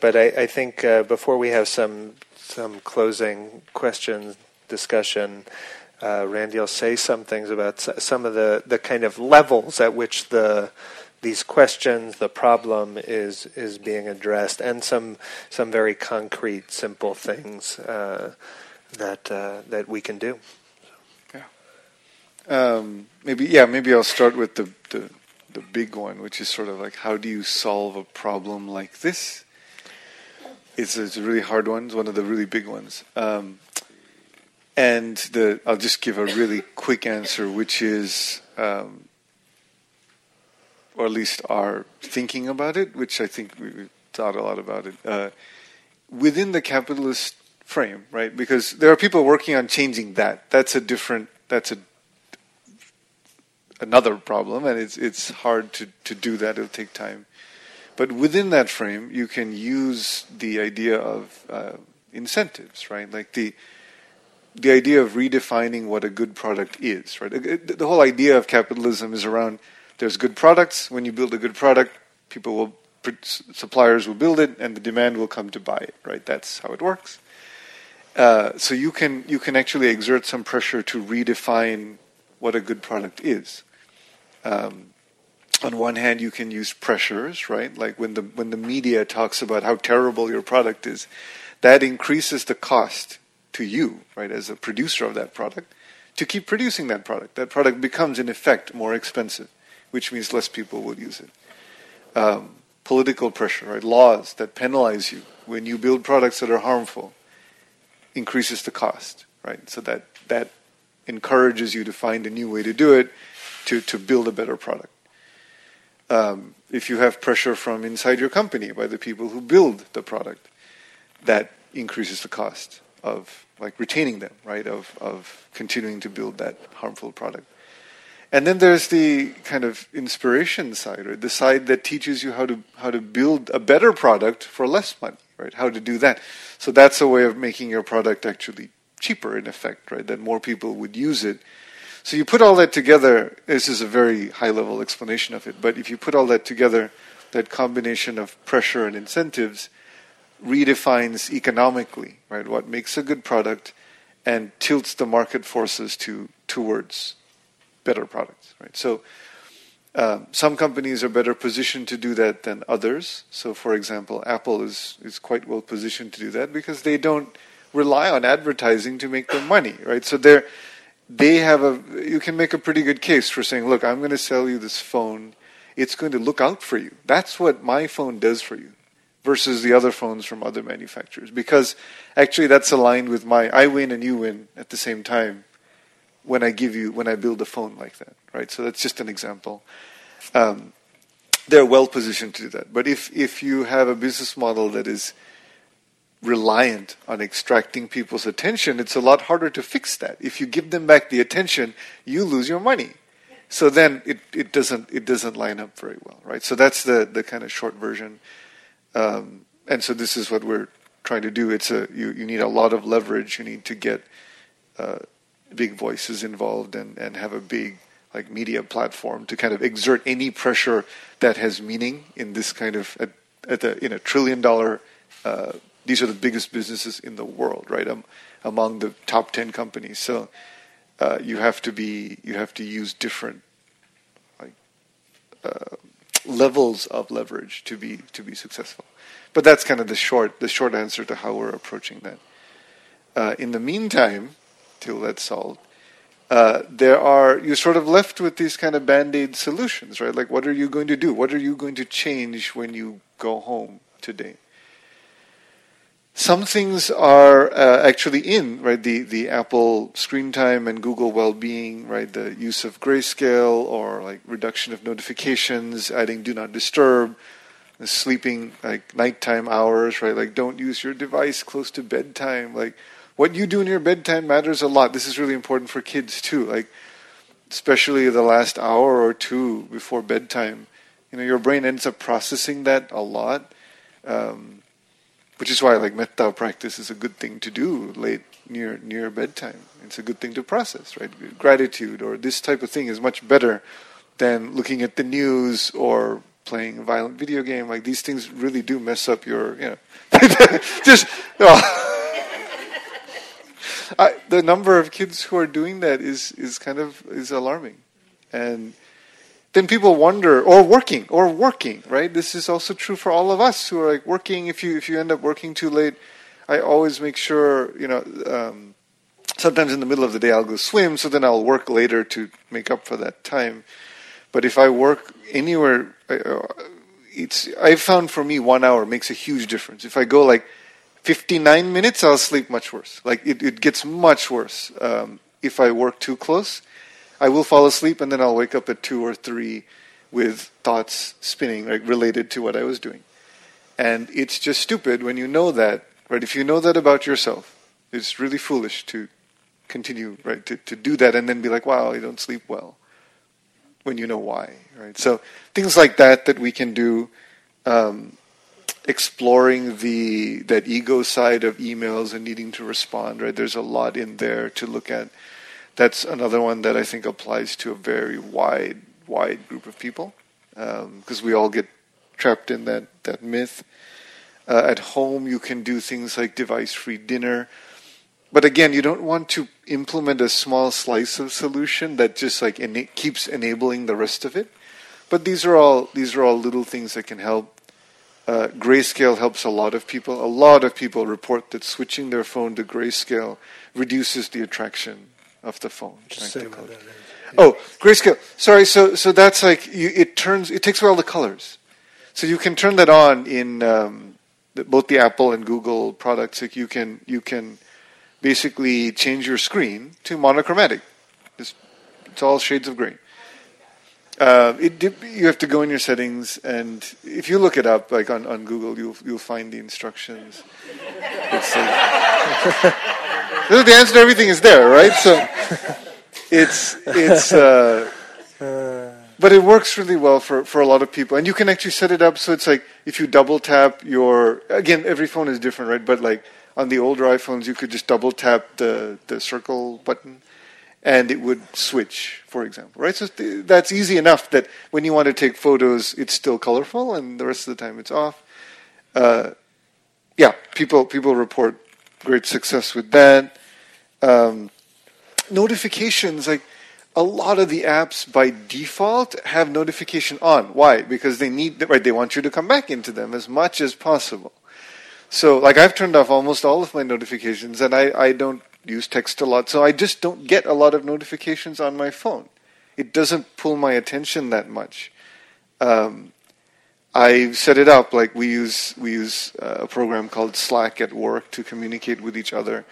But I, I think uh, before we have some some closing questions discussion, uh, Randy will say some things about some of the, the kind of levels at which the these questions, the problem is is being addressed, and some some very concrete, simple things uh, that uh, that we can do. Um, maybe yeah, maybe I'll start with the, the the big one, which is sort of like how do you solve a problem like this? It's it's a really hard one. It's one of the really big ones. Um, and the I'll just give a really quick answer, which is, um, or at least our thinking about it, which I think we- thought a lot about it uh, within the capitalist frame, right? Because there are people working on changing that. That's a different. That's a another problem, and it's it's hard to, to do that. It'll take time. But within that frame, you can use the idea of uh, incentives, right? Like the the idea of redefining what a good product is, right? The whole idea of capitalism is around there's good products. When you build a good product, people will suppliers will build it, and the demand will come to buy it, right? That's how it works. Uh, so you can you can actually exert some pressure to redefine what a good product is. Um, on one hand, you can use pressures, right? Like when the when the media talks about how terrible your product is, that increases the cost to you, right, as a producer of that product, to keep producing that product. That product becomes, in effect, more expensive, which means less people will use it. Um, political pressure, right? Laws that penalize you when you build products that are harmful increases the cost, right? So that that encourages you to find a new way to do it to, to build a better product. Um, if you have pressure from inside your company by the people who build the product, that increases the cost of like retaining them, right? Of of continuing to build that harmful product. And then there's the kind of inspiration side, or the side that teaches you how to how to build a better product for less money, right? How to do that. So that's a way of making your product actually cheaper in effect, right? That more people would use it. So you put all that together, this is a very high level explanation of it, but if you put all that together, that combination of pressure and incentives redefines economically, right, what makes a good product and tilts the market forces to towards better products, right? So um, some companies are better positioned to do that than others. So, for example, Apple is is quite well positioned to do that because they don't rely on advertising to make their money, right? So they're they have a you can make a pretty good case for saying, look, I'm going to sell you this phone. It's going to look out for you. That's what my phone does for you versus the other phones from other manufacturers because actually that's aligned with my I win and you win at the same time when I give you when I build a phone like that, right? So that's just an example. Um, they're well positioned to do that. But if if you have a business model that is reliant on extracting people's attention, it's a lot harder to fix that. If you give them back the attention, you lose your money. So then it, it doesn't it doesn't line up very well, right? So that's the the kind of short version. Um, and so this is what we're trying to do. It's a you, you need a lot of leverage. You need to get uh, big voices involved and, and have a big like media platform to kind of exert any pressure that has meaning in this kind of at, at the in a trillion dollar uh, these are the biggest businesses in the world right? Um, among the top 10 companies. So uh, you have to be you have to use different like uh, levels of leverage to be to be successful. But that's kind of the short the short answer to how we're approaching that. Uh, in the meantime till that's solved uh, there are you're sort of left with these kind of band-aid solutions right? Like what are you going to do? What are you going to change when you go home today some things are uh, actually in right the the apple screen time and google well-being right the use of grayscale or like reduction of notifications adding do not disturb sleeping like nighttime hours right like don't use your device close to bedtime like what you do in your bedtime matters a lot. This is really important for kids too. Like, especially the last hour or two before bedtime, you know, your brain ends up processing that a lot, um, which is why like metta practice is a good thing to do late near near bedtime. It's a good thing to process, right? Gratitude or this type of thing is much better than looking at the news or playing a violent video game. Like these things really do mess up your, you know, [LAUGHS] just. oh. [LAUGHS] I, the number of kids who are doing that is is kind of is alarming, and then people wonder, or working, or working, right? This is also true for all of us who are like working. If you if you end up working too late, I always make sure, you know. Um, sometimes in the middle of the day I'll go swim, so then I'll work later to make up for that time. But if I work anywhere, uh, it's I've found for me one hour makes a huge difference. If I go like 59 minutes, I'll sleep much worse. Like it, it gets much worse um, if I work too close. I will fall asleep and then I'll wake up at two or three with thoughts spinning, like related to what I was doing. And it's just stupid when you know that, right? If you know that about yourself, it's really foolish to continue, right? To, to do that and then be like, wow, I don't sleep well when you know why, right? So things like that that we can do, um, exploring the that ego side of emails and needing to respond, right? There's a lot in there to look at. That's another one that I think applies to a very wide, wide group of people because um, we all get trapped in that that myth. Uh, at home, you can do things like device-free dinner but again, you don't want to implement a small slice of solution that just like ena- keeps enabling the rest of it. But these are all these are all little things that can help. Uh, grayscale helps a lot of people. A lot of people report that switching their phone to grayscale reduces the attraction of the phone. Oh, grayscale. Sorry. So so that's like you, it turns. It takes away all the colors. So you can turn that on in um, the, both the Apple and Google products. Like you can you can basically change your screen to monochromatic. It's, it's all shades of gray. Uh, it, you have to go in your settings, and if you look it up, like on, on Google, you'll you'll find the instructions. It's [LAUGHS] the answer to everything is there, right? So [LAUGHS] it's it's. Uh, but it works really well for, for a lot of people, and you can actually set it up so it's like if you double tap your again, every phone is different, right? But like on the older iPhones, you could just double tap the, the circle button and it would switch, for example, right? So th- that's easy enough that when you want to take photos, it's still colorful and the rest of the time it's off. Uh, yeah, people, people report great success with that. Um, notifications, like a lot of the apps by default have notification on. Why? Because they need, right, they want you to come back into them as much as possible. So, like, I've turned off almost all of my notifications, and I, I don't use text a lot, so I just don't get a lot of notifications on my phone. It doesn't pull my attention that much. Um, I set it up like we use we use uh, a program called Slack at work to communicate with each other.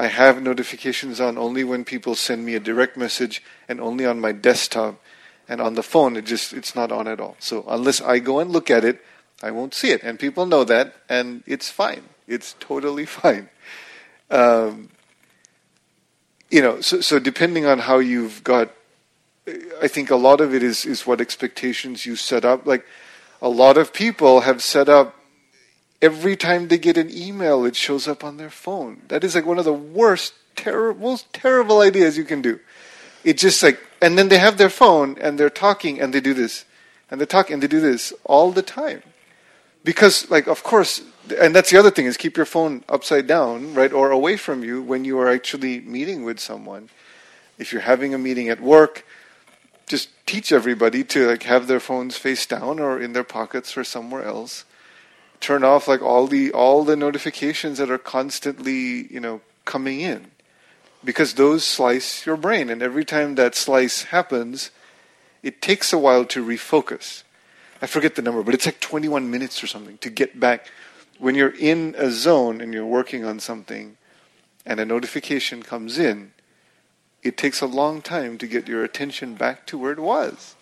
I have notifications on only when people send me a direct message, and only on my desktop. And on the phone, it just it's not on at all. So unless I go and look at it, I won't see it. And people know that, and it's fine. It's totally [LAUGHS] fine. Um, you know, so, so depending on how you've got, I think a lot of it is, is what expectations you set up. Like, a lot of people have set up every time they get an email, it shows up on their phone. That is like one of the worst, terrible, most terrible ideas you can do. It's just like, and then they have their phone and they're talking and they do this, and they talk and they do this all the time because like of course and that's the other thing is keep your phone upside down right or away from you when you are actually meeting with someone if you're having a meeting at work just teach everybody to like have their phones face down or in their pockets or somewhere else turn off like all the all the notifications that are constantly you know coming in because those slice your brain and every time that slice happens it takes a while to refocus I forget the number, but it's like 21 minutes or something to get back. When you're in a zone and you're working on something and a notification comes in, it takes a long time to get your attention back to where it was.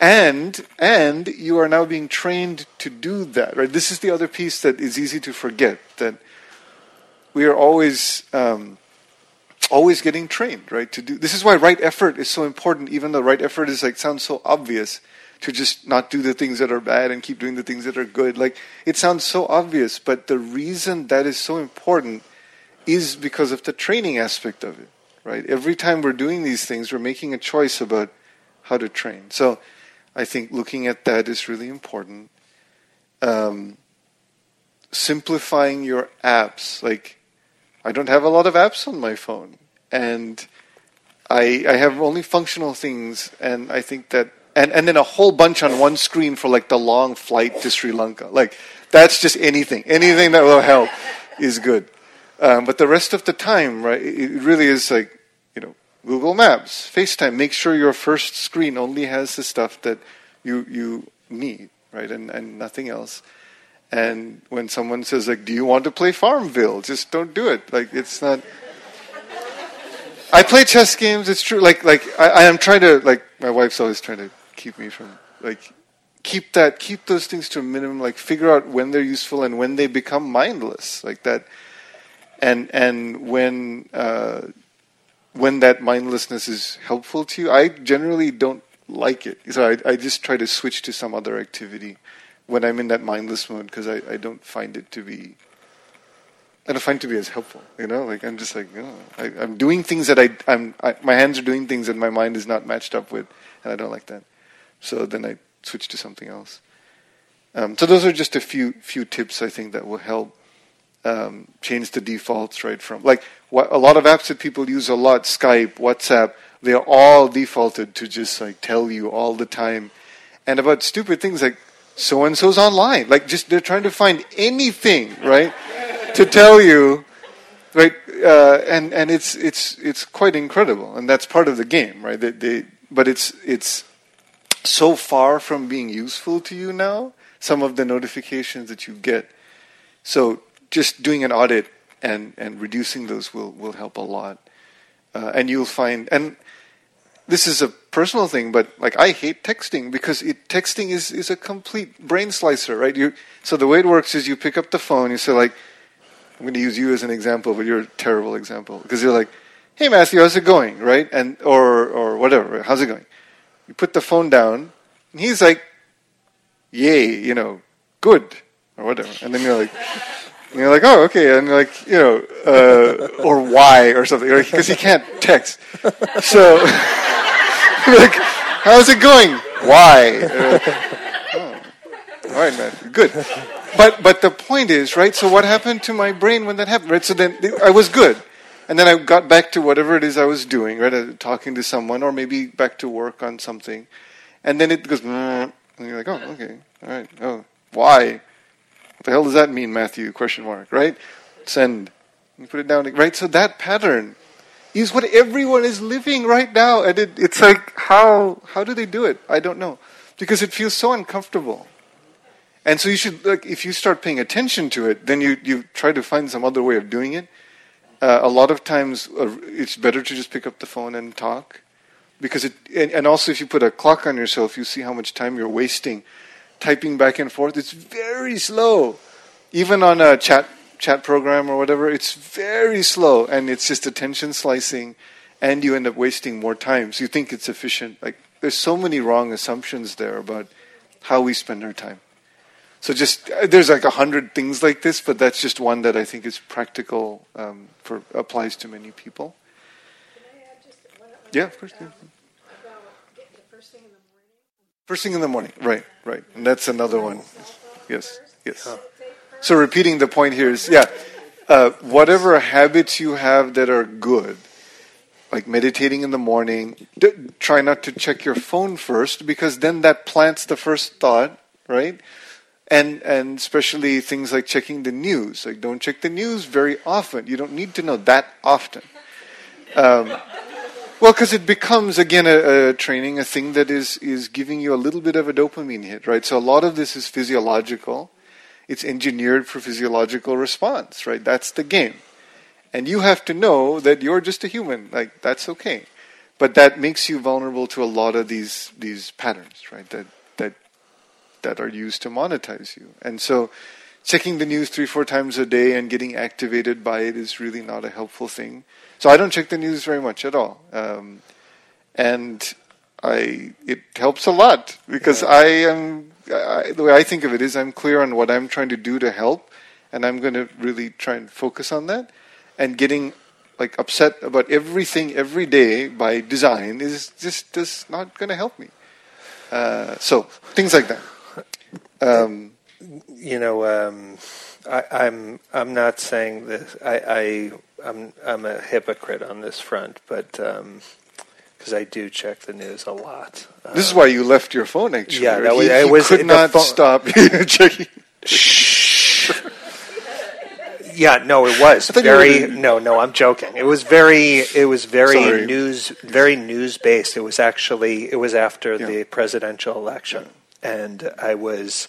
And and you are now being trained to do that, right? This is the other piece that is easy to forget that we are always um, always getting trained, right? To do this is why right effort is so important, even though right effort is like sounds so obvious to just not do the things that are bad and keep doing the things that are good. Like it sounds so obvious, but the reason that is so important is because of the training aspect of it, right? Every time we're doing these things, we're making a choice about how to train. So I think looking at that is really important. Um, simplifying your apps, like I don't have a lot of apps on my phone, and I I have only functional things, and I think that and and then a whole bunch on one screen for like the long flight to Sri Lanka. Like that's just anything, anything that will help is good. Um, but the rest of the time, right, it really is like Google Maps, FaceTime. Make sure your first screen only has the stuff that you you need, right, and and nothing else. And when someone says like, "Do you want to play Farmville?" Just don't do it. Like it's not. I play chess games. It's true. Like like I, I am trying to like my wife's always trying to keep me from like keep that keep those things to a minimum. Like figure out when they're useful and when they become mindless. Like that, and and when uh, when that mindlessness is helpful to you. I generally don't like it, so I, I just try to switch to some other activity when I'm in that mindless mode because I, I don't find it to be I don't find it to be as helpful. You know, like I'm just like oh, I, I'm doing things that I I'm I, my hands are doing things that my mind is not matched up with, and I don't like that. So then I switch to something else. Um, so those are just a few few tips I think that will help um, change the defaults right from like what, a lot of apps that people use a lot, Skype, WhatsApp. They're all defaulted to just like tell you all the time, and about stupid things like so and so's online. Like just they're trying to find anything right to tell you right uh, and and it's it's it's quite incredible and that's part of the game right they, they, but it's it's so far from being useful to you now some of the notifications that you get so just doing an audit and and reducing those will will help a lot uh, and you'll find and this is a personal thing, but like I hate texting because it, texting is, is a complete brain slicer, right? You, so the way it works is you pick up the phone, you say like, I'm going to use you as an example, but you're a terrible example because you're like, "Hey Matthew, how's it going?" Right? And or or whatever, how's it going? You put the phone down, and he's like, "Yay, you know, good," or whatever, and then you're like. And you're like, oh, okay, and like, you know, uh, or why or something, because he can't text. So, [LAUGHS] like, how's it going? Why? Uh, oh. All right, man, good. But but the point is, right? So what happened to my brain when that happened? Right? So then I was good, and then I got back to whatever it is I was doing, right? Uh, Talking to someone, or maybe back to work on something, and then it goes, "Mm," and you're like, oh, okay, all right. Oh, why? The hell does that mean, Matthew? Question mark, right? Send. You put it down, right? So that pattern is what everyone is living right now, and it, it's like, how how do they do it? I don't know, because it feels so uncomfortable. And so you should, like, if you start paying attention to it, then you you try to find some other way of doing it. Uh, a lot of times, uh, it's better to just pick up the phone and talk, because it, and, and also if you put a clock on yourself, you see how much time you're wasting typing back and forth. It's very slow. Even on a chat chat program or whatever, it's very slow and it's just attention slicing and you end up wasting more time. So you think it's efficient. Like there's so many wrong assumptions there about how we spend our time. So just uh, there's like a hundred things like this, but that's just one that I think is practical um, for applies to many people. Yeah, of course. Yeah. First thing in the morning, right, right. And that's another one. Yes, yes. So repeating the point here is, yeah, uh, whatever habits you have that are good, like meditating in the morning, d- try not to check your phone first because then that plants the first thought, right? And and especially things like checking the news. Like don't check the news very often. You don't need to know that often. Um, well, because it becomes again a, a, training, a thing that is is giving you a little bit of a dopamine hit, right? So a lot of this is physiological. It's engineered for physiological response, right? That's the game, and you have to know that you're just a human. Like that's okay, but that makes you vulnerable to a lot of these these patterns, right? That that that are used to monetize you, and so checking the news three four times a day and getting activated by it is really not a helpful thing. So I don't check the news very much at all, um, and I it helps a lot because yeah. I am I, the way I think of it is I'm clear on what I'm trying to do to help, and I'm going to really try and focus on that, and getting like upset about everything every day by design is just just not going to help me. Uh, so things like that. Um, you know, um, I, I'm I'm not saying this. I, I I'm I'm a hypocrite on this front, but um, because I do check the news a lot. this is why you left your phone. Actually, Yeah, that was- he, it he was- could not phone- stop [LAUGHS] checking. Shh. Yeah, no, it was very. were- No, no, I'm joking. It was very. It was very Sorry. news, very news based. It was actually. It was after Yeah. the presidential election, and I was.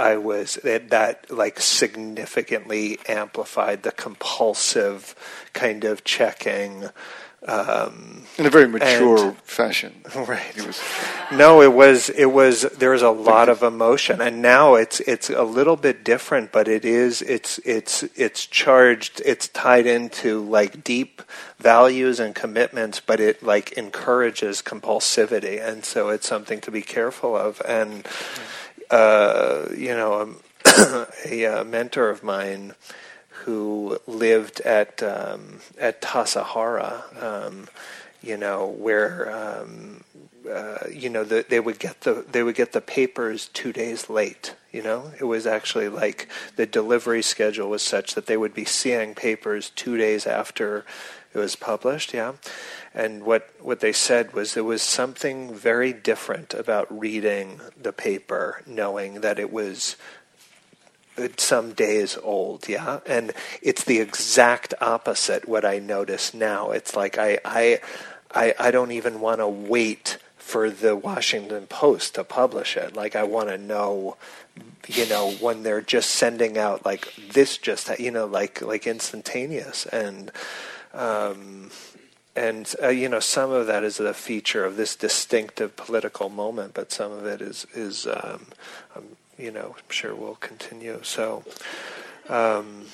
I was that, that like significantly amplified the compulsive kind of checking. Um, in a very mature And- fashion. right. It was No, it was it was there was a lot of emotion, and now it's it's a little bit different, but it is it's it's it's charged, it's tied into like deep values and commitments, but it like encourages compulsivity, and so it's something to be careful of. And uh, you know, um, [CLEARS THROAT] a, uh mentor of mine who lived at um, at Tassajara, um, you know, where um, uh, you know the, they would get the they would get the papers two days late. You know, it was actually like the delivery schedule was such that they would be seeing papers two days after it was published. Yeah, and what what they said was there was something very different about reading the paper, knowing that it was uh, some days old, yeah. And it's the exact opposite what I notice now. It's like I I I, I don't even want to wait for the Washington Post to publish it. Like I want to know, you know, when they're just sending out like this, just you know, like like instantaneous and. Um, and uh, you know, some of that is a feature of this distinctive political moment, but some of it is is um, um, you know, I'm sure will continue. So, um,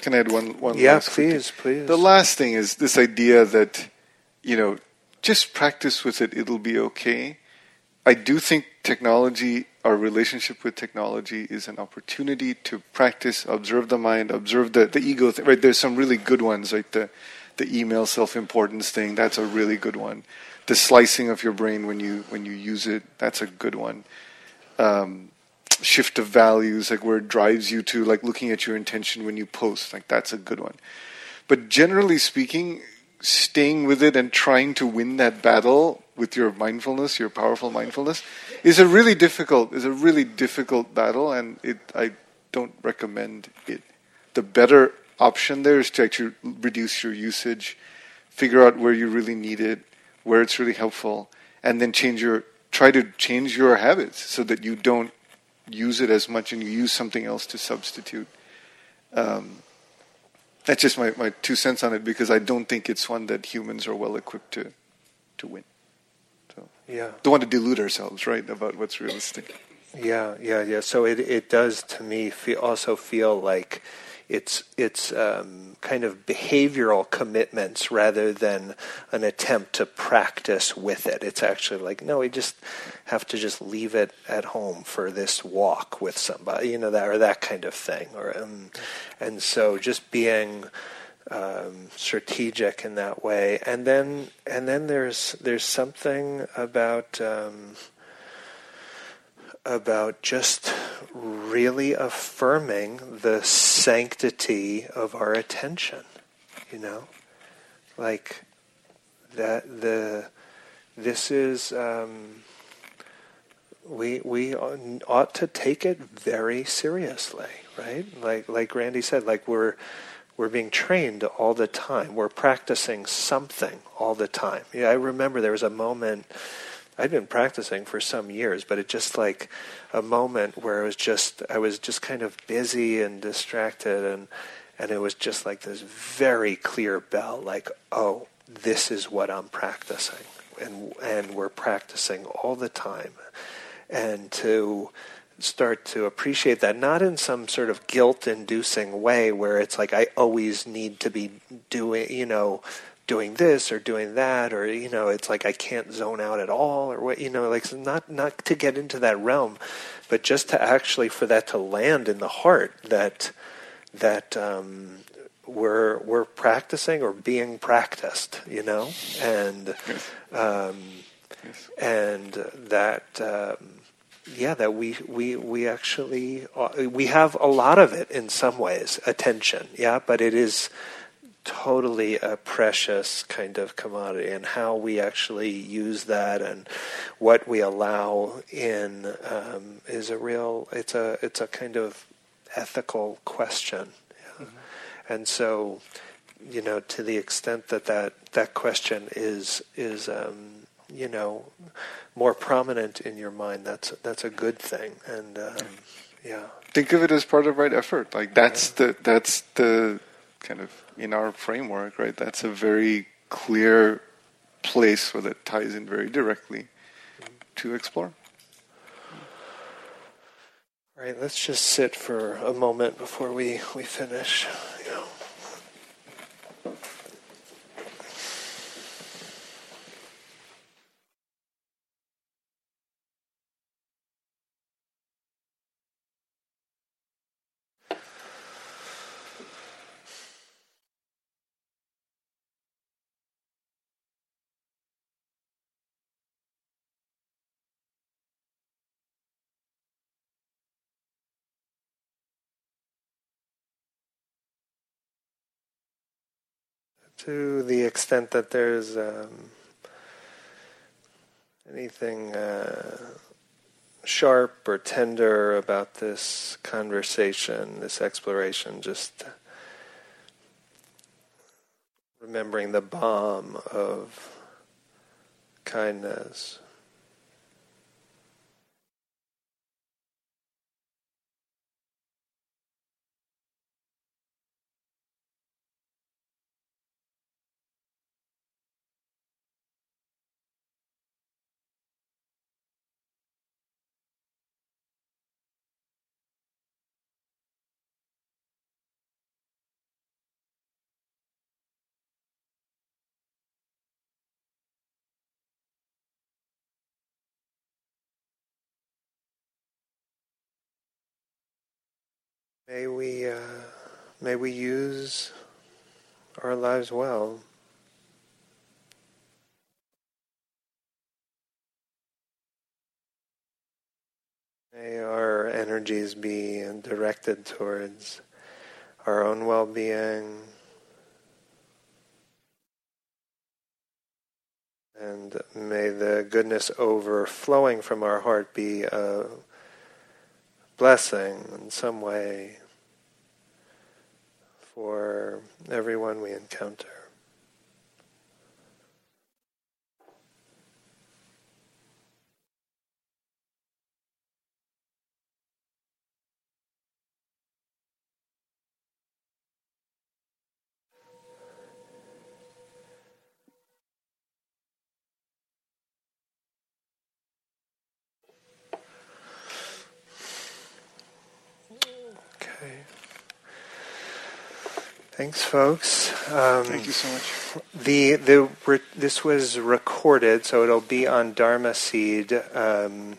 Can I add one one? yeah, last quick thing? please, please. The last thing is this idea that you know just practice with it; it'll be okay. I do think technology, our relationship with technology, is an opportunity to practice, observe the mind, observe the the ego. Thing, right? There's some really good ones, like the the email self-importance thing. That's a really good one. The slicing of your brain when you when you use it. That's a good one. Um, shift of values, like where it drives you to like looking at your intention when you post, like that's a good one. But generally speaking, staying with it and trying to win that battle with your mindfulness, your powerful mindfulness, is a really difficult is a really difficult battle, and it I don't recommend it. The better option there is to actually reduce your usage, figure out where you really need it, where it's really helpful, and then change your try to change your habits so that you don't use it as much and you use something else to substitute. Um, that's just my, my two cents on it because I don't think it's one that humans are well equipped to to win. Yeah, don't want to delude ourselves, right, about what's realistic. Yeah, yeah, yeah. So it it does to me feel, also feel like it's it's um, kind of behavioral commitments rather than an attempt to practice with it. It's actually like no, we just have to just leave it at home for this walk with somebody, you know that or that kind of thing. Or um, and so just being um, strategic in that way, and then and then there's there's something about. Um, about just really affirming the sanctity of our attention you know like that the this is um, we we ought to take it very seriously right like like Randy said like we're we're being trained all the time. We're practicing something all the time. Yeah I remember there was a moment I'd been practicing for some years, but it just like a moment where it was just I was just kind of busy and distracted and and it was just like this very clear bell like oh this is what I'm practicing. And and we're practicing all the time. And to start to appreciate that not in some sort of guilt inducing way where it's like I always need to be doing you know doing this or doing that or you know it's like I can't zone out at all or what you know like not not to get into that realm but just to actually for that to land in the heart that that um, we're we're practicing or being practiced, you know, and um, and that um, yeah, that we we we actually uh, we have a lot of it in some ways, attention, yeah, but it is totally a precious kind of commodity and how we actually use that and what we allow in um, is a real it's a it's a kind of ethical question yeah. mm-hmm. and so you know to the extent that that, that question is is um, you know more prominent in your mind that's that's a good thing and um, yeah think of it as part of right effort like that's yeah. the that's the kind of in our framework, right? That's a very clear place where that ties in very directly to explore. All right, let's just sit for a moment before we, we finish. To the extent that there's um, anything uh, sharp or tender about this conversation, this exploration, just remembering the balm of kindness. May we, uh, may we use our lives well. May our energies be directed towards our own well being and may the goodness overflowing from our heart be a blessing in some way for everyone we encounter. Thanks, folks. Um, Thank you so much. The the re- this was recorded, so it'll be on Dharma Seed um,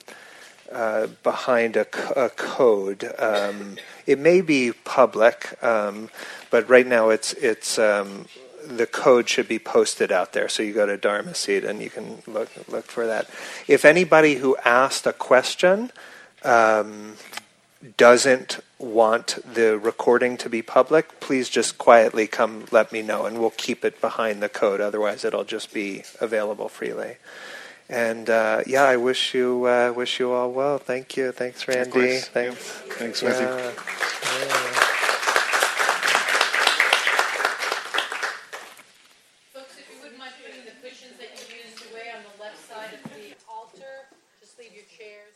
uh, behind a, a code. Um, it may be public, um, but right now it's it's um, the code should be posted out there. So you go to Dharma Seed and you can look look for that. If anybody who asked a question um, doesn't want the recording to be public, please just quietly come let me know and we'll keep it behind the code. Otherwise, it'll just be available freely. And uh, yeah, I wish you uh, wish you all well. Thank you. Thanks, Randy. Thanks. Thanks, Matthew. Yeah. Yeah. Folks, if you wouldn't mind putting the cushions that you used away on the left side of the altar, just leave your chairs.